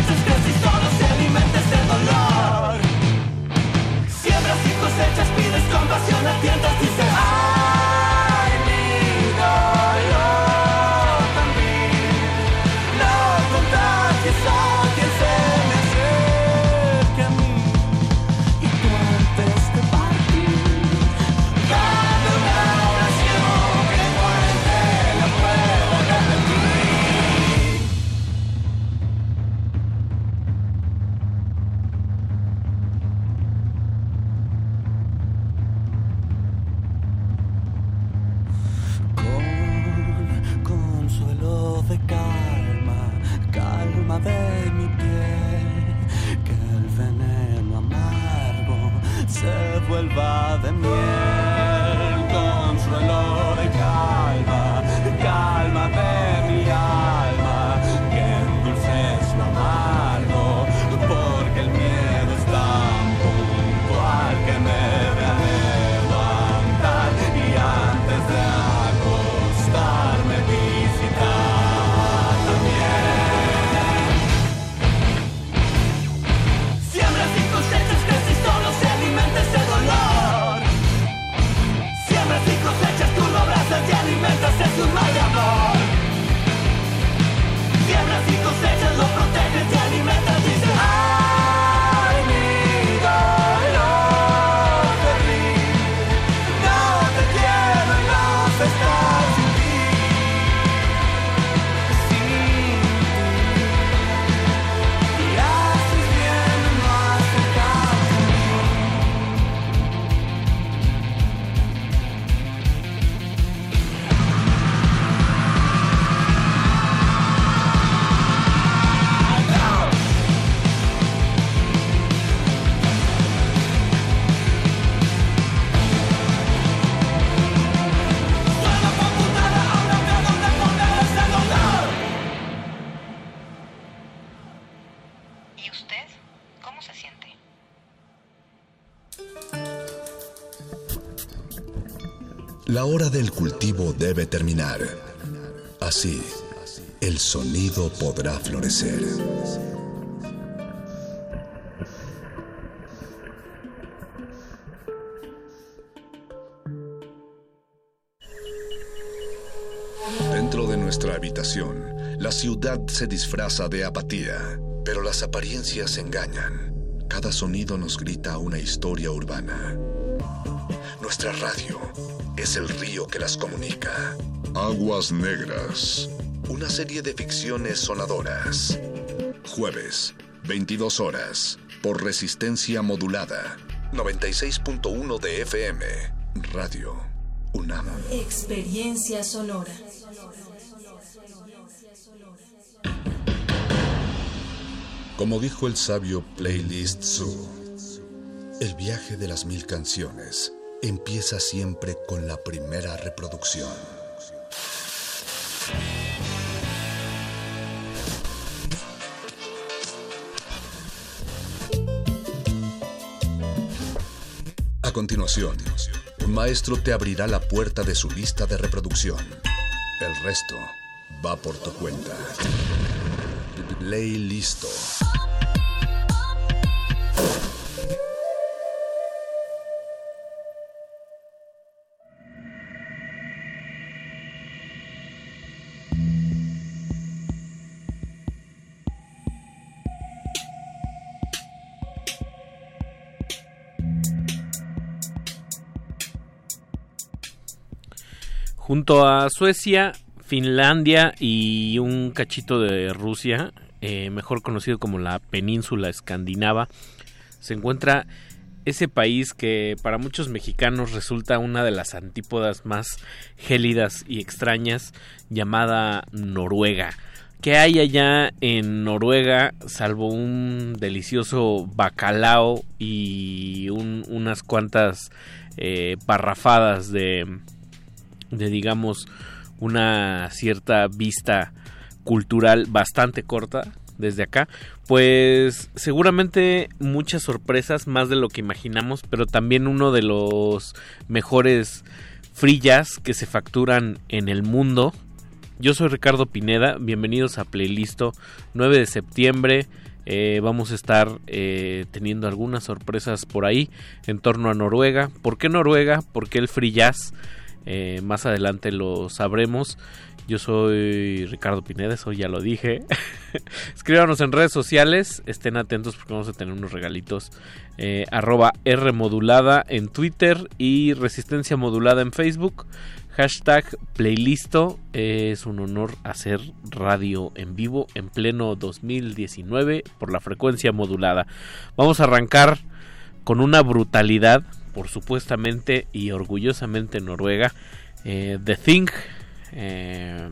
hora del cultivo debe terminar. Así, el sonido podrá florecer. Dentro de nuestra habitación, la ciudad se disfraza de apatía, pero las apariencias engañan. Cada sonido nos grita una historia urbana. Nuestra radio es el río que las comunica. Aguas Negras. Una serie de ficciones sonadoras. Jueves, 22 horas, por resistencia modulada. 96.1 de FM. Radio UNAM. Experiencia sonora. Como dijo el sabio Playlist Zoo, el viaje de las mil canciones empieza siempre con la primera reproducción. A continuación, un maestro te abrirá la puerta de su lista de reproducción. El resto va por tu cuenta. Play listo. Junto a Suecia, Finlandia y un cachito de Rusia, eh, mejor conocido como la península escandinava, se encuentra ese país que para muchos mexicanos resulta una de las antípodas más gélidas y extrañas, llamada Noruega. ¿Qué hay allá en Noruega salvo un delicioso bacalao y un- unas cuantas eh, parrafadas de, de digamos una cierta vista cultural bastante corta desde acá, pues seguramente muchas sorpresas, más de lo que imaginamos, pero también uno de los mejores jazz que se facturan en el mundo. Yo soy Ricardo Pineda, bienvenidos a Playlisto 9 de septiembre. eh, vamos a estar eh, teniendo algunas sorpresas por ahí en torno a Noruega. ¿Por qué Noruega? ¿Por qué el free? Eh, más adelante lo sabremos. Yo soy Ricardo Pineda, eso ya lo dije. [laughs] Escríbanos en redes sociales, estén atentos porque vamos a tener unos regalitos. Eh, arroba R en Twitter y Resistencia modulada en Facebook. Hashtag playlisto. Eh, es un honor hacer radio en vivo en pleno 2019 por la frecuencia modulada. Vamos a arrancar con una brutalidad, por supuestamente y orgullosamente noruega, eh, The Thing. eh,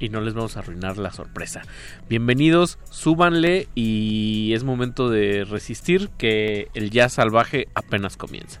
y no les vamos a arruinar la sorpresa. Bienvenidos, súbanle y es momento de resistir que el jazz salvaje apenas comienza.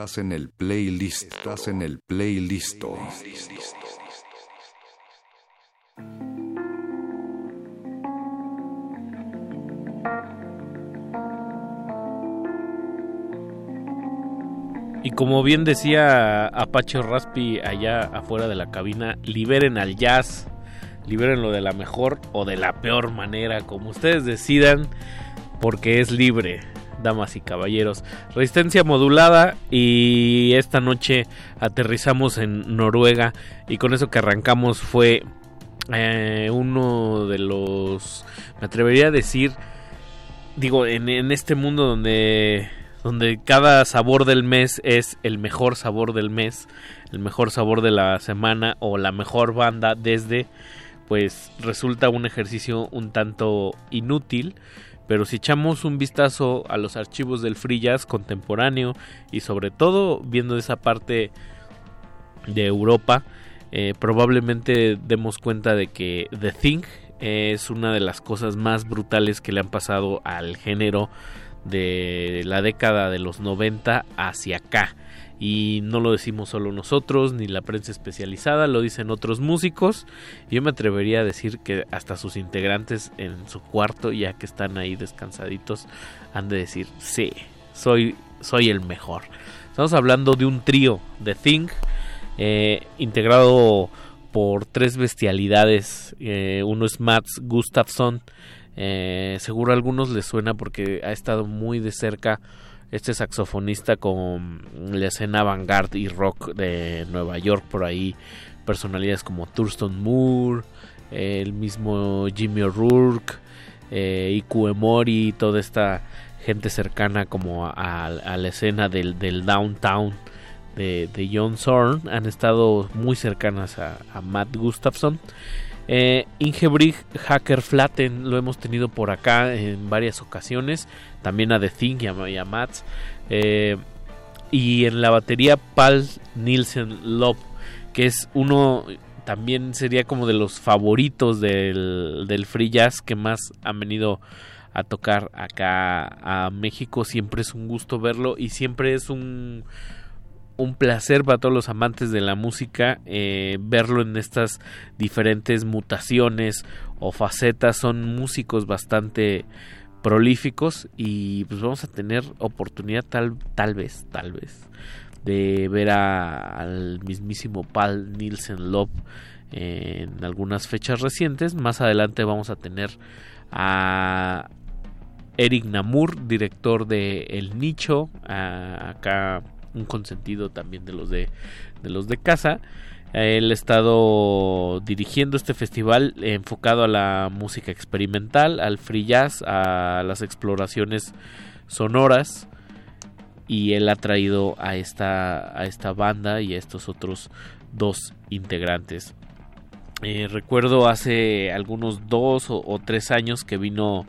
Estás en el playlist. Estás en el playlist. Y como bien decía Apache Raspi allá afuera de la cabina, liberen al jazz, libérenlo de la mejor o de la peor manera, como ustedes decidan, porque es libre, damas y caballeros. Resistencia modulada y esta noche aterrizamos en Noruega y con eso que arrancamos fue eh, uno de los, me atrevería a decir, digo, en, en este mundo donde donde cada sabor del mes es el mejor sabor del mes, el mejor sabor de la semana o la mejor banda desde, pues resulta un ejercicio un tanto inútil, pero si echamos un vistazo a los archivos del free jazz contemporáneo y sobre todo viendo esa parte de Europa, eh, probablemente demos cuenta de que The Thing es una de las cosas más brutales que le han pasado al género de la década de los 90 hacia acá. Y no lo decimos solo nosotros, ni la prensa especializada, lo dicen otros músicos. Yo me atrevería a decir que hasta sus integrantes en su cuarto, ya que están ahí descansaditos, han de decir, sí, soy, soy el mejor. Estamos hablando de un trío de Thing, eh, integrado por tres bestialidades. Eh, uno es Mats Gustafsson, eh, seguro a algunos les suena porque ha estado muy de cerca este saxofonista con la escena vanguard y rock de Nueva York por ahí. Personalidades como Thurston Moore, el mismo Jimmy O'Rourke, eh, Iku Emori, toda esta gente cercana como a, la escena del, downtown de, de, John Zorn han estado muy cercanas a Matt Gustafson. Eh, Ingebrigg Hacker Flatten lo hemos tenido por acá en varias ocasiones. También a The Thing y a, y Mats. Eh, y en la batería Pal Nielsen Lop, que es uno también sería como de los favoritos del, del free jazz que más han venido a tocar acá a México. Siempre es un gusto verlo y siempre es un un placer para todos los amantes de la música eh, verlo en estas diferentes mutaciones o facetas. Son músicos bastante prolíficos y pues vamos a tener oportunidad tal, tal vez, tal vez de ver al mismísimo Paul Nielsen Love en algunas fechas recientes. Más adelante vamos a tener a Eric Namur, director de El Nicho, acá un consentido también de los de, de los de casa. Él ha estado dirigiendo este festival enfocado a la música experimental, al free jazz, a las exploraciones sonoras y él ha traído a esta, a esta banda y a estos otros dos integrantes. Eh, recuerdo hace algunos dos o, o tres años que vino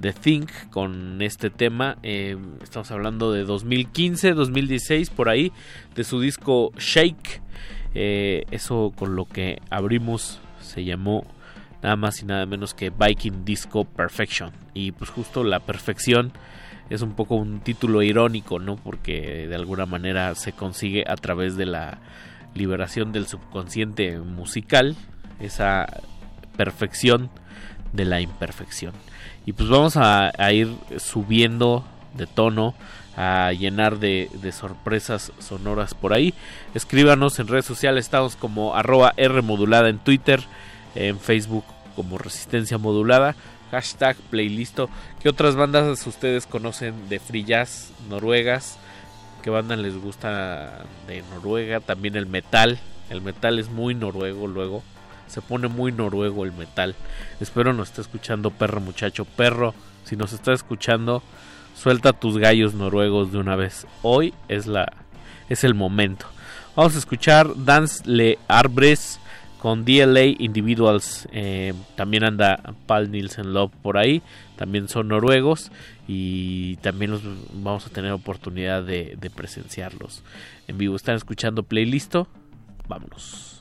The Think con este tema. Eh, estamos hablando de 2015, 2016, por ahí, de su disco Shake. Eh, eso con lo que abrimos se llamó nada más y nada menos que Viking Disco Perfection. Y pues justo la perfección es un poco un título irónico, ¿no? Porque de alguna manera se consigue a través de la liberación del subconsciente musical, esa perfección de la imperfección. Y pues vamos a, ir subiendo de tono, a llenar de, sorpresas sonoras por ahí. Escríbanos en redes sociales, estamos como arroba R modulada en Twitter, en Facebook como Resistencia Modulada, hashtag playlisto. ¿Qué otras bandas ustedes conocen de free jazz noruegas? ¿Qué banda les gusta de Noruega? También el metal. El metal es muy noruego luego. Se pone muy noruego el metal. Espero nos esté escuchando, perro muchacho. Perro, si nos está escuchando, suelta tus gallos noruegos de una vez. Hoy es la es el momento. Vamos a escuchar Dance Le Arbres con DLA Individuals. Eh, también anda Paul Nielsen Love por ahí. También son noruegos. Y también los vamos a tener oportunidad de, de presenciarlos en vivo. ¿Están escuchando playlist? Vámonos.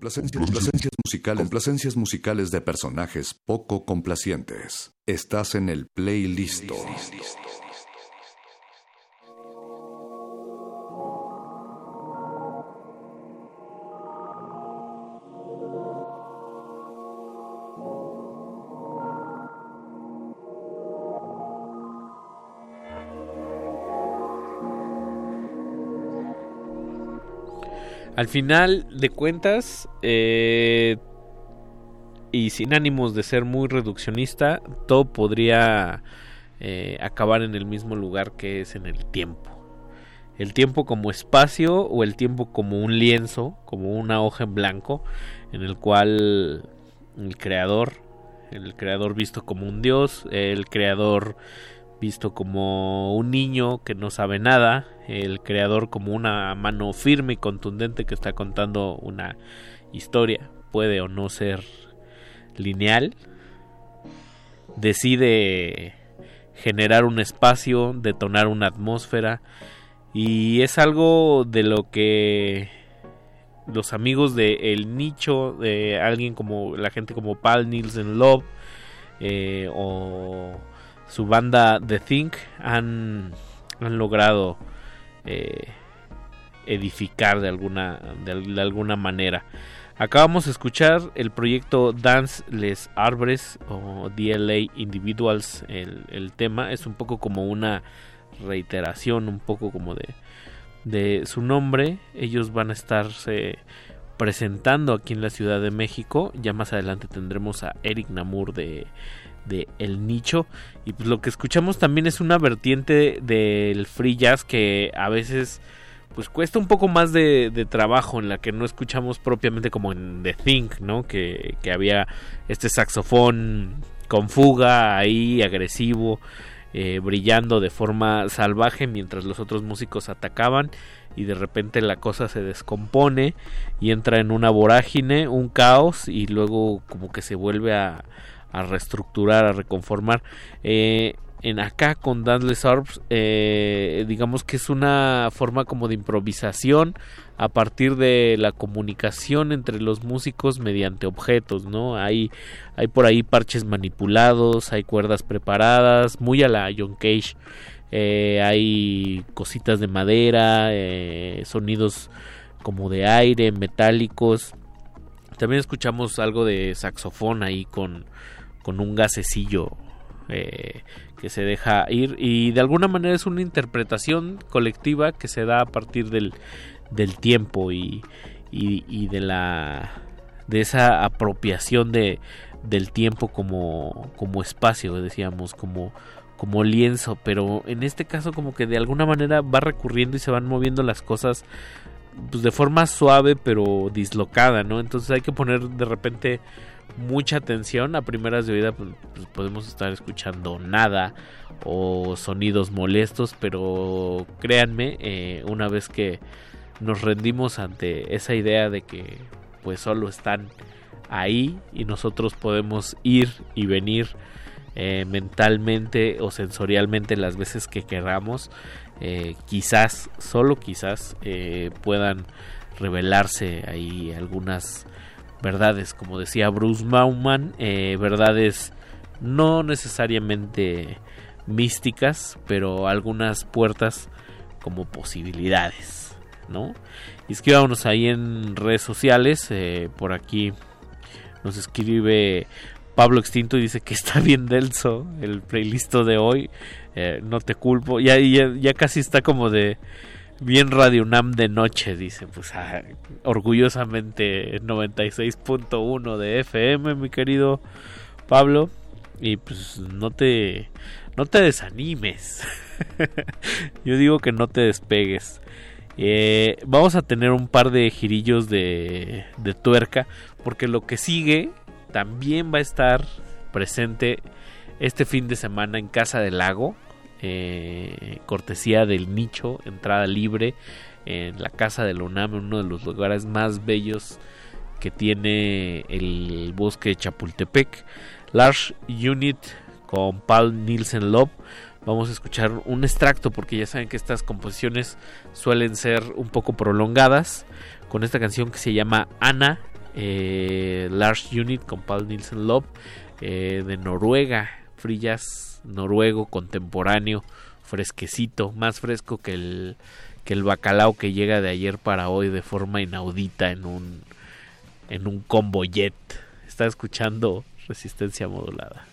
Complacencias, complacencias musicales, complacencias musicales de personajes poco complacientes. Estás en el playlist. Al final de cuentas, eh, y sin ánimos de ser muy reduccionista, todo podría eh, acabar en el mismo lugar que es en el tiempo. El tiempo como espacio o el tiempo como un lienzo, como una hoja en blanco, en el cual el creador, el creador visto como un dios, el creador visto como un niño que no sabe nada, el creador como una mano firme y contundente que está contando una historia, puede o no ser lineal, decide generar un espacio, detonar una atmósfera y es algo de lo que los amigos de el nicho de alguien como la gente como Paul Nielsen Love eh, o su banda The Think han, han logrado eh, edificar de alguna, de, alguna manera. Acabamos de escuchar el proyecto Dance Les Arbres o DLA Individuals. El, el, tema es un poco como una reiteración, un poco como de, de su nombre. Ellos van a estarse presentando aquí en la Ciudad de México. Ya más adelante tendremos a Eric Namur de, de El Nicho. Y pues lo que escuchamos también es una vertiente del free jazz que a veces pues cuesta un poco más de, trabajo en la que no escuchamos propiamente como en The Think, ¿no? Que, que había este saxofón con fuga ahí, agresivo, eh, brillando de forma salvaje mientras los otros músicos atacaban y de repente la cosa se descompone y entra en una vorágine, un caos y luego como que se vuelve a, a reestructurar, a reconformar. Eh, en acá con Danless Orbs, eh, digamos que es una forma como de improvisación a partir de la comunicación entre los músicos mediante objetos, ¿no? Hay, hay por ahí parches manipulados, hay cuerdas preparadas, muy a la John Cage. Eh, hay cositas de madera, eh, sonidos como de aire, metálicos. También escuchamos algo de saxofón ahí con, con un gasecillo eh, que se deja ir y de alguna manera es una interpretación colectiva que se da a partir del, del tiempo y, y, y de la de esa apropiación de del tiempo como como espacio decíamos como como lienzo. Pero en este caso como que de alguna manera va recurriendo y se van moviendo las cosas pues de forma suave pero dislocada no entonces hay que poner de repente mucha atención. A primeras de oída pues, pues, podemos estar escuchando nada o sonidos molestos pero créanme eh, una vez que nos rendimos ante esa idea de que pues solo están ahí y nosotros podemos ir y venir eh, mentalmente o sensorialmente las veces que queramos eh, quizás solo quizás puedan revelarse ahí algunas verdades, como decía Bruce Bauman, eh, verdades no necesariamente místicas, pero algunas puertas como posibilidades, ¿no? Y escribámonos ahí en redes sociales, eh, por aquí nos escribe Pablo Extinto y dice que está bien denso el playlist de hoy, eh, no te culpo, ya, ya, ya casi está como de bien Radio UNAM de noche, dice, pues ah, orgullosamente 96.1 de FM, mi querido Pablo, y pues no te no te desanimes. [laughs] Yo digo que no te despegues. Eh, vamos a tener un par de girillos de, de tuerca, porque lo que sigue también va a estar presente este fin de semana en Casa del Lago eh, cortesía del nicho, entrada libre en la casa de la uno de los lugares más bellos que tiene el bosque de Chapultepec. Large Unit con Paul Nielsen Love. Vamos a escuchar un extracto porque ya saben que estas composiciones suelen ser un poco prolongadas. Con esta canción que se llama Ana, eh, Large Unit con Paul Nielsen Love eh, de Noruega, Frillas noruego contemporáneo, fresquecito, más fresco que el, que el bacalao que llega de ayer para hoy de forma inaudita en un, en un combo jet. Está escuchando resistencia modulada.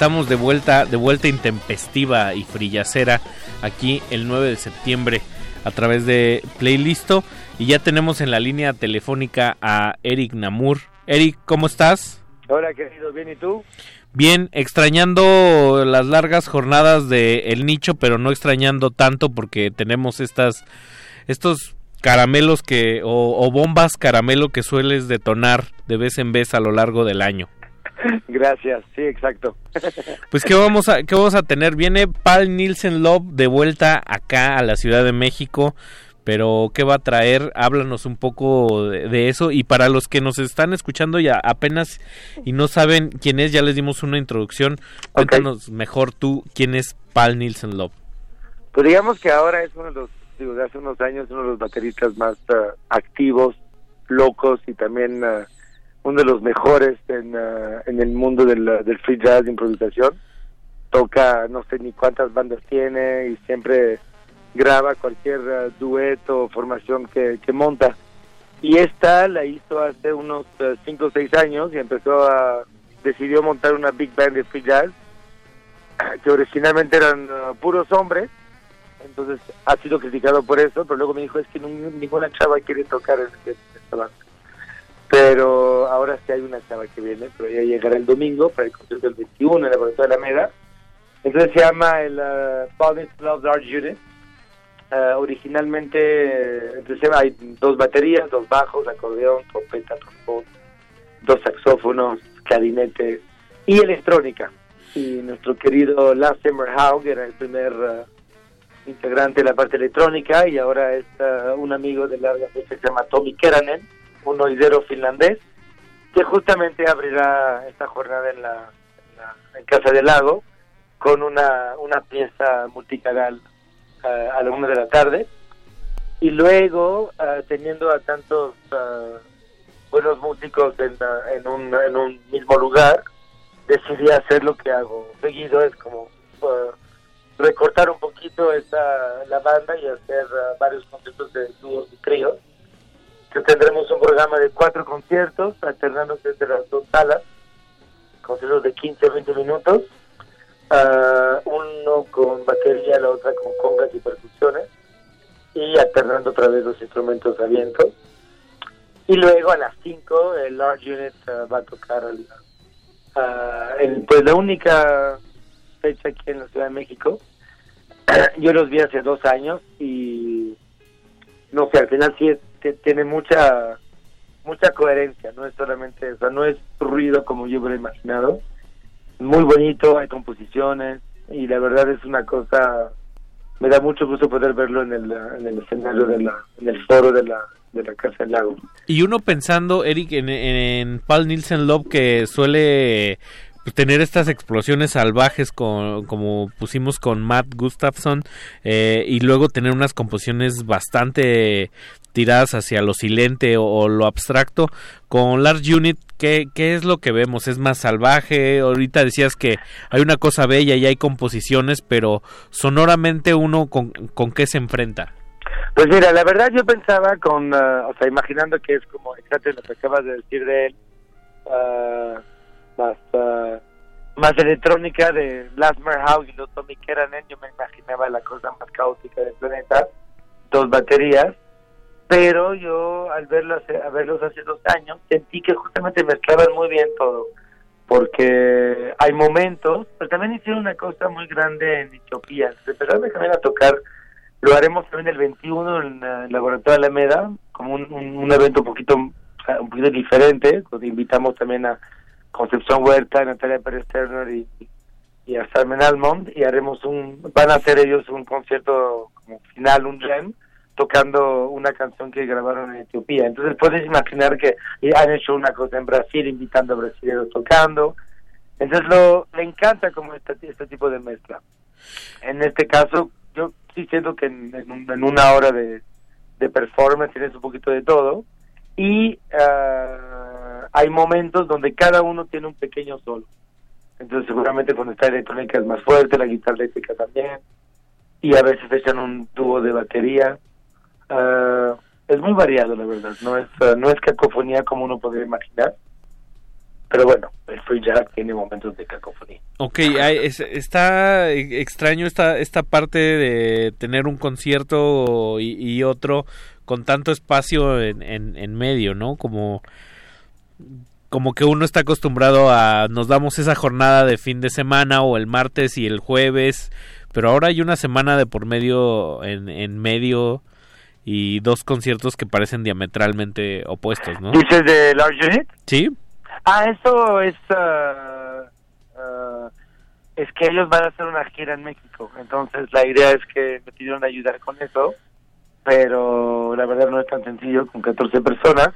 Estamos de vuelta, de vuelta intempestiva y frillacera aquí el 9 de septiembre a través de Playlisto. Y ya tenemos en la línea telefónica a Eric Namur. Eric, ¿cómo estás? Hola, querido, ¿bien y tú? Bien, extrañando las largas jornadas de El Nicho, pero no extrañando tanto porque tenemos estas, estos caramelos que, o, o bombas caramelo que sueles detonar de vez en vez a lo largo del año. [laughs] Gracias, sí, exacto. Pues qué vamos a qué vamos a tener. Viene Paul Nielsen Love de vuelta acá a la Ciudad de México, pero qué va a traer? Háblanos un poco de, de eso y para los que nos están escuchando ya apenas y no saben quién es, ya les dimos una introducción. Cuéntanos mejor tú quién es Paul Nielsen Love. Pues digamos que ahora es uno de los, digo, de hace unos años, uno de los bateristas más ah, activos, locos y también ah, uno de los mejores en, ah, en el mundo del, ah, del free jazz de improvisación. Toca no sé ni cuántas bandas tiene y siempre graba cualquier ah, dueto o formación que, que monta. Y esta la hizo hace unos 5 o 6 años y empezó a... decidió montar una big band de free jazz que originalmente eran ah, puros hombres entonces ha sido criticado por eso, pero luego me dijo es que ninguna chava quiere tocar en esta banda. Pero ahora sí hay una chava que viene, pero ella llegará el domingo para el concierto del 21 en la Colección de la Meda. Entonces se llama el uh, Paul Love Art Unit. Ah, originalmente eh, entonces hay dos baterías, dos bajos, acordeón, trompeta, trombón, dos saxófonos, clarinete y electrónica. Y nuestro querido Lasse Merhaug era el primer ah, integrante de la parte electrónica y ahora es ah, un amigo de larga fecha que se llama Tommy Keranen, un oidero finlandés, que justamente abrirá esta jornada en la, en Casa del Lago con una, una pieza multicanal ah, a la una de la tarde. Y luego, ah, teniendo a tantos ah, buenos músicos en, en, un, en un mismo lugar, decidí hacer lo que hago seguido, es como recortar un poquito esta, la banda y hacer varios conciertos de dúos y tríos. Que tendremos un programa de cuatro conciertos, alternándose entre las dos salas, conciertos de 15 a 20 minutos, ah, uno con batería, la otra con congas y percusiones, y alternando otra vez los instrumentos a viento. Y luego a las 5 el Large Unit ah, va a tocar ah, el- pues la única fecha aquí en la Ciudad de México. [clears throat] Yo los vi hace dos años y no sé, al final sí es- tiene mucha mucha coherencia, no es solamente, o sea, no es ruido como yo hubiera imaginado. Muy bonito, hay composiciones y la verdad es una cosa, me da mucho gusto poder verlo en el, en el escenario, de la, en el foro de la, de la Casa del Lago. Y uno pensando, Eric, en, en Paul Nielsen Love que suele tener estas explosiones salvajes con, como pusimos con Matt Gustafson eh, y luego tener unas composiciones bastante tiradas hacia lo silente o, lo abstracto. Con Large Unit, ¿qué, ¿qué es lo que vemos? ¿Es más salvaje? Ahorita decías que hay una cosa bella y hay composiciones, pero sonoramente uno con, con qué se enfrenta. Pues mira, la verdad yo pensaba con, ah, o sea, imaginando que es como exacto lo que acabas de decir de él, ah, más ah, más electrónica de Lasmer House y los Tommy Keranen, yo me imaginaba la cosa más caótica del planeta, dos baterías, pero yo al verlos, a verlos hace dos años sentí que justamente mezclaban muy bien todo, porque hay momentos, pero también hicieron una cosa muy grande en Etiopía, empezaron también a tocar lo haremos también el 21 en eh, el Laboratorio Alameda, como un, un, un evento un poquito, un poquito diferente, donde invitamos también a Concepción Huerta, Natalia Pérez Turner y, y a Carmen Almond, y haremos un, van a hacer ellos un concierto como final, un jam, tocando una canción que grabaron en Etiopía. Entonces puedes imaginar que han hecho una cosa en Brasil, invitando a brasileños tocando. Entonces lo, me encanta como este, este tipo de mezcla. En este caso, yo sí siento que en, en en una hora de, de performance tienes un poquito de todo y ah, hay momentos donde cada uno tiene un pequeño solo. Entonces seguramente cuando está electrónica es más fuerte, la guitarra eléctrica también y a veces echan un dúo de batería. Ah, es muy variado la verdad, no es ah, no es cacofonía como uno podría imaginar, pero bueno, el free jazz tiene momentos de cacofonía. Ok, hay- es- está extraño esta, esta parte de tener un concierto y otro con tanto espacio en, en, en medio, ¿no? Como, como que uno está acostumbrado a nos damos esa jornada de fin de semana o el martes y el jueves, pero ahora hay una semana de por medio en, en medio y dos conciertos que parecen diametralmente opuestos, ¿no? ¿Dices de Large Unit? Sí. Ah, eso es ah, es que ellos van a hacer una gira en México, entonces la idea es que me pidieron ayudar con eso, pero la verdad no es tan sencillo con 14 personas,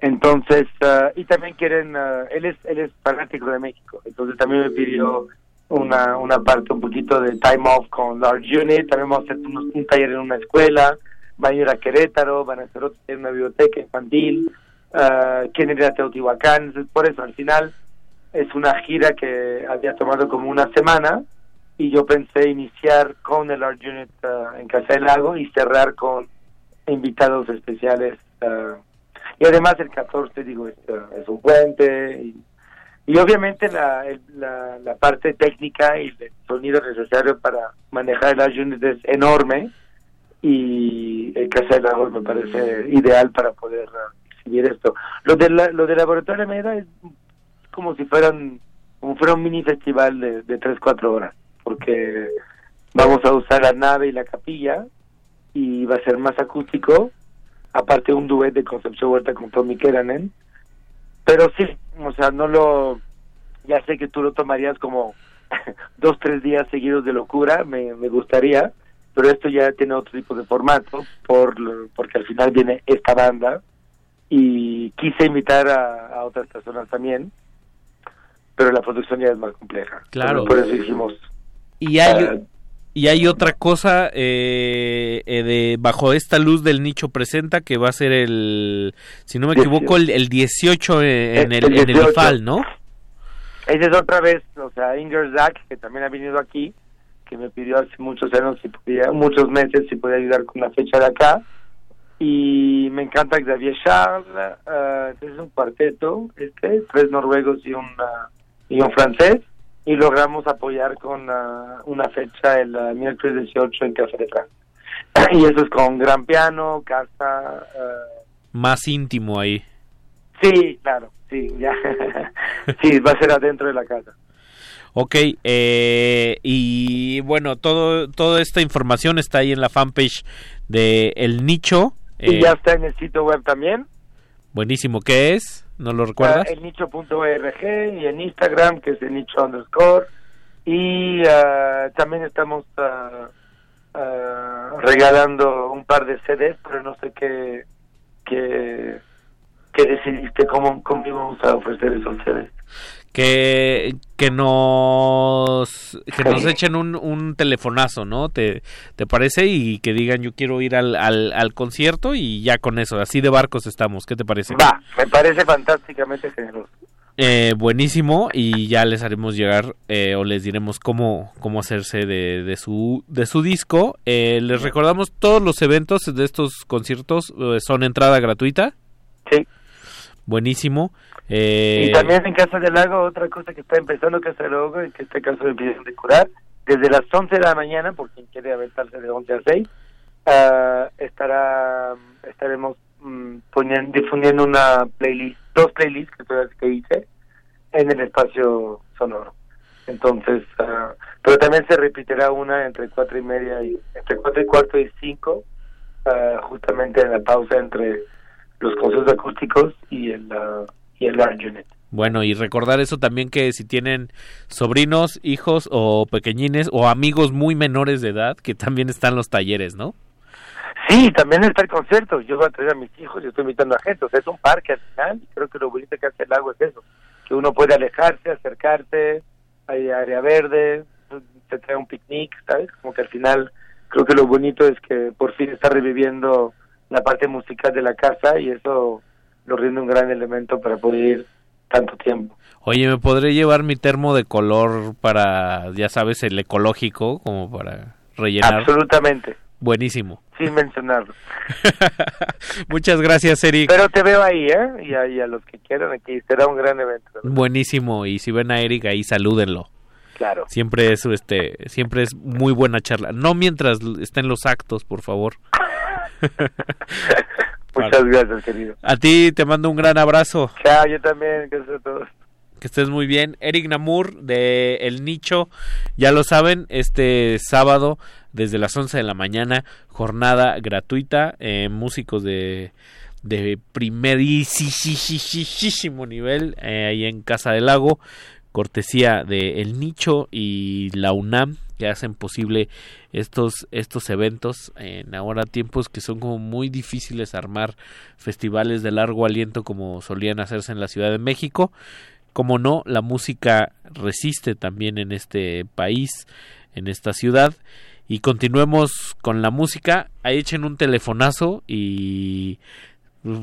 entonces ah, y también quieren, ah, él es él es fanático de México, entonces también me pidió una una parte un poquito de time off con Large Unit, también vamos a hacer unos- un taller en una escuela, van a ir a Querétaro, van a hacer otro en una biblioteca infantil, ah, quieren ir a Teotihuacán, por eso al final es una gira que había tomado como una semana y yo pensé iniciar con el Art Unit ah, en Casa del Lago y cerrar con invitados especiales ah, y además el 14 digo es, ah, es un puente y, y obviamente la, el- la, la parte técnica y el sonido necesario para manejar el Art Unit es enorme y el Casa del Lago me parece ideal para poder exhibir esto. Lo de la, lo de Laboratorio Alameda es como si fueran como fuera un mini festival de, de 3 4 horas porque vamos a usar la nave y la capilla y va a ser más acústico. Aparte un duet de Concepción Huerta con Tommy Keranen pero sí o sea no lo ya sé que tú lo tomarías como [laughs] dos tres días seguidos de locura me, me gustaría pero esto ya tiene otro tipo de formato por porque al final viene esta banda y quise invitar a, a otras personas también pero la producción ya es más compleja. Claro. por eso hicimos Y hay, Ah. y hay otra cosa eh, eh, de bajo esta luz del nicho presenta que va a ser el, si no me equivoco, el, el 18 en, el, El en el 18. IFAL, ¿no? Esa es otra vez, o sea, Inger Zack, que también ha venido aquí, que me pidió hace muchos años, si podía, muchos meses, si podía ayudar con la fecha de acá. Y me encanta Xavier Charles, eh, es un cuarteto, este, tres noruegos y, una, y un francés. Y logramos apoyar con ah, una fecha el ah, miércoles 18 en Café de Francia. y eso es con gran piano, casa. eh, Más íntimo ahí. sí, claro, sí, ya. [laughs] sí, va a ser adentro de la casa. Ok, eh, y bueno, todo, toda esta información está ahí en la fanpage de El Nicho. Y eh, ya está en el sitio web también. buenísimo, ¿qué es? ¿No lo recuerdas? El nicho.org y en Instagram, que es el nicho underscore. Y ah, también estamos ah, regalando un par de CDs, pero no sé qué, qué, que decidiste cómo, cómo íbamos a ofrecer eso a ustedes. Que que nos que nos echen un, un telefonazo, ¿no? ¿Te, te parece? Y que digan yo quiero ir al, al, al concierto y ya con eso, así de barcos estamos, ¿qué te parece? Va, me parece fantásticamente generoso. Eh, buenísimo y ya les haremos llegar eh, o les diremos cómo, cómo hacerse de, de su de su disco. Eh, les recordamos todos los eventos de estos conciertos eh, son entrada gratuita. Sí. Buenísimo. Eh, Y también en Casa del Lago, otra cosa que está empezando Casa del Lago, en que este caso me de curar, desde las 11 de la mañana, por quien quiere aventarse de 11 a 6, ah, estará, estaremos mm, poniendo, difundiendo una playlist, dos playlists que, todas que hice en el espacio sonoro. Entonces, ah, pero también se repetirá una entre cuatro y media y entre cuatro y cuarto y cinco, ah, justamente en la pausa entre los conciertos acústicos y el ah, y el Unit. Bueno, y recordar eso también que si tienen sobrinos, hijos o pequeñines o amigos muy menores de edad, que también están los talleres, ¿no? Sí, también está el concierto. Yo voy a traer a mis hijos y estoy invitando a gente. O sea, es un parque al final. Y creo que lo bonito que hace el lago es eso. Que uno puede alejarse, acercarse, hay área verde, se trae un picnic, ¿sabes? Como que al final creo que lo bonito es que por fin está reviviendo la parte musical de la casa y eso lo rinde un gran elemento para poder ir tanto tiempo. Oye, ¿me podré llevar mi termo de color para, ya sabes, el ecológico, como para rellenar? Absolutamente, Buenísimo. sin mencionarlo. [laughs] Muchas gracias, Eric. Pero te veo ahí, ¿eh? Y a, y a los que quieran aquí, será un gran evento. Buenísimo. Y si ven a Eric ahí, salúdenlo. Claro. Siempre es, este, siempre es muy buena charla. No mientras estén los actos, por favor. [laughs] [laughs] Muchas gracias, querido. A ti te mando un gran abrazo. Chao, yo también, gracias a todos. Que estés muy bien. Eric Namur de El Nicho, ya lo saben, este sábado desde las 11 de la mañana, jornada gratuita, eh, músicos de, de primerísimo nivel eh, ahí en Casa del Lago, cortesía de El Nicho y la UNAM que hacen posible estos estos eventos en ahora tiempos que son como muy difíciles armar festivales de largo aliento como solían hacerse en la Ciudad de México como no, la música resiste también en este país, en esta ciudad. Y continuemos con la música. Ahí echen un telefonazo y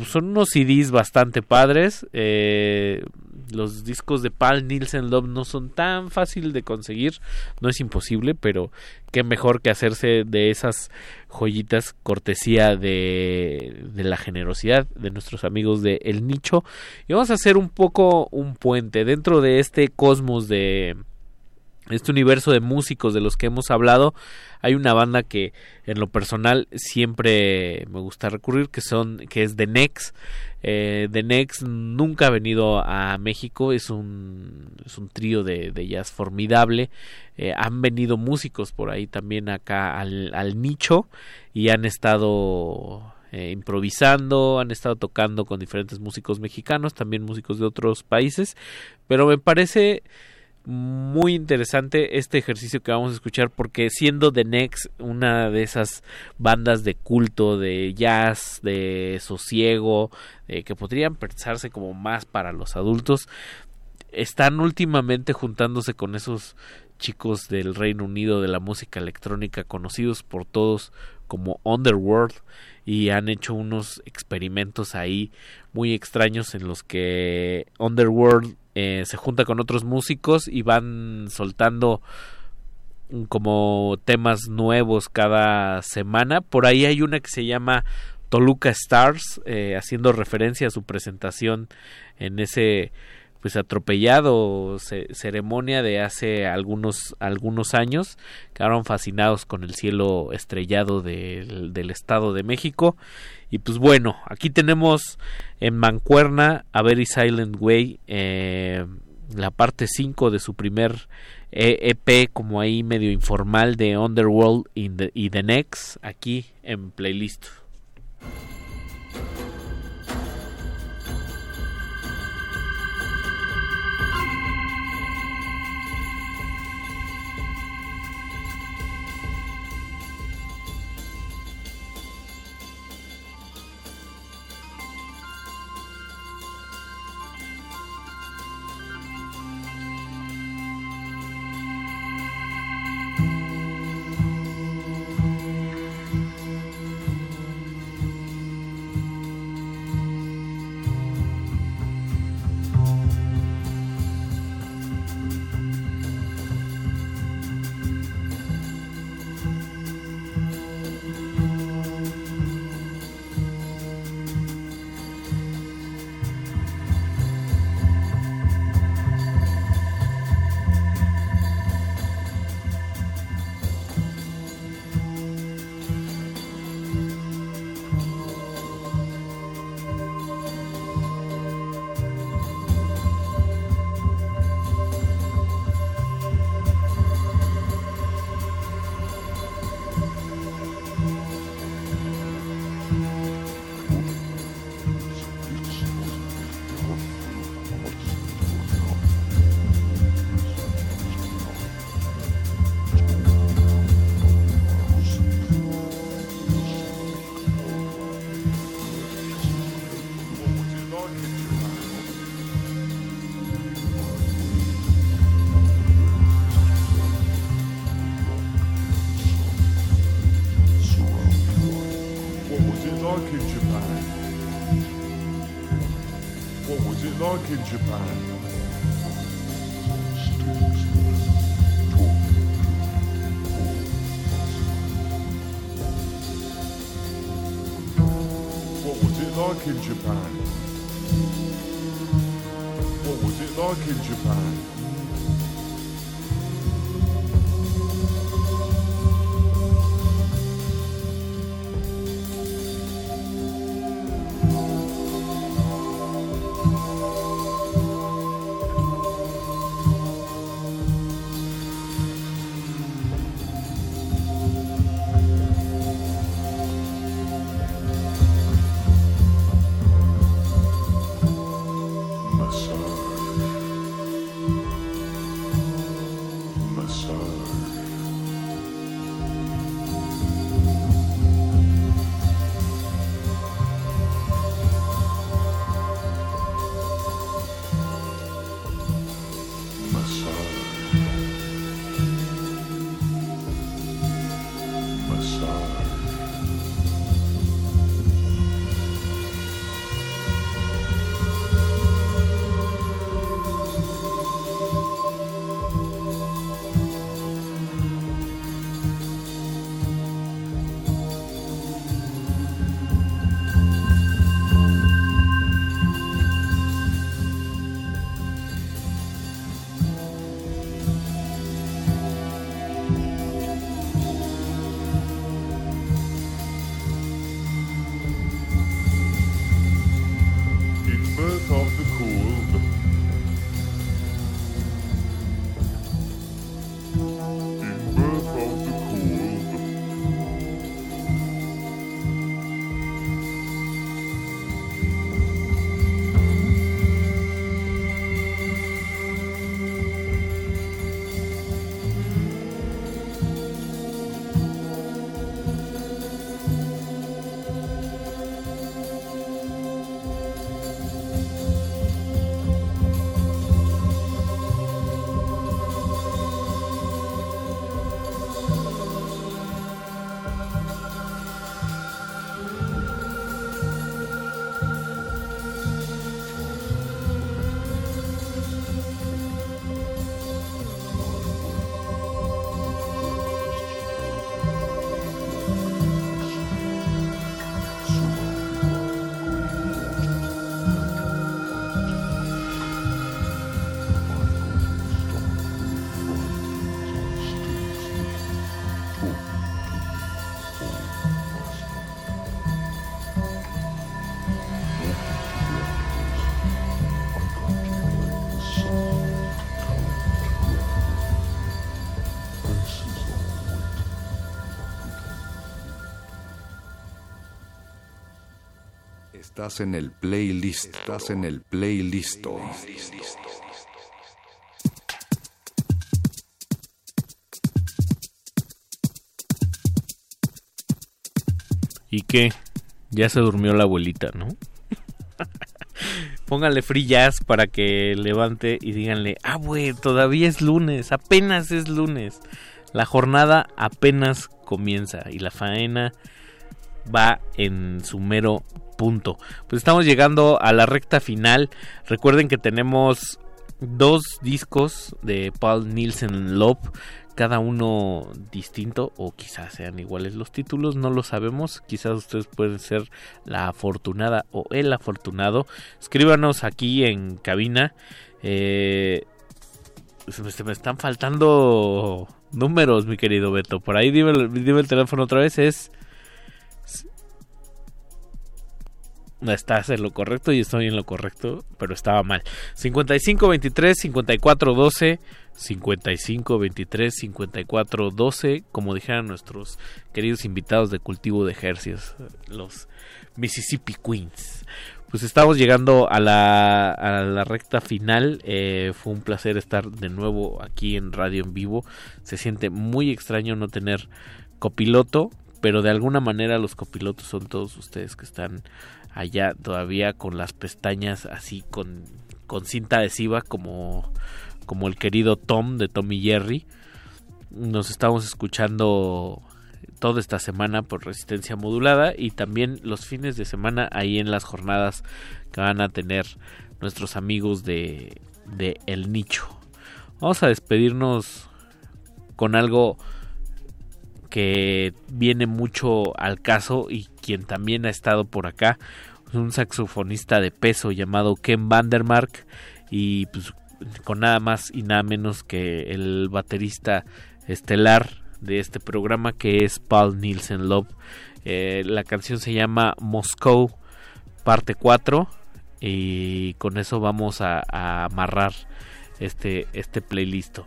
son unos CDs bastante padres. Eh, los discos de Paul Nielsen Love no son tan fácil de conseguir, no es imposible, pero qué mejor que hacerse de esas joyitas cortesía de, de la generosidad de nuestros amigos de El Nicho. Y vamos a hacer un poco un puente dentro de este cosmos de este universo de músicos de los que hemos hablado, hay una banda que en lo personal siempre me gusta recurrir, que son, que es The Next. Eh, The Next nunca ha venido a México, es un, es un trío de, jazz formidable. Eh, han venido músicos por ahí también acá al, al nicho y han estado eh, improvisando, han estado tocando con diferentes músicos mexicanos, también músicos de otros países, pero me parece muy interesante este ejercicio que vamos a escuchar porque siendo The Next una de esas bandas de culto de jazz de sosiego que podrían pensarse como más para los adultos están últimamente juntándose con esos chicos del Reino Unido de la música electrónica conocidos por todos como Underworld y han hecho unos experimentos ahí muy extraños en los que Underworld eh, se junta con otros músicos y van soltando como temas nuevos cada semana. Por ahí hay una que se llama Toluca Stars, eh, haciendo referencia a su presentación en ese pues atropellado ce- ceremonia de hace algunos algunos años quedaron fascinados con el cielo estrellado del, del estado de México. Y pues bueno aquí tenemos en Mancuerna a Very Silent Way eh, la parte 5 de su primer E- EP como ahí medio informal de Underworld y The, y The Next aquí en playlist in Japan. Estás en el playlist. Estás en el playlist. ¿Y qué? Ya se durmió la abuelita, ¿no? Póngale free jazz para que levante y díganle, ah, güey, todavía es lunes, apenas es lunes. La jornada apenas comienza y la faena va en su mero punto. Pues estamos llegando a la recta final. Recuerden que tenemos dos discos de Paul Nielsen Love, cada uno distinto o quizás sean iguales los títulos, no lo sabemos. Quizás ustedes pueden ser la afortunada o el afortunado. Escríbanos aquí en cabina. Eh, se me- están faltando números, mi querido Beto. Por ahí dime, dime el teléfono otra vez. Es estás en lo correcto y estoy en lo correcto, pero estaba mal. 55 23 54 12 55 23 54 12, como dijeran nuestros queridos invitados de cultivo de ejercicios, los Mississippi Queens. Pues estamos llegando a la, a la recta final. Eh, fue un placer estar de nuevo aquí en Radio en Vivo. Se siente muy extraño no tener copiloto, pero de alguna manera los copilotos son todos ustedes que están allá todavía con las pestañas así con, con cinta adhesiva como, como el querido Tom de Tom y Jerry. Nos estamos escuchando toda esta semana por resistencia modulada y también los fines de semana ahí en las jornadas que van a tener nuestros amigos de, de El Nicho. Vamos a despedirnos con algo que viene mucho al caso y quien también ha estado por acá, un saxofonista de peso llamado Ken Vandermark y pues con nada más y nada menos que el baterista estelar de este programa que es Paul Nielsen Love. Eh, la canción se llama Moscow parte 4 y con eso vamos a, amarrar este, este playlist.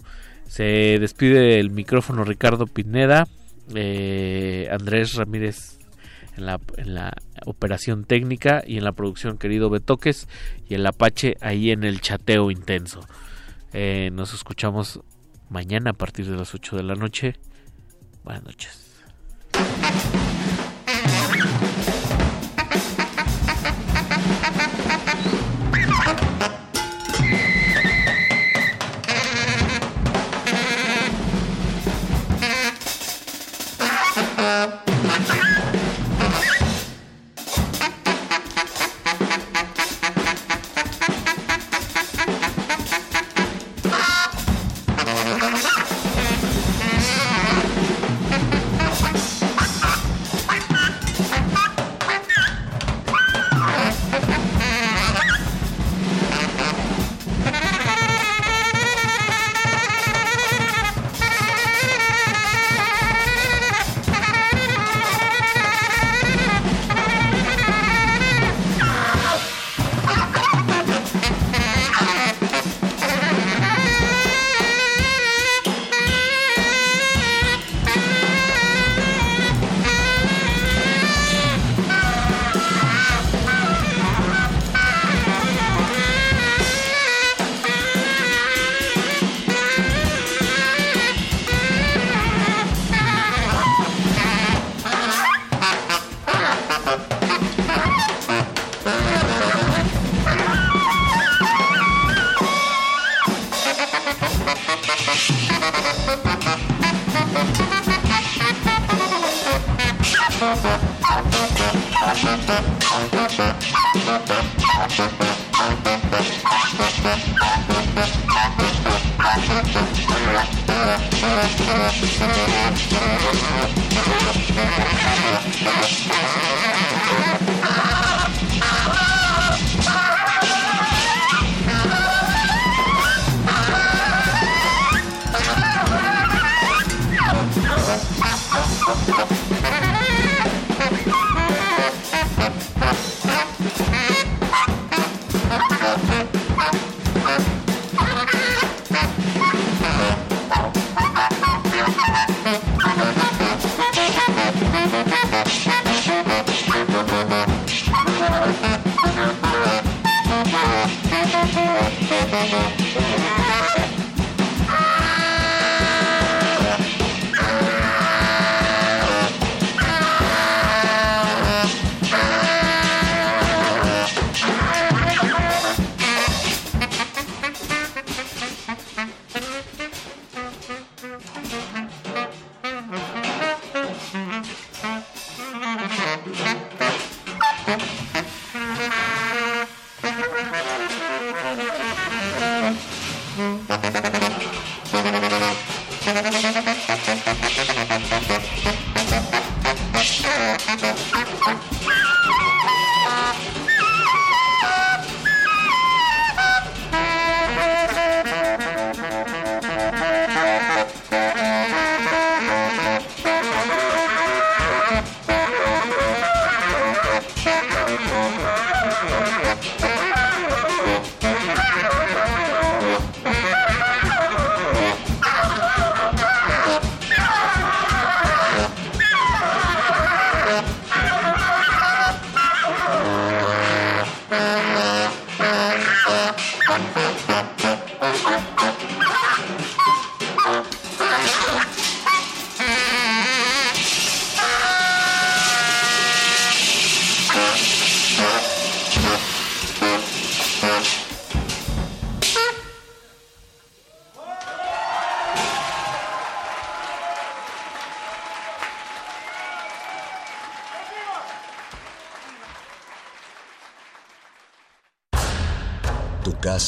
Se despide el micrófono Ricardo Pineda, eh, Andrés Ramírez en la, operación técnica y en la producción querido Betoques y el Apache ahí en el chateo intenso. Eh, nos escuchamos mañana a partir de las 8 de la noche. Buenas noches.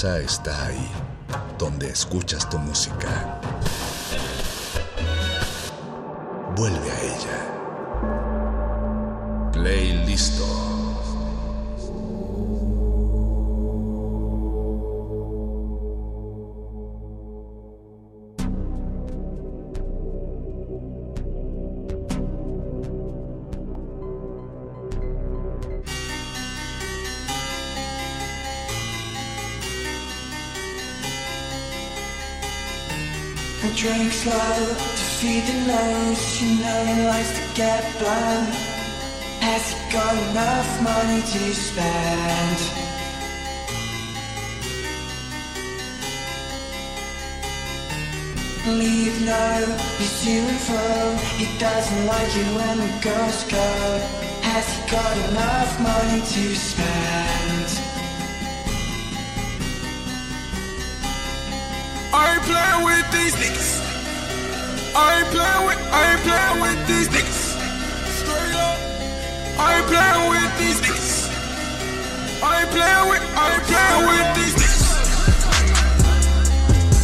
Está ahí, donde escuchas tu música. Vuelve a ella. Playlisto. I drink slow to feed the nose. You know likes to get blown. Has he got enough money to spend? Leave no, he's to and. He doesn't like it when the girls go. Has he got enough money to spend? Ain't playing with these niggas. I ain't playing with, I ain't playing with these niggas. Straight up. I ain't playing with these niggas. I ain't playing with, I ain't playing with these niggas.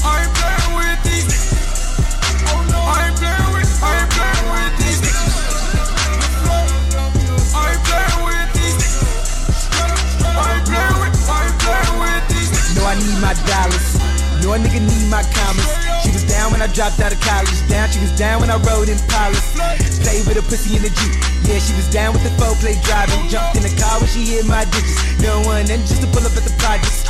I ain't playing with these niggas. Oh no. I ain't playing with, I ain't playing with these niggas. I ain't playing with these niggas. I ain't playing with, I ain't playing with these niggas. Know I need my dollars. Know a nigga need my commas. She was down when I dropped out of college. Down, she was down when I rode in Palace. Played with a pussy in the Jeep. Yeah, she was down with the four play driving. Jumped in the car when she hit my digits. No one and just to pull up at the projects.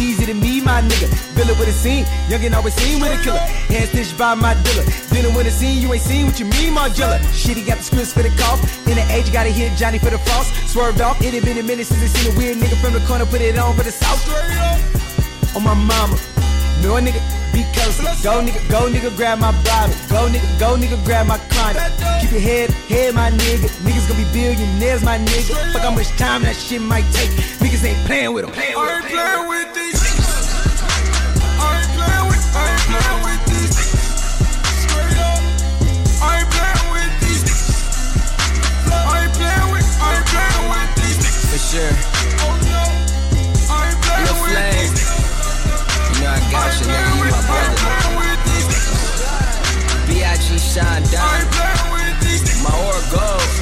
Easy to me, my nigga. Villa with a scene. Youngin' always seen with a killer. Hand stitched by my dealer. Dinner with a scene, you ain't seen what you mean, Margella. Shit, he got the scripts for the cough. In the age, gotta hit Johnny for the frost. Swerved off. It had been a minute since I seen a weird nigga from the corner. Put it on for the south. On my mama. No nigga, be close. Go nigga, go nigga, grab my bottle. Go nigga, go nigga, grab my condom. Keep your head, head, my nigga. Niggas gonna be billionaires, my nigga. Fuck how much time that shit might take. Niggas ain't playing with them. I ain't playing with these niggas. I ain't playing with, I ain't playing with these. Straight up. I ain't playing with these. I ain't playing with, I ain't playing with these. For sure. You, nigga. You my brother. B.I.G. Sean Don. My aura it.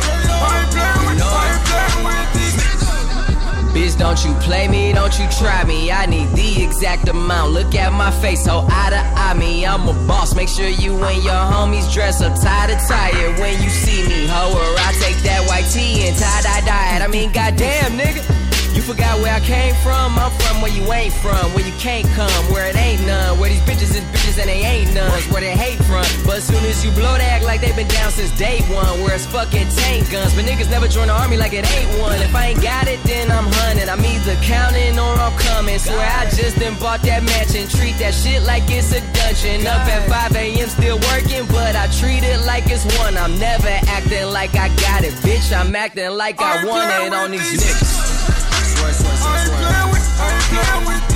Bitch, don't you play me, don't you try me. I need the exact amount. Look at my face, so eye to eye me. I'm a boss. Make sure you and your homies dress up tie to tie when you see me. Ho, or I take that white tee and tie dye dye it. I mean, goddamn, nigga. Forgot where I came from? I'm from where you ain't from, where you can't come, where it ain't none, where these bitches is bitches and they ain't none, where they hate from. But as soon as you blow, they act like they been down since day one, where it's fucking tank guns. But niggas never join the army like it ain't one. If I ain't got it, then I'm hunting. I'm either counting or I'm coming. Swear I just done bought that mansion, treat that shit like it's a dungeon. Up at 5 a.m. still working, but I treat it like it's one. I'm never acting like I got it, bitch. I'm acting like I want it on these niggas now with